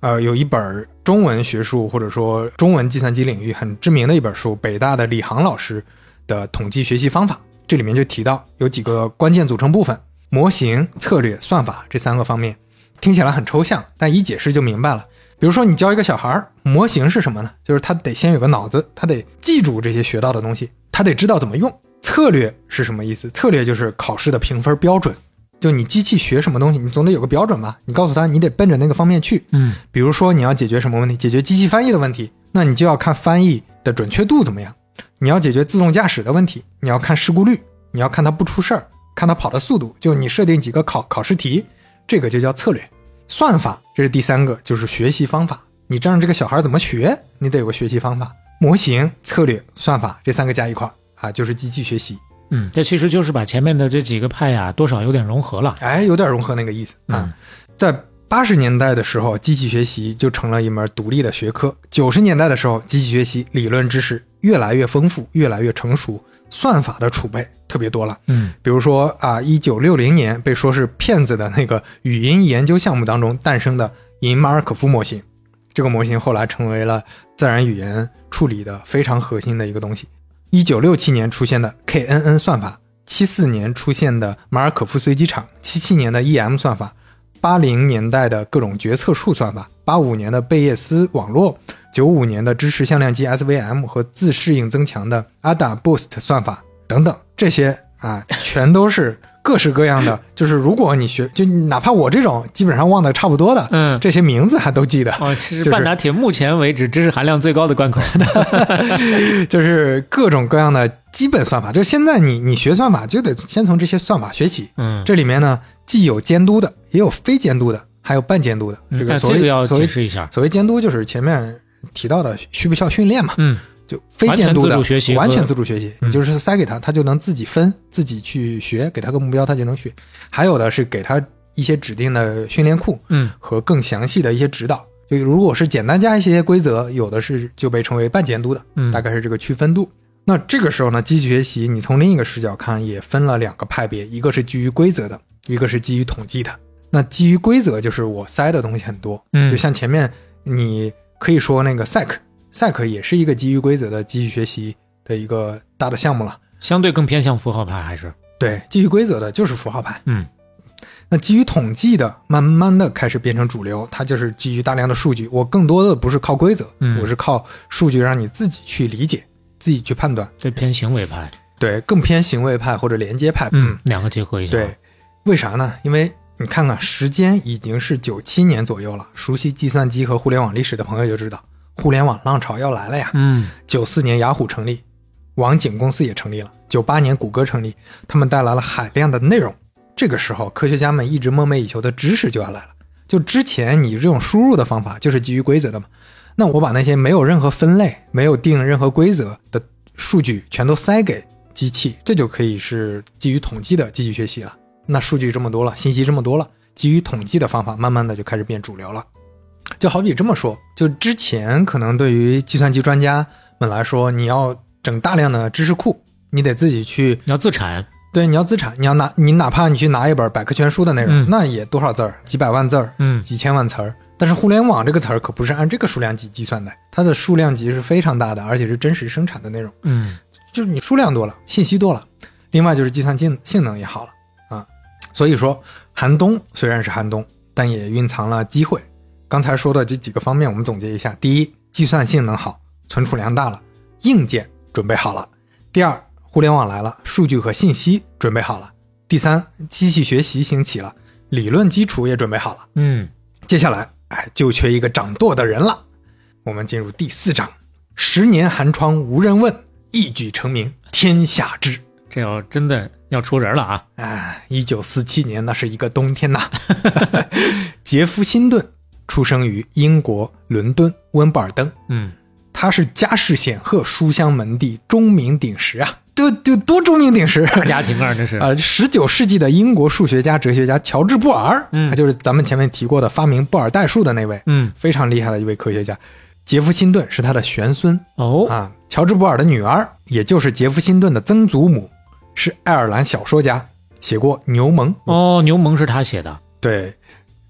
[SPEAKER 3] 呃，有一本中文学术或者说中文计算机领域很知名的一本书，北大的李航老师的统计学习方法。这里面就提到有几个关键组成部分：模型、策略、算法这三个方面。听起来很抽象，但一解释就明白了。比如说，你教一个小孩儿，模型是什么呢？就是他得先有个脑子，他得记住这些学到的东西，他得知道怎么用。策略是什么意思？策略就是考试的评分标准。就你机器学什么东西，你总得有个标准吧？你告诉他，你得奔着那个方面去。
[SPEAKER 4] 嗯，
[SPEAKER 3] 比如说你要解决什么问题？解决机器翻译的问题，那你就要看翻译的准确度怎么样。你要解决自动驾驶的问题，你要看事故率，你要看它不出事儿，看它跑的速度。就你设定几个考考试题，这个就叫策略。算法，这是第三个，就是学习方法。你让这个小孩怎么学，你得有个学习方法。模型、策略、算法这三个加一块儿啊，就是机器学习。
[SPEAKER 4] 嗯，这其实就是把前面的这几个派呀，多少有点融合了。
[SPEAKER 3] 哎，有点融合那个意思啊。在八十年代的时候，机器学习就成了一门独立的学科。九十年代的时候，机器学习理论知识越来越丰富，越来越成熟，算法的储备特别多了。
[SPEAKER 4] 嗯，
[SPEAKER 3] 比如说啊，一九六零年被说是骗子的那个语音研究项目当中诞生的银马尔可夫模型，这个模型后来成为了自然语言处理的非常核心的一个东西。一九六七年出现的 KNN 算法，七四年出现的马尔可夫随机场，七七年的 EM 算法，八零年代的各种决策树算法，八五年的贝叶斯网络，九五年的支持向量机 SVM 和自适应增强的 ADA Boost 算法等等，这些啊，全都是各式各样的。就是如果你学，就哪怕我这种基本上忘得差不多的，
[SPEAKER 4] 嗯
[SPEAKER 3] 这些名字还都记得。
[SPEAKER 4] 哦，其
[SPEAKER 3] 就是
[SPEAKER 4] 实半打铁目前为止知识含量最高的关口。
[SPEAKER 3] 就是各种各样的基本算法，就现在你你学算法就得先从这些算法学起。
[SPEAKER 4] 嗯，
[SPEAKER 3] 这里面呢，既有监督的，也有非监督的，还有半监督的。这个所谓
[SPEAKER 4] 这个要
[SPEAKER 3] 所谓
[SPEAKER 4] 解释一下。
[SPEAKER 3] 所谓监督，就是前面提到的需不需要训练嘛？
[SPEAKER 4] 嗯，
[SPEAKER 3] 就非监督的
[SPEAKER 4] 完全自主学习
[SPEAKER 3] 完全自主学习，
[SPEAKER 4] 嗯
[SPEAKER 3] 你就是塞给他，他就能自己分，自己去学，给他个目标，他就能学。还有的是给他一些指定的训练库，
[SPEAKER 4] 嗯
[SPEAKER 3] 和更详细的一些指导。就如果是简单加一些规则，有的是就被称为半监督的，
[SPEAKER 4] 嗯
[SPEAKER 3] 大概是这个区分度。那这个时候呢，机器学习你从另一个视角看，也分了两个派别，一个是基于规则的，一个是基于统计的。那基于规则就是我塞的东西很多，
[SPEAKER 4] 嗯
[SPEAKER 3] 就像前面你可以说那个 SEC，SEC 也是一个基于规则的机器学习的一个大的项目了。
[SPEAKER 4] 相对更偏向符号派还是？
[SPEAKER 3] 对，基于规则的就是符号派。
[SPEAKER 4] 嗯
[SPEAKER 3] 那基于统计的，慢慢的开始变成主流，它就是基于大量的数据。我更多的不是靠规则，
[SPEAKER 4] 嗯
[SPEAKER 3] 我是靠数据让你自己去理解，自己去判断。
[SPEAKER 4] 这偏行为派。
[SPEAKER 3] 对，更偏行为派或者连接派。
[SPEAKER 4] 嗯，两个结合一下。
[SPEAKER 3] 对，，为啥呢？因为你看看时间已经是九七年左右了，熟悉计算机和互联网历史的朋友就知道，互联网浪潮要来了呀。
[SPEAKER 4] 嗯
[SPEAKER 3] 九四年雅虎成立，网景公司也成立了。九八年谷歌成立，他们带来了海量的内容。这个时候，科学家们一直梦寐以求的知识就要来了。就之前你这种输入的方法就是基于规则的嘛，那我把那些没有任何分类、没有定任何规则的数据全都塞给机器，这就可以是基于统计的机器学习了。那数据这么多了，信息这么多了，基于统计的方法慢慢的就开始变主流了。就好比这么说，就之前可能对于计算机专家们来说，你要整大量的知识库，你得自己去，
[SPEAKER 4] 你要自产。
[SPEAKER 3] 对，你要资产，你要拿，你哪怕你去拿一本百科全书的内容，
[SPEAKER 4] 嗯
[SPEAKER 3] 那也多少字儿，几百万字儿，
[SPEAKER 4] 嗯
[SPEAKER 3] 几千万词儿。但是互联网这个词儿可不是按这个数量级计算的，它的数量级是非常大的，而且是真实生产的内容。
[SPEAKER 4] 嗯
[SPEAKER 3] 就是你数量多了，信息多了，另外就是计算性性能也好了啊。所以说，寒冬虽然是寒冬，但也蕴藏了机会。刚才说的这几个方面，我们总结一下：第一，计算性能好，存储量大了，硬件准备好了；第二，互联网来了，数据和信息准备好了；第三，机器学习兴起了，理论基础也准备好了。
[SPEAKER 4] 嗯，
[SPEAKER 3] 接下来，哎，就缺一个掌舵的人了。我们进入第四章：十年寒窗无人问，一举成名天下知。
[SPEAKER 4] 这要真的要出人了啊！
[SPEAKER 3] 哎，一九四七年，那是一个冬天呐。杰夫·辛顿出生于英国伦敦温布尔登，
[SPEAKER 4] 嗯，
[SPEAKER 3] 他是家世显赫、书香门第、钟鸣鼎食啊，多多多钟鸣鼎食。
[SPEAKER 4] 大家庭啊，这是。
[SPEAKER 3] 呃，十九世纪的英国数学家、哲学家乔治·布尔，
[SPEAKER 4] 嗯
[SPEAKER 3] 他就是咱们前面提过的发明布尔代数的那位，
[SPEAKER 4] 嗯，
[SPEAKER 3] 非常厉害的一位科学家。杰夫·辛顿是他的玄孙
[SPEAKER 4] 哦，
[SPEAKER 3] 啊，乔治·布尔的女儿，也就是杰夫·辛顿的曾祖母，是爱尔兰小说家，写过《牛虻》。
[SPEAKER 4] 哦，牛虻是他写的。
[SPEAKER 3] 对，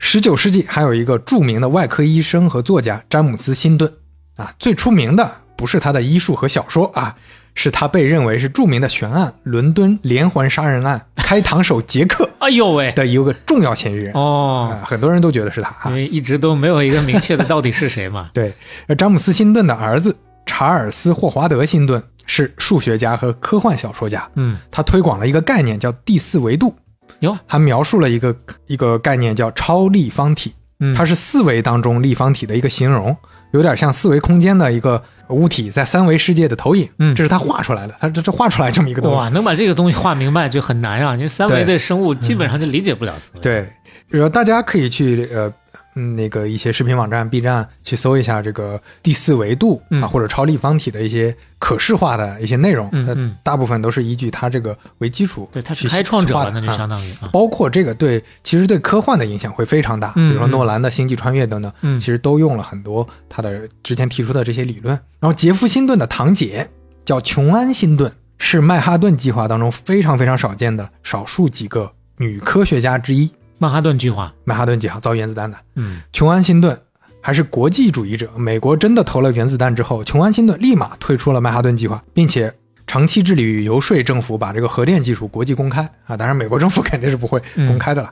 [SPEAKER 3] 十九世纪还有一个著名的外科医生和作家詹姆斯·辛顿啊，最出名的不是他的医术和小说啊，是他被认为是著名的悬案——伦敦连环杀人案开膛手杰克
[SPEAKER 4] 哎呦喂，
[SPEAKER 3] 的一个重要嫌疑人。
[SPEAKER 4] 哦，
[SPEAKER 3] 啊，很多人都觉得是他啊。
[SPEAKER 4] 因为一直都没有一个明确的到底是谁嘛。
[SPEAKER 3] 对，而詹姆斯·辛顿的儿子查尔斯·霍华德·辛顿是数学家和科幻小说家，
[SPEAKER 4] 嗯，
[SPEAKER 3] 他推广了一个概念叫第四维度，
[SPEAKER 4] 哟，
[SPEAKER 3] 还描述了一个一个概念叫超立方体，
[SPEAKER 4] 嗯
[SPEAKER 3] 它是四维当中立方体的一个形容，有点像四维空间的一个物体在三维世界的投影。
[SPEAKER 4] 嗯
[SPEAKER 3] 这是他画出来的，他这这画出来这么一个东西
[SPEAKER 4] 哇，
[SPEAKER 3] 西。
[SPEAKER 4] 能把这个东西画明白就很难啊！因为三维的生物基本上就理解不了四维。，
[SPEAKER 3] 对，然后大家可以去呃。嗯，那个一些视频网站、B 站去搜一下这个第四维度、
[SPEAKER 4] 嗯
[SPEAKER 3] 啊，或者超立方体的一些可视化的一些内容，呃
[SPEAKER 4] 嗯嗯
[SPEAKER 3] 大部分都是依据它这个为基础
[SPEAKER 4] 对，它是
[SPEAKER 3] 去
[SPEAKER 4] 开创者
[SPEAKER 3] 的啊
[SPEAKER 4] 那就相当于啊。
[SPEAKER 3] 包括这个对，其实对科幻的影响会非常大，
[SPEAKER 4] 嗯
[SPEAKER 3] 比如说诺兰的《星际穿越》等等，
[SPEAKER 4] 嗯
[SPEAKER 3] 其实都用了很多他的之前提出的这些理论。然后杰夫·辛顿的堂姐叫琼安·辛顿，是曼哈顿计划当中非常非常少见的少数几个女科学家之一。
[SPEAKER 4] 曼哈顿计划，
[SPEAKER 3] 曼哈顿计划造原子弹的
[SPEAKER 4] 嗯
[SPEAKER 3] 琼安·辛顿还是国际主义者。美国真的投了原子弹之后，琼安·辛顿立马退出了曼哈顿计划，并且长期致力于游说政府把这个核电技术国际公开啊。当然，美国政府肯定是不会公开的了。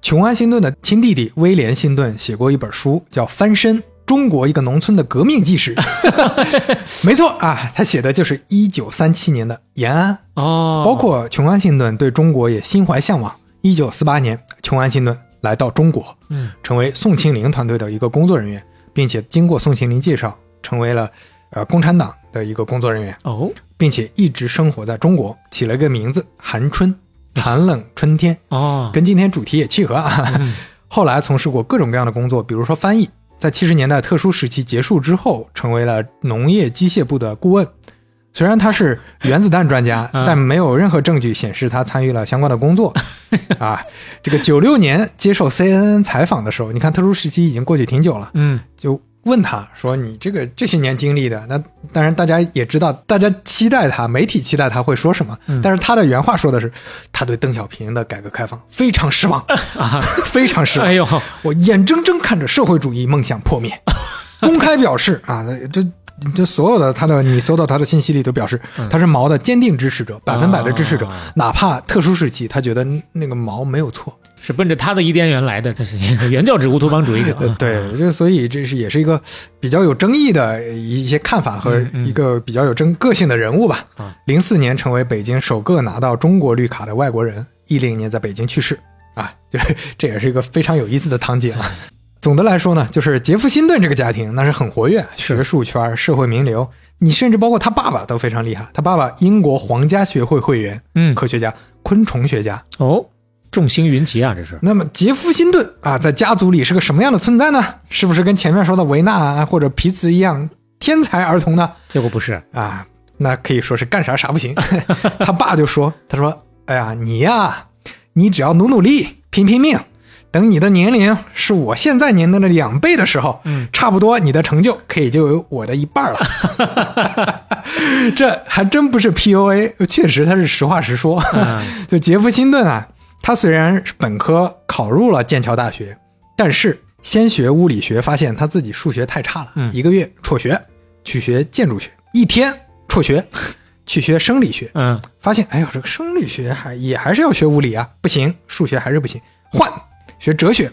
[SPEAKER 3] 琼安·辛顿的亲弟弟威廉·辛顿写过一本书，叫《翻身：中国一个农村的革命纪实》。没错啊，他写的就是一九三七年的延安。
[SPEAKER 4] 哦，
[SPEAKER 3] 包括琼安·辛顿对中国也心怀向往。一九四八年，琼安·辛顿来到中国，
[SPEAKER 4] 嗯，
[SPEAKER 3] 成为宋庆龄团队的一个工作人员，并且经过宋庆龄介绍，成为了呃共产党的一个工作人员，
[SPEAKER 4] 哦
[SPEAKER 3] 并且一直生活在中国，起了一个名字寒春，寒冷春天，
[SPEAKER 4] 哦，
[SPEAKER 3] 跟今天主题也契合啊。
[SPEAKER 4] 嗯
[SPEAKER 3] 后来从事过各种各样的工作，比如说翻译。在七十年代特殊时期结束之后，成为了农业机械部的顾问。虽然他是原子弹专家，
[SPEAKER 4] 嗯
[SPEAKER 3] 但没有任何证据显示他参与了相关的工作。啊，这个九六年接受 CNN 采访的时候，你看特殊时期已经过去挺久了，
[SPEAKER 4] 嗯
[SPEAKER 3] 就问他说：“你这个这些年经历的，那当然大家也知道，大家期待他，媒体期待他会说什么。
[SPEAKER 4] 嗯
[SPEAKER 3] 但是他的原话说的是，他对邓小平的改革开放非常失望，
[SPEAKER 4] 啊，
[SPEAKER 3] 非常失望。
[SPEAKER 4] 哎呦，
[SPEAKER 3] 我眼睁睁看着社会主义梦想破灭，公开表示啊，这这所有的他的你搜到他的信息里都表示他是毛的坚定支持者，百分百的支持者
[SPEAKER 4] 啊，
[SPEAKER 3] 哪怕特殊时期，他觉得那个毛没有错。
[SPEAKER 4] 是奔着他的伊甸园来的，这是一个原教旨乌托邦主义者。
[SPEAKER 3] 呃，对，就所以这是也是一个比较有争议的一些看法和一个比较有争个性的人物吧
[SPEAKER 4] 啊。
[SPEAKER 3] 零四年成为北京首个拿到中国绿卡的外国人，一零年在北京去世啊，就是 这也是一个非常有意思的堂姐啊。总的来说呢，就是杰夫·辛顿这个家庭那是很活跃，学术圈、社会名流，你甚至包括他爸爸都非常厉害。他爸爸英国皇家学会会员，
[SPEAKER 4] 嗯，
[SPEAKER 3] 科学家、昆虫学家。
[SPEAKER 4] 哦，众星云集啊，这是。
[SPEAKER 3] 那么杰夫·辛顿啊，在家族里是个什么样的存在呢？是不是跟前面说的维纳啊或者皮茨一样天才儿童呢？
[SPEAKER 4] 结果不是，
[SPEAKER 3] 啊，那可以说是干啥啥不行。他爸就说：“他说，哎呀，你呀，你只要努努力，拼拼命，等你的年龄是我现在年龄的两倍的时候，
[SPEAKER 4] 嗯，
[SPEAKER 3] 差不多你的成就可以就有我的一半了。这还真不是 PUA，确实他是实话实说。
[SPEAKER 4] 嗯
[SPEAKER 3] 就杰夫·辛顿啊，他虽然是本科考入了剑桥大学，但是先学物理学，发现他自己数学太差了，
[SPEAKER 4] 嗯
[SPEAKER 3] 一个月辍学，去学建筑学，一天辍学，去学生理学，
[SPEAKER 4] 嗯，
[SPEAKER 3] 发现哎呦，这个生理学还也还是要学物理啊，不行，数学还是不行，换学哲学，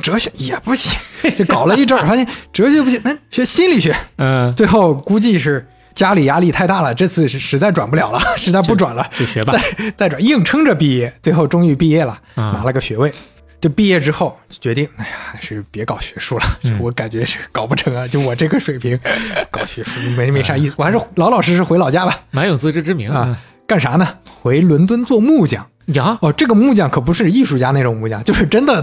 [SPEAKER 3] 哲学也不行，就搞了一阵儿，发现哲学不行，那学心理学，
[SPEAKER 4] 嗯，
[SPEAKER 3] 最后估计是家里压力太大了，这次是实在转不了了，实在不转了，
[SPEAKER 4] 就学吧。
[SPEAKER 3] 再再转，硬撑着毕业，最后终于毕业了，
[SPEAKER 4] 啊
[SPEAKER 3] 拿了个学位。就毕业之后决定，哎呀，还是别搞学术了，
[SPEAKER 4] 嗯
[SPEAKER 3] 我感觉是搞不成啊，就我这个水平，搞学术没没啥意思，我还是老老实实回老家吧。
[SPEAKER 4] 蛮有自知之明
[SPEAKER 3] 啊，干啥呢？回伦敦做木匠。
[SPEAKER 4] 嗯呀，
[SPEAKER 3] 哦，这个木匠可不是艺术家那种木匠，就是真的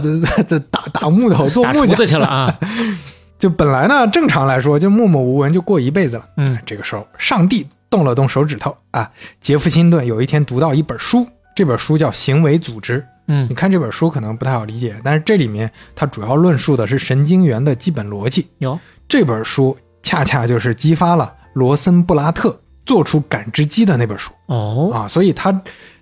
[SPEAKER 3] 打打木头做木匠。
[SPEAKER 4] 去了啊。
[SPEAKER 3] 就本来呢，正常来说就默默无闻就过一辈子了。
[SPEAKER 4] 嗯
[SPEAKER 3] 这个时候上帝动了动手指头啊，杰夫·辛顿有一天读到一本书，这本书叫《行为组织》。
[SPEAKER 4] 嗯
[SPEAKER 3] 你看这本书可能不太好理解，但是这里面它主要论述的是神经元的基本逻辑。
[SPEAKER 4] 有
[SPEAKER 3] 这本书恰恰就是激发了罗森布拉特做出感知机的那本书
[SPEAKER 4] 哦，
[SPEAKER 3] 啊，所以它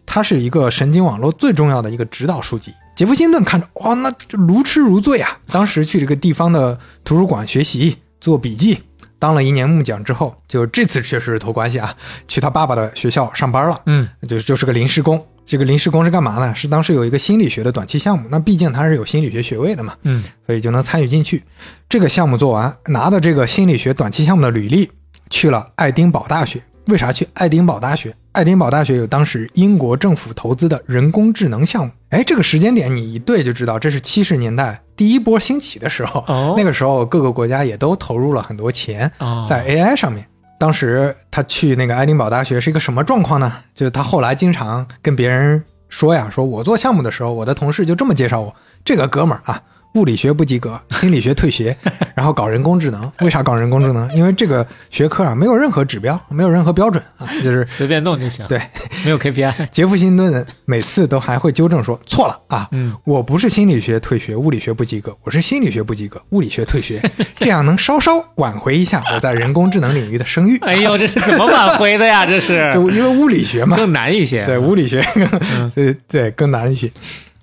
[SPEAKER 3] 它是一个神经网络最重要的一个指导书籍。杰夫·辛顿看着，哇，那这如痴如醉啊！当时去这个地方的图书馆学习做笔记，当了一年木匠之后，就这次确实是托关系啊，去他爸爸的学校上班了，
[SPEAKER 4] 嗯，
[SPEAKER 3] 就就是个临时工。这个临时工是干嘛呢？是当时有一个心理学的短期项目，那毕竟他是有心理学学位的嘛，
[SPEAKER 4] 嗯，
[SPEAKER 3] 所以就能参与进去。这个项目做完，拿的这个心理学短期项目的履历，去了爱丁堡大学。为啥去爱丁堡大学？爱丁堡大学有当时英国政府投资的人工智能项目。哎，这个时间点你一对就知道，这是七十年代第一波兴起的时候。
[SPEAKER 4] 哦
[SPEAKER 3] 那个时候各个国家也都投入了很多钱
[SPEAKER 4] 哦
[SPEAKER 3] 在 AI 上面。当时他去那个爱丁堡大学是一个什么状况呢？就是他后来经常跟别人说呀，说我做项目的时候，我的同事就这么介绍我，这个哥们儿啊，物理学不及格，心理学退学，然后搞人工智能。为啥搞人工智能？因为这个学科啊没有任何指标，没有任何标准啊，就是
[SPEAKER 4] 随便弄就行，
[SPEAKER 3] 对。
[SPEAKER 4] 没有 KPI。
[SPEAKER 3] 杰夫辛顿每次都还会纠正说错了啊，
[SPEAKER 4] 嗯，
[SPEAKER 3] 我不是心理学退学，物理学不及格，我是心理学不及格，物理学退学，这样能稍稍挽回一下我在人工智能领域的声誉。
[SPEAKER 4] 哎呦，这是怎么挽回的呀？这是
[SPEAKER 3] 就因为物理学嘛，
[SPEAKER 4] 更难一些。
[SPEAKER 3] 对，物理学更对对更难一些，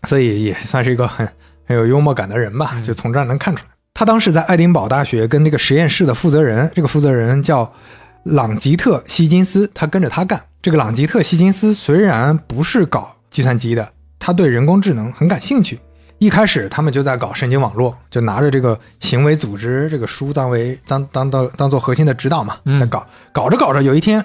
[SPEAKER 3] 所以也算是一个很很有幽默感的人吧，就从这儿能看出来。他当时在爱丁堡大学跟这个实验室的负责人，这个负责人叫朗吉特·希金斯，他跟着他干。这个朗吉特·希金斯虽然不是搞计算机的，他对人工智能很感兴趣。一开始他们就在搞神经网络，就拿着这个行为组织这个书当为当当当当做核心的指导嘛，
[SPEAKER 4] 嗯
[SPEAKER 3] 在搞搞着搞着，有一天，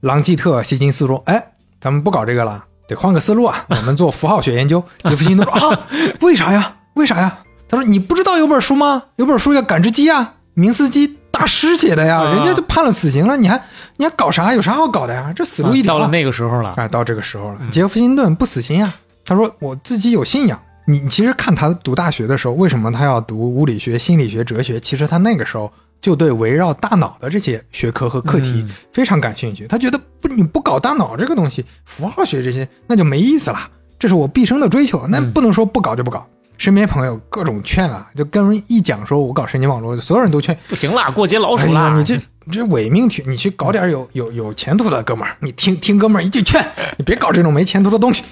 [SPEAKER 3] 朗吉特·希金斯说：“哎，咱们不搞这个了，得换个思路啊，我们做符号学研究。”杰夫辛顿说：“啊，为啥呀？为啥呀？”他说：“你不知道有本书吗？有本书叫《感知机》啊，明斯基大师写的呀，
[SPEAKER 4] 啊
[SPEAKER 3] 人家都判了死刑了，你还你还搞啥？有啥好搞的呀？这死路一条、
[SPEAKER 4] 啊到了那个时候了。
[SPEAKER 3] 哎，到这个时候了，杰弗辛顿不死心呀。他说：“我自己有信仰。你你其实看他读大学的时候，为什么他要读物理学、心理学、哲学？其实他那个时候就对围绕大脑的这些学科和课题
[SPEAKER 4] 嗯
[SPEAKER 3] 非常感兴趣。他觉得不，你不搞大脑这个东西，符号学这些那就没意思了。这是我毕生的追求，那
[SPEAKER 4] 嗯
[SPEAKER 3] 不能说不搞就不搞。身边朋友各种劝啊，就跟人一讲说我搞神经网络，所有人都劝
[SPEAKER 4] 不行啦，过街老鼠
[SPEAKER 3] 哎
[SPEAKER 4] 啦！
[SPEAKER 3] 呀，你这你这伪命题，你去搞点有有有前途的哥们儿，你听听哥们儿一句劝，你别搞这种没前途的东西，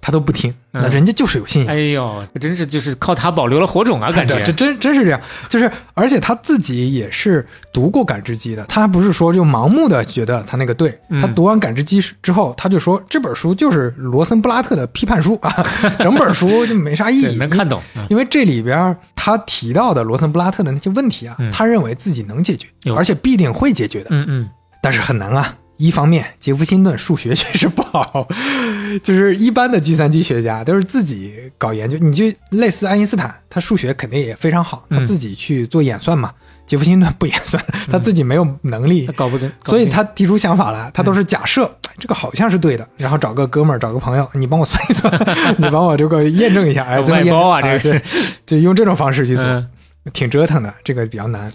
[SPEAKER 3] 他都不听，那人家就是有信仰。
[SPEAKER 4] 哎呦，这真是就是靠他保留了火种啊，感觉。
[SPEAKER 3] 这这真真是这样，就是而且他自己也是读过感知机的，他不是说就盲目的觉得他那个对，
[SPEAKER 4] 嗯。
[SPEAKER 3] 他读完感知机之后，他就说这本书就是罗森布拉特的批判书啊，整本书就没啥意
[SPEAKER 4] 对
[SPEAKER 3] 义，
[SPEAKER 4] 能看懂。嗯
[SPEAKER 3] 因为这里边他提到的罗森布拉特的那些问题啊，
[SPEAKER 4] 嗯。
[SPEAKER 3] 他认为自己能解决，
[SPEAKER 4] 有
[SPEAKER 3] 而且必定会解决的。
[SPEAKER 4] 嗯嗯，
[SPEAKER 3] 但是很难啊。一方面，杰夫辛顿数学 确实不好，就是一般的计算机学家都是自己搞研究，你就类似爱因斯坦，他数学肯定也非常好，他
[SPEAKER 4] 嗯
[SPEAKER 3] 自己去做演算嘛。杰夫辛顿不演算，他自己没有能力
[SPEAKER 4] 他，搞不定，
[SPEAKER 3] 所以他提出想法来，他都是假设、这个好像是对的，然后找个哥们儿，找个朋友，你帮我算一算，你帮我这个验证一下，
[SPEAKER 4] 外包啊这
[SPEAKER 3] 哎对，就用这种方式去做。
[SPEAKER 4] 嗯
[SPEAKER 3] 挺折腾的，这个比较难。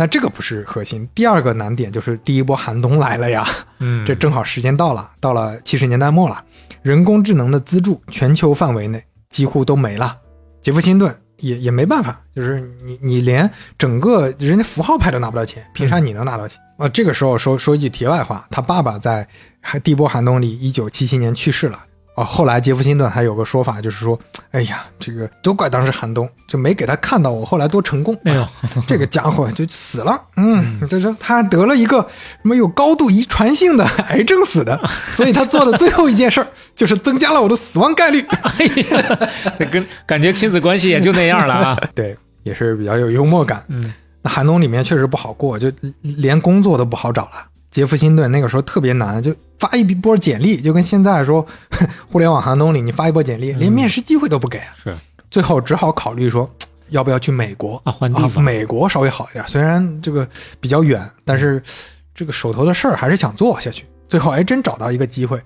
[SPEAKER 3] 那这个不是核心，第二个难点就是第一波寒冬来了呀，
[SPEAKER 4] 嗯，
[SPEAKER 3] 这正好时间到了，到了七十年代末了，人工智能的资助全球范围内几乎都没了，杰夫辛顿也也没办法，就是你你连整个人家符号派都拿不到钱，凭啥你能拿到钱？啊、这个时候说说一句题外话，他爸爸在还第一波寒冬里，一九七七年去世了。哦，后来杰夫辛顿还有个说法，就是说，哎呀，这个都怪当时寒冬，就没给他看到我后来多成功。
[SPEAKER 4] 哎呦，
[SPEAKER 3] 这个家伙就死了，嗯，他说他得了一个什么有高度遗传性的 癌症死的，所以他做的最后一件事儿就是增加了我的死亡概率。
[SPEAKER 4] 哎呀，这跟感觉亲子关系也就那样了啊。
[SPEAKER 3] 对，也是比较有幽默感。
[SPEAKER 4] 嗯
[SPEAKER 3] 那寒冬里面确实不好过，就连工作都不好找了。杰夫辛顿那个时候特别难，就发一波简历，就跟现在说 互联网寒冬里你发一波简历，连面试机会都不给啊。
[SPEAKER 4] 是
[SPEAKER 3] 最后只好考虑说，要不要去美国
[SPEAKER 4] 啊换地方
[SPEAKER 3] 美国稍微好一点，虽然这个比较远，但是这个手头的事儿还是想做下去。最后还真找到一个机会。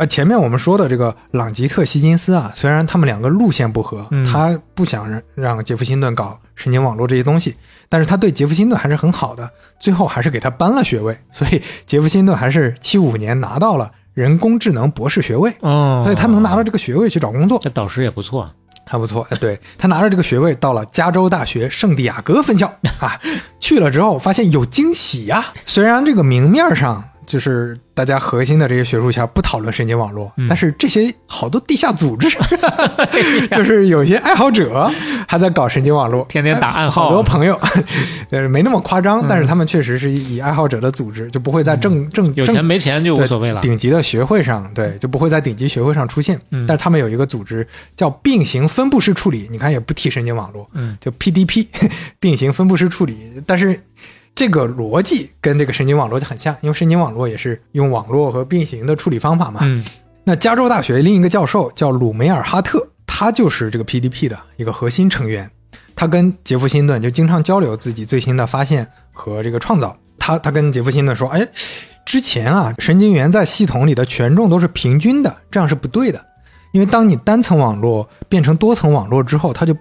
[SPEAKER 3] 啊，前面我们说的这个朗吉特·希金斯啊，虽然他们两个路线不合，
[SPEAKER 4] 嗯
[SPEAKER 3] 他不想让让杰夫辛顿搞神经网络这些东西，但是他对杰夫辛顿还是很好的，最后还是给他颁了学位，所以杰夫辛顿还是七五年拿到了人工智能博士学位，
[SPEAKER 4] 哦，
[SPEAKER 3] 所以他能拿到这个学位去找工作。
[SPEAKER 4] 这导师也不错啊。
[SPEAKER 3] 还不错，哎，对他拿着这个学位到了加州大学圣地亚哥分校啊，去了之后发现有惊喜呀、虽然这个明面上就是大家核心的这些学术圈不讨论神经网络，
[SPEAKER 4] 嗯。
[SPEAKER 3] 但是这些好多地下组织，就是有些爱好者还在搞神经网络，
[SPEAKER 4] 天天打暗号。
[SPEAKER 3] 好多朋友，呃，没那么夸张，
[SPEAKER 4] 嗯。
[SPEAKER 3] 但是他们确实是以爱好者的组织，就不会在正正
[SPEAKER 4] 有钱没钱就无所谓了。
[SPEAKER 3] 顶级的学会上，对，就不会在顶级学会上出现。
[SPEAKER 4] 嗯。
[SPEAKER 3] 但是他们有一个组织叫并行分布式处理，你看也不提神经网络，
[SPEAKER 4] 嗯，
[SPEAKER 3] 就 PDP 并行分布式处理。但是这个逻辑跟这个神经网络就很像，因为神经网络也是用网络和并行的处理方法嘛。
[SPEAKER 4] 嗯
[SPEAKER 3] 那加州大学另一个教授叫鲁梅尔哈特，他就是这个 PDP 的一个核心成员。他跟杰夫辛顿就经常交流自己最新的发现和这个创造。他他跟杰夫辛顿说：“哎，之前啊，神经元在系统里的权重都是平均的，这样是不对的。因为当你单层网络变成多层网络之后，它就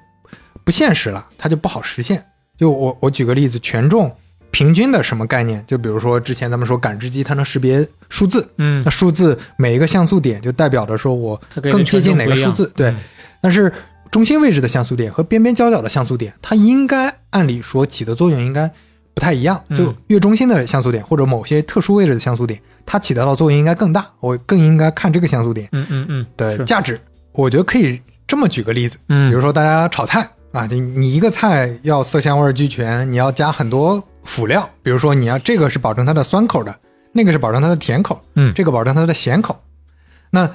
[SPEAKER 3] 不现实了，它就不好实现。就我我举个例子，权重平均的什么概念？就比如说之前咱们说感知机它能识别数字，
[SPEAKER 4] 嗯
[SPEAKER 3] 那，数字每一个像素点就代表着说我更接近哪个数字，对。
[SPEAKER 4] 嗯
[SPEAKER 3] 但是中心位置的像素点和边边角角的像素点，它应该按理说起的作用应该不太一样。
[SPEAKER 4] 嗯
[SPEAKER 3] 就越中心的像素点或者某些特殊位置的像素点，它起到的作用应该更大。我更应该看这个像素点
[SPEAKER 4] 嗯嗯嗯，是
[SPEAKER 3] 的价值。我觉得可以这么举个例子，
[SPEAKER 4] 嗯，
[SPEAKER 3] 比如说大家炒菜啊，你你一个菜要色香味俱全，你要加很多辅料，比如说你要这个是保证它的酸口的，那个是保证它的甜口，
[SPEAKER 4] 嗯
[SPEAKER 3] 这个保证它的咸口。那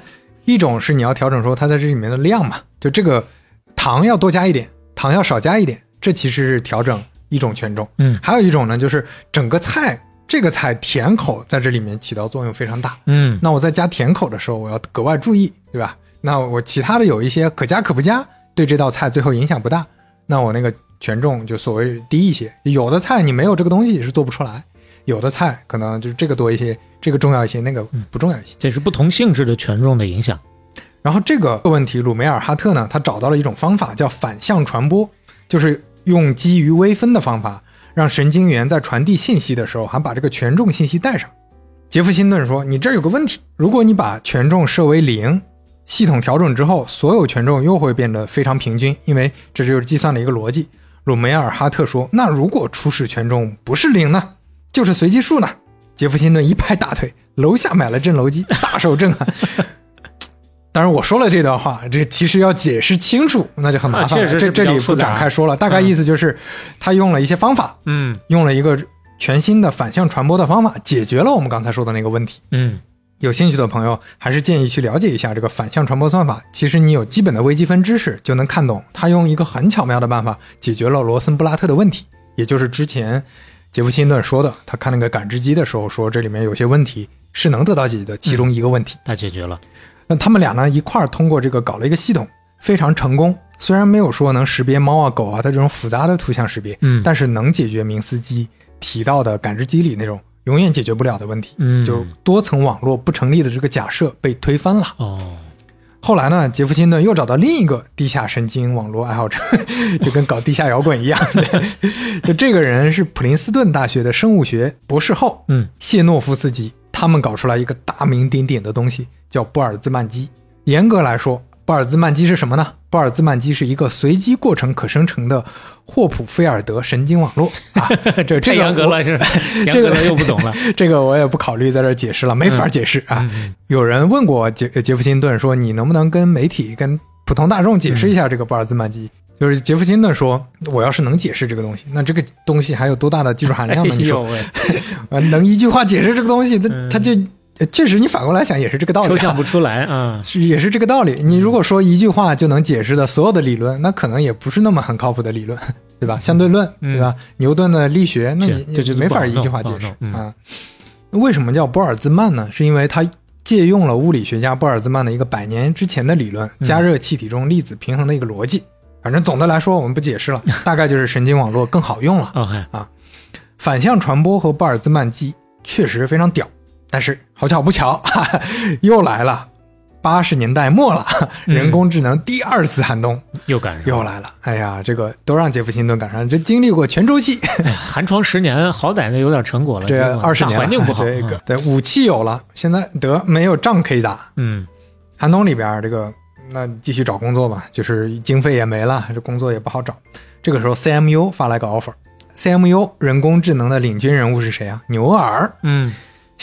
[SPEAKER 3] 一种是你要调整说它在这里面的量嘛，就这个糖要多加一点，糖要少加一点，这其实是调整一种权重。
[SPEAKER 4] 嗯
[SPEAKER 3] 还有一种呢，就是整个菜这个菜甜口在这里面起到作用非常大，
[SPEAKER 4] 嗯
[SPEAKER 3] 那我在加甜口的时候，我要格外注意，对吧？那我其他的有一些可加可不加，对这道菜最后影响不大，那我那个权重就所谓低一些。有的菜你没有这个东西是做不出来，有的菜可能就是这个多一些，这个重要一些，那个不重要一些。
[SPEAKER 4] 这是不同性质的权重的影响。
[SPEAKER 3] 然后这个问题，鲁梅尔哈特呢，他找到了一种方法，叫反向传播，就是用基于微分的方法，让神经元在传递信息的时候，还把这个权重信息带上。杰夫辛顿说：“你这儿有个问题，如果你把权重设为零，系统调整之后，所有权重又会变得非常平均，因为这就是计算的一个逻辑。”鲁梅尔哈特说：“那如果初始权重不是零呢，就是随机数呢？”杰弗辛顿一拍大腿，楼下买了震楼机，大受震撼。当然，我说了这段话，这其实要解释清楚，那就很麻烦了。这这里不展开说了，大概意思就是，他用了一些方法，
[SPEAKER 4] 嗯
[SPEAKER 3] 用了一个全新的反向传播的方法，解决了我们刚才说的那个问题。
[SPEAKER 4] 嗯
[SPEAKER 3] 有兴趣的朋友，还是建议去了解一下这个反向传播算法。其实你有基本的微积分知识，就能看懂。它用一个很巧妙的办法解决了罗森布拉特的问题，也就是之前杰夫辛顿说的，他看那个感知机的时候说这里面有些问题是能得到解决的其中一个问题。
[SPEAKER 4] 他解决了。
[SPEAKER 3] 那他们俩呢一块儿通过这个搞了一个系统，非常成功。虽然没有说能识别猫啊狗啊的这种复杂的图像识别，
[SPEAKER 4] 嗯
[SPEAKER 3] 但是能解决明斯基提到的感知机里那种永远解决不了的问题。
[SPEAKER 4] 嗯
[SPEAKER 3] 就多层网络不成立的这个假设被推翻了。
[SPEAKER 4] 哦，
[SPEAKER 3] 后来呢，杰弗辛顿又找到另一个地下神经网络爱好者，就跟搞地下摇滚一样。就这个人是普林斯顿大学的生物学博士后，
[SPEAKER 4] 嗯，
[SPEAKER 3] 谢诺夫斯基，他们搞出来一个大名鼎鼎的东西，叫波尔兹曼基。严格来说，波尔兹曼基是什么呢？波尔兹曼机是一个随机过程可生成的霍普菲尔德神经网络啊。这这个
[SPEAKER 4] 严格了，是 严
[SPEAKER 3] 这个
[SPEAKER 4] 又不懂了。
[SPEAKER 3] 这个我也不考虑在这解释了，没法解释啊。
[SPEAKER 4] 嗯
[SPEAKER 3] 有人问过杰杰夫辛顿说：“你能不能跟媒体、跟普通大众解释一下这个波尔兹曼机？”就是杰夫辛顿说：“我要是能解释这个东西，那这个东西还有多大的技术含量呢？你说，能一句话解释这个东西，那
[SPEAKER 4] 嗯
[SPEAKER 3] 他就呃确实，你反过来想也是这个道理、啊，
[SPEAKER 4] 抽象不出来啊。
[SPEAKER 3] 是也是这个道理。你如果说一句话就能解释的所有的理论，那可能也不是那么很靠谱的理论，对吧？相对论，对吧？牛顿的力学，那你
[SPEAKER 4] 就
[SPEAKER 3] 没法一句话解释啊。为什么叫波尔兹曼呢？是因为他借用了物理学家波尔兹曼的一个百年之前的理论——
[SPEAKER 4] 嗯
[SPEAKER 3] 加热气体中粒子平衡的一个逻辑。反正总的来说，我们不解释了，大概就是神经网络更好用了。
[SPEAKER 4] 啊，
[SPEAKER 3] 反向传播和波尔兹曼机确实非常屌，但是好巧不巧，哈 哈又来了。八十年代末了，
[SPEAKER 4] 嗯
[SPEAKER 3] 人工智能第二次寒冬
[SPEAKER 4] 又赶上。
[SPEAKER 3] 又来了。哎呀，这个都让杰夫辛顿赶上，这经历过全周期，
[SPEAKER 4] 寒窗十年，好歹呢有点成果了。
[SPEAKER 3] 这二十年
[SPEAKER 4] 环境不好。
[SPEAKER 3] 这个对武器有了，现在得没有仗可以打。
[SPEAKER 4] 嗯
[SPEAKER 3] 寒冬里边这个那继续找工作吧，就是经费也没了，这工作也不好找。这个时候 CMU 发来个 offer，CMU 人工智能的领军人物是谁啊？牛耳。
[SPEAKER 4] 嗯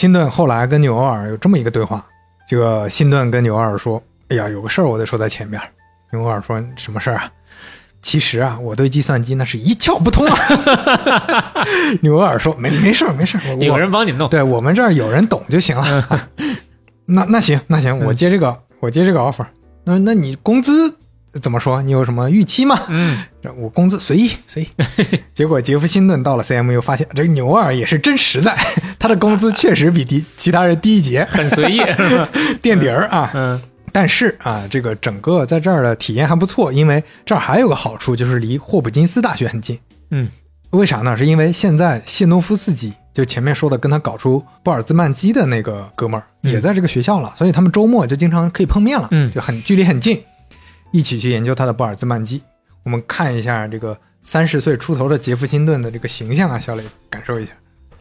[SPEAKER 3] 辛顿后来跟纽厄尔有这么一个对话，这个辛顿跟纽厄尔说：“哎呀，有个事儿我得说在前面。”纽厄尔说：“什么事儿啊？”其实啊，我对计算机那是一窍不通啊。纽厄尔说：“没没事儿没事儿，我
[SPEAKER 4] 有人帮你弄。
[SPEAKER 3] 对我们这儿有人懂就行了。那那行那行，我接这个我接这个 offer。那那你工资怎么说？你有什么预期吗？
[SPEAKER 4] 嗯，
[SPEAKER 3] 我工资随意随意。结果杰夫辛顿到了 CMU，发现这个牛二也是真实在，他的工资确实比低其他人低一截，
[SPEAKER 4] 很随意，
[SPEAKER 3] 垫底儿啊。
[SPEAKER 4] 嗯
[SPEAKER 3] 但是啊，这个整个在这儿的体验还不错，因为这儿还有个好处，就是离霍普金斯大学很近。
[SPEAKER 4] 嗯，
[SPEAKER 3] 为啥呢？是因为现在谢诺夫斯基就前面说的跟他搞出波尔兹曼基的那个哥们儿也在这个学校了，所以他们周末就经常可以碰面了，
[SPEAKER 4] 嗯
[SPEAKER 3] 就很距离很近，一起去研究他的波尔兹曼机。我们看一下这个三十岁出头的杰夫辛顿的这个形象啊，小磊感受一下，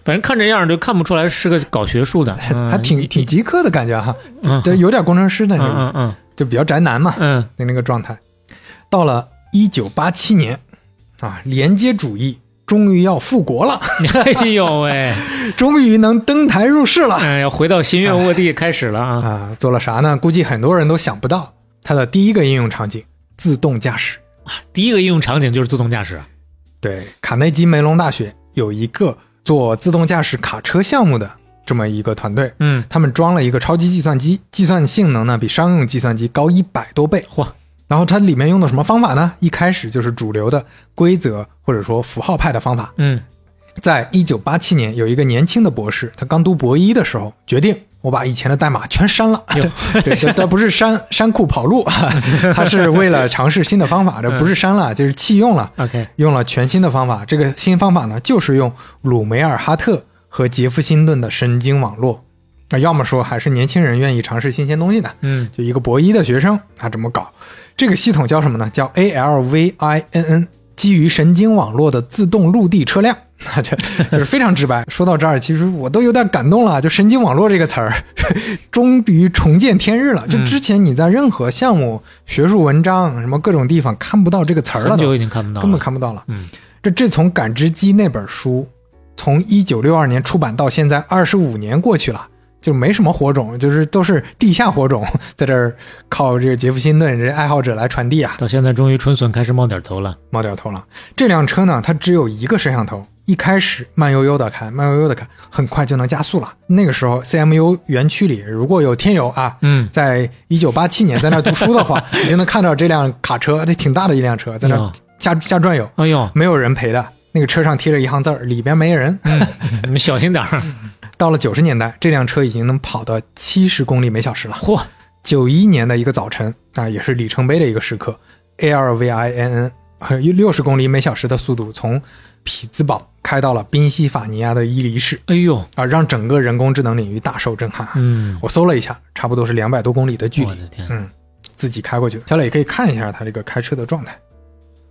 [SPEAKER 4] 反正看这样就看不出来是个搞学术的，嗯
[SPEAKER 3] 还挺挺极客的感觉哈，
[SPEAKER 4] 嗯
[SPEAKER 3] 对，有点工程师的那个意思，
[SPEAKER 4] 嗯嗯
[SPEAKER 3] 就比较宅男嘛，
[SPEAKER 4] 嗯
[SPEAKER 3] 的那个状态。到了一九八七年啊，连接主义终于要复国了，
[SPEAKER 4] 嗯，哎呦喂，
[SPEAKER 3] 终于能登台入室了
[SPEAKER 4] 哎，要回到新月卧地开始了啊！
[SPEAKER 3] 啊！做了啥呢？估计很多人都想不到，它的第一个应用场景自动驾驶啊。
[SPEAKER 4] 第一个应用场景就是自动驾驶，
[SPEAKER 3] 对，卡内基梅隆大学有一个做自动驾驶卡车项目的这么一个团队，
[SPEAKER 4] 嗯，
[SPEAKER 3] 他们装了一个超级计算机，计算性能呢比商用计算机高一百多倍。
[SPEAKER 4] 嚯，
[SPEAKER 3] 然后它里面用的什么方法呢？一开始就是主流的规则或者说符号派的方法。
[SPEAKER 4] 嗯
[SPEAKER 3] 在一九八七年，有一个年轻的博士，他刚读博一的时候，决定我把以前的代码全删了。这 不是删删库跑路，他是为了尝试新的方法，这不是删了，就是弃用了。
[SPEAKER 4] ，OK，
[SPEAKER 3] 用了全新的方法。这个新方法呢，就是用鲁梅尔哈特和杰夫辛顿的神经网络。那要么说还是年轻人愿意尝试新鲜东西的，
[SPEAKER 4] 嗯
[SPEAKER 3] 就一个博一的学生他这么搞。这个系统叫什么呢？叫 ALVINN，基于神经网络的自动陆地车辆。这就是非常直白。说到这儿，其实我都有点感动了。就神经网络这个词儿，终于重见天日了。就之前你在任何项目、学术文章、什么各种地方看不到这个词儿了都，
[SPEAKER 4] 很久已经看不到了，
[SPEAKER 3] 根本看不到了。
[SPEAKER 4] 嗯，
[SPEAKER 3] 这这从《感知机》那本书，从一九六二年出版到现在二十五年过去了，就没什么火种，就是都是地下火种，在这儿靠这个杰夫辛顿这爱好者来传递啊，
[SPEAKER 4] 到现在终于春笋开始冒点头了，
[SPEAKER 3] 冒点头了。这辆车呢，它只有一个摄像头。一开始慢悠悠的开，慢悠悠的开，很快就能加速了。那个时候，CMU 园区里如果有天友啊，
[SPEAKER 4] 嗯，
[SPEAKER 3] 在一九八七年在那儿读书的话，你就能看到这辆卡车，这挺大的一辆车，在那儿瞎瞎转悠。
[SPEAKER 4] 哎呦，
[SPEAKER 3] 没有人陪的。那个车上贴着一行字儿，里边没人。
[SPEAKER 4] 你们小心点儿，
[SPEAKER 3] 到了九十年代，这辆车已经能跑到七十公里每小时了。
[SPEAKER 4] 嚯，
[SPEAKER 3] 九一年的一个早晨啊，也是里程碑的一个时刻，ALVINN 六十公里每小时的速度从匹兹堡开到了宾夕法尼亚的伊犁市
[SPEAKER 4] 哎呦，
[SPEAKER 3] 啊，让整个人工智能领域大受震撼啊。
[SPEAKER 4] 嗯，
[SPEAKER 3] 我搜了一下，差不多是两百多公里的距离，
[SPEAKER 4] 我的天，
[SPEAKER 3] 嗯，自己开过去。小磊可以看一下他这个开车的状态。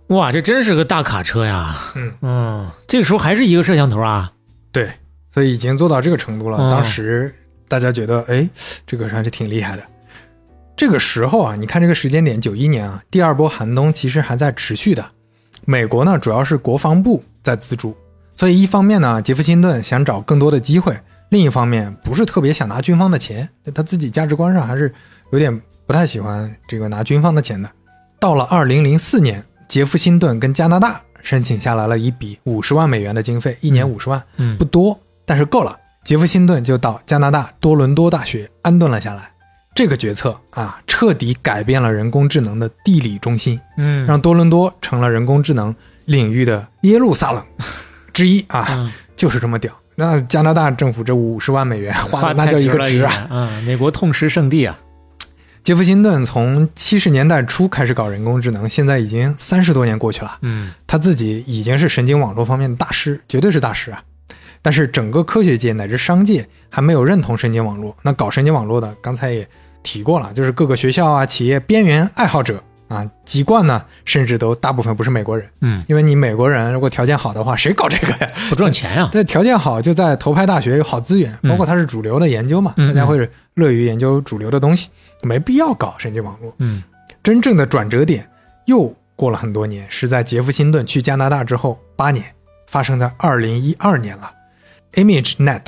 [SPEAKER 4] 哇，这真是个大卡车呀，
[SPEAKER 3] 嗯
[SPEAKER 4] 嗯，这个时候还是一个摄像头啊，
[SPEAKER 3] 对，所以已经做到这个程度了。
[SPEAKER 4] 嗯
[SPEAKER 3] 当时大家觉得，哎，这个还是挺厉害的。这个时候啊，你看这个时间点，九一年啊，第二波寒冬其实还在持续的。美国呢，主要是国防部在资助，所以一方面呢，杰弗辛顿想找更多的机会；另一方面，不是特别想拿军方的钱，他自己价值观上还是有点不太喜欢这个拿军方的钱的。到了二零零四年，杰弗辛顿跟加拿大申请下来了一笔五十万美元的经费，一年五十万，
[SPEAKER 4] 嗯
[SPEAKER 3] 不多，但是够了。杰弗辛顿就到加拿大多伦多大学安顿了下来。这个决策啊，彻底改变了人工智能的地理中心，
[SPEAKER 4] 嗯，
[SPEAKER 3] 让多伦多成了人工智能领域的耶路撒冷之一啊，
[SPEAKER 4] 嗯
[SPEAKER 3] 就是这么屌。那加拿大政府这五十万美元花
[SPEAKER 4] 花
[SPEAKER 3] 的那叫一个值啊！
[SPEAKER 4] 啊，嗯，美国痛失圣地啊，
[SPEAKER 3] 杰弗辛顿从七十年代初开始搞人工智能，现在已经三十多年过去了。
[SPEAKER 4] 嗯
[SPEAKER 3] 他自己已经是神经网络方面的大师，绝对是大师啊。但是整个科学界乃至商界还没有认同神经网络。那搞神经网络的，刚才也提过了，就是各个学校啊、企业边缘爱好者啊，籍贯呢，甚至都大部分不是美国人。
[SPEAKER 4] 嗯，
[SPEAKER 3] 因为你美国人如果条件好的话，谁搞这个呀？
[SPEAKER 4] 不赚钱呀，
[SPEAKER 3] 对，条件好就在头牌大学有好资源，
[SPEAKER 4] 嗯
[SPEAKER 3] 包括它是主流的研究嘛，
[SPEAKER 4] 嗯
[SPEAKER 3] 大家会乐于研究主流的东西，没必要搞神经网络。
[SPEAKER 4] 嗯
[SPEAKER 3] 真正的转折点又过了很多年，是在杰夫辛顿去加拿大之后八年，发生在二零一二年了。ImageNet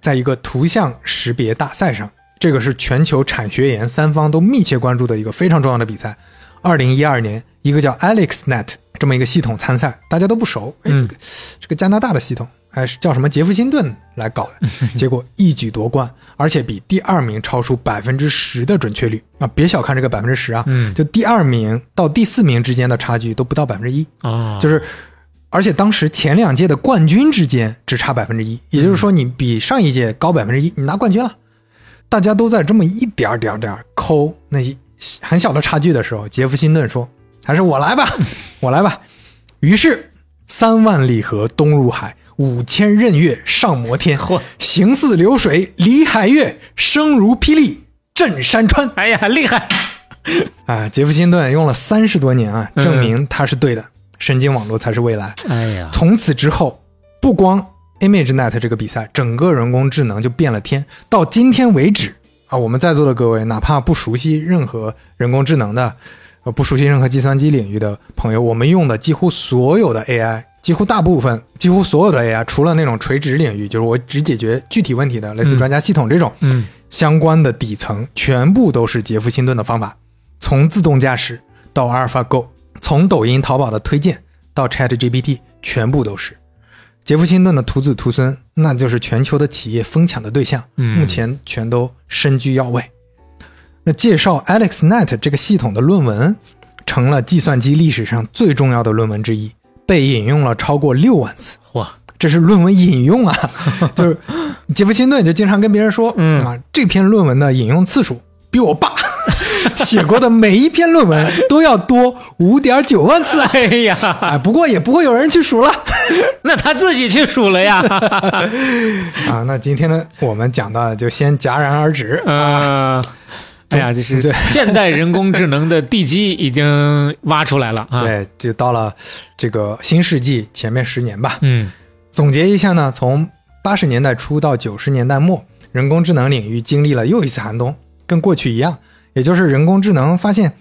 [SPEAKER 3] 在一个图像识别大赛上，这个是全球产学研三方都密切关注的一个非常重要的比赛。二零一二年，一个叫 AlexNet 这么一个系统参赛，大家都不熟，哎，
[SPEAKER 4] 嗯
[SPEAKER 3] 这个这个加拿大的系统，还是叫什么杰弗辛顿来搞的，结果一举夺冠，而且比第二名超出百分之十的准确率啊！别小看这个百分之十啊，
[SPEAKER 4] 嗯
[SPEAKER 3] 就第二名到第四名之间的差距都不到百分之一。
[SPEAKER 4] 啊，
[SPEAKER 3] 就是，而且当时前两届的冠军之间只差百分之一，也就是说你比上一届高百分之一，你拿冠军了。大家都在这么一点儿点儿点儿抠那些很小的差距的时候，杰夫辛顿说：“还是我来吧，我来吧。”于是三万里河东入海，五千仞岳上摩天，
[SPEAKER 4] 嚯
[SPEAKER 3] 行似流水离海月，声如霹雳震山川。
[SPEAKER 4] 哎呀，厉害！
[SPEAKER 3] 啊，杰夫辛顿用了三十多年啊，
[SPEAKER 4] 嗯
[SPEAKER 3] 证明他是对的，神经网络才是未来。
[SPEAKER 4] 哎呀，
[SPEAKER 3] 从此之后，不光 ImageNet 这个比赛，整个人工智能就变了天。到今天为止啊，我们在座的各位，哪怕不熟悉任何人工智能的，呃，不熟悉任何计算机领域的朋友，我们用的几乎所有的 AI，几乎大部分，几乎所有的 AI，除了那种垂直领域，就是我只解决具体问题的，类似
[SPEAKER 4] 嗯
[SPEAKER 3] 专家系统这种，
[SPEAKER 4] 嗯
[SPEAKER 3] 相关的底层全部都是杰夫辛顿的方法，从自动驾驶到阿尔法 Go，从抖音、淘宝的推荐到 Chat GPT，全部都是杰夫辛顿的徒子徒孙，那就是全球的企业疯抢的对象，
[SPEAKER 4] 嗯
[SPEAKER 3] 目前全都身居要位。那介绍 AlexNet 这个系统的论文，成了计算机历史上最重要的论文之一，被引用了超过六万次。
[SPEAKER 4] 哇，
[SPEAKER 3] 这是论文引用啊，就是杰夫辛顿就经常跟别人说，
[SPEAKER 4] 嗯
[SPEAKER 3] 啊，这篇论文的引用次数比我爸 写过的每一篇论文都要多五点九万次啊！
[SPEAKER 4] 哎呀，
[SPEAKER 3] 哎，不过也不会有人去数了
[SPEAKER 4] 那他自己去数了呀。
[SPEAKER 3] 啊。那今天呢，我们讲的就先戛然而止。
[SPEAKER 4] 嗯，哎呀，就是现代人工智能的地基已经挖出来了啊。，
[SPEAKER 3] 对，就到了这个新世纪前面十年吧。
[SPEAKER 4] 嗯
[SPEAKER 3] 总结一下呢，从八十年代初到九十年代末，人工智能领域经历了又一次寒冬，跟过去一样，也就是人工智能发现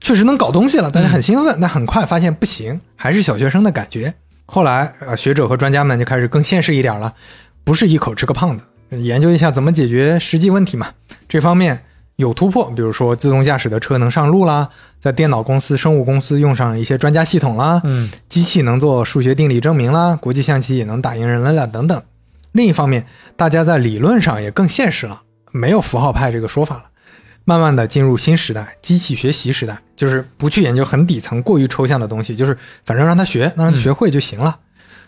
[SPEAKER 3] 确实能搞东西了，大家很兴奋，但很快发现不行，还是小学生的感觉。后来，呃，学者和专家们就开始更现实一点了，不是一口吃个胖子，研究一下怎么解决实际问题嘛。这方面有突破，比如说自动驾驶的车能上路啦，在电脑公司、生物公司用上一些专家系统啦，
[SPEAKER 4] 嗯
[SPEAKER 3] 机器能做数学定理证明啦，国际象棋也能打赢人类了等等。另一方面，大家在理论上也更现实了，没有符号派这个说法了。慢慢的进入新时代，机器学习时代，就是不去研究很底层、过于抽象的东西，就是反正让他学，让他学会就行了。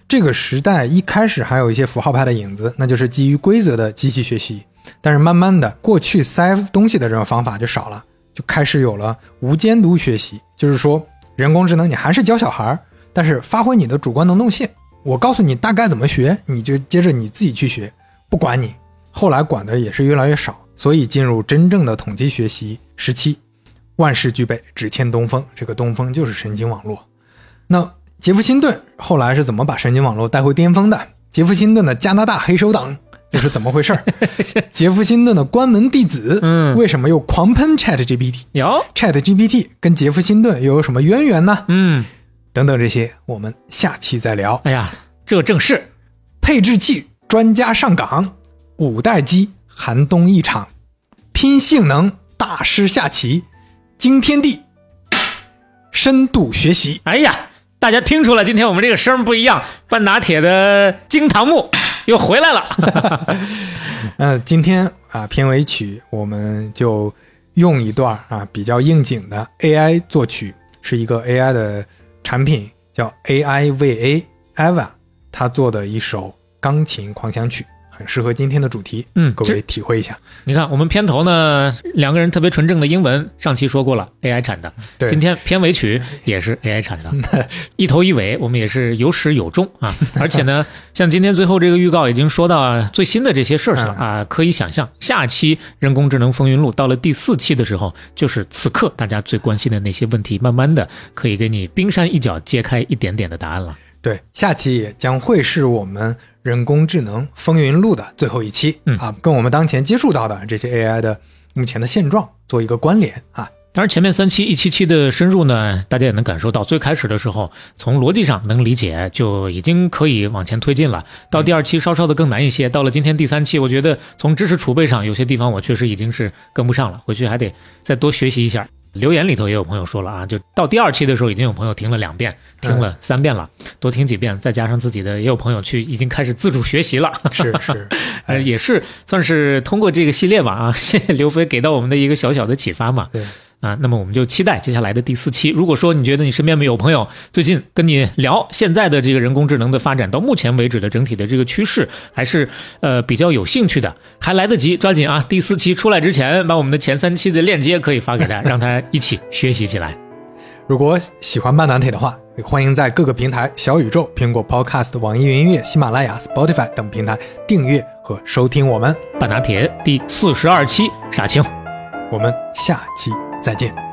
[SPEAKER 3] 这个时代一开始还有一些符号派的影子，那就是基于规则的机器学习。但是慢慢的，过去塞东西的这种方法就少了，就开始有了无监督学习，就是说人工智能你还是教小孩儿，但是发挥你的主观能动性。我告诉你大概怎么学，你就接着你自己去学，不管你。后来管的也是越来越少，所以进入真正的统计学习时期，万事俱备，只欠东风。这个东风就是神经网络。那杰夫辛顿后来是怎么把神经网络带回巅峰的？杰夫辛顿的加拿大黑手党又是怎么回事？杰夫辛顿的关门弟子，
[SPEAKER 4] 嗯
[SPEAKER 3] 为什么又狂喷 Chat GPT？
[SPEAKER 4] 有
[SPEAKER 3] ，Chat GPT 跟杰夫辛顿又有什么渊源呢？
[SPEAKER 4] 嗯，
[SPEAKER 3] 等等这些，我们下期再聊。
[SPEAKER 4] 哎呀，这正是
[SPEAKER 3] 配置器专家上岗，五代机寒冬一场，拼性能大师下棋，惊天地，深度学习。
[SPEAKER 4] 哎呀，大家听出来，今天我们这个声儿不一样，半打铁的惊堂木 又回来了。
[SPEAKER 3] 呃，今天啊片尾曲我们就用一段啊比较应景的 AI 作曲，是一个 AI 的产品叫 AIVA Ava，他做的一首钢琴狂想曲，很适合今天的主题，
[SPEAKER 4] 嗯
[SPEAKER 3] 各位体会一下。
[SPEAKER 4] 你看，我们片头呢，两个人特别纯正的英文，上期说过了，AI 产的。
[SPEAKER 3] 对
[SPEAKER 4] 今天片尾曲 也是 AI 产的，一头一尾我们也是有始有终啊。而且呢，像今天最后这个预告已经说到啊最新的这些事儿了啊，可以想象，下期人工智能风云录到了第四期的时候，就是此刻大家最关心的那些问题，慢慢的可以给你冰山一角揭开一点点的答案了。
[SPEAKER 3] 对，下期也将会是我们人工智能风云录的最后一期，
[SPEAKER 4] 嗯
[SPEAKER 3] 啊，跟我们当前接触到的这些 AI 的目前的现状做一个关联啊。
[SPEAKER 4] 当然，前面三期一期期的深入呢，大家也能感受到，最开始的时候从逻辑上能理解，就已经可以往前推进了。到第二期稍稍的更难一些，到了今天第三期，我觉得从知识储备上有些地方我确实已经是跟不上了，回去还得再多学习一下。留言里头也有朋友说了啊，就到第二期的时候，已经有朋友听了两遍，听了三遍了，多听几遍，再加上自己的，也有朋友去已经开始自主学习了。
[SPEAKER 3] 是是，
[SPEAKER 4] 呃，也是算是通过这个系列吧啊，谢谢刘飞给到我们的一个小小的启发嘛。
[SPEAKER 3] 对。
[SPEAKER 4] 啊，那么我们就期待接下来的第四期。如果说你觉得你身边没有朋友最近跟你聊现在的这个人工智能的发展，到目前为止的整体的这个趋势，还是呃比较有兴趣的，还来得及，抓紧啊！第四期出来之前，把我们的前三期的链接可以发给他，让他一起学习起来。
[SPEAKER 3] 如果喜欢半拿铁的话，欢迎在各个平台小宇宙、苹果 Podcast、网易云音乐、喜马拉雅、Spotify 等平台订阅和收听我们
[SPEAKER 4] 半拿铁第四十二期杀青。
[SPEAKER 3] 我们下期。再见。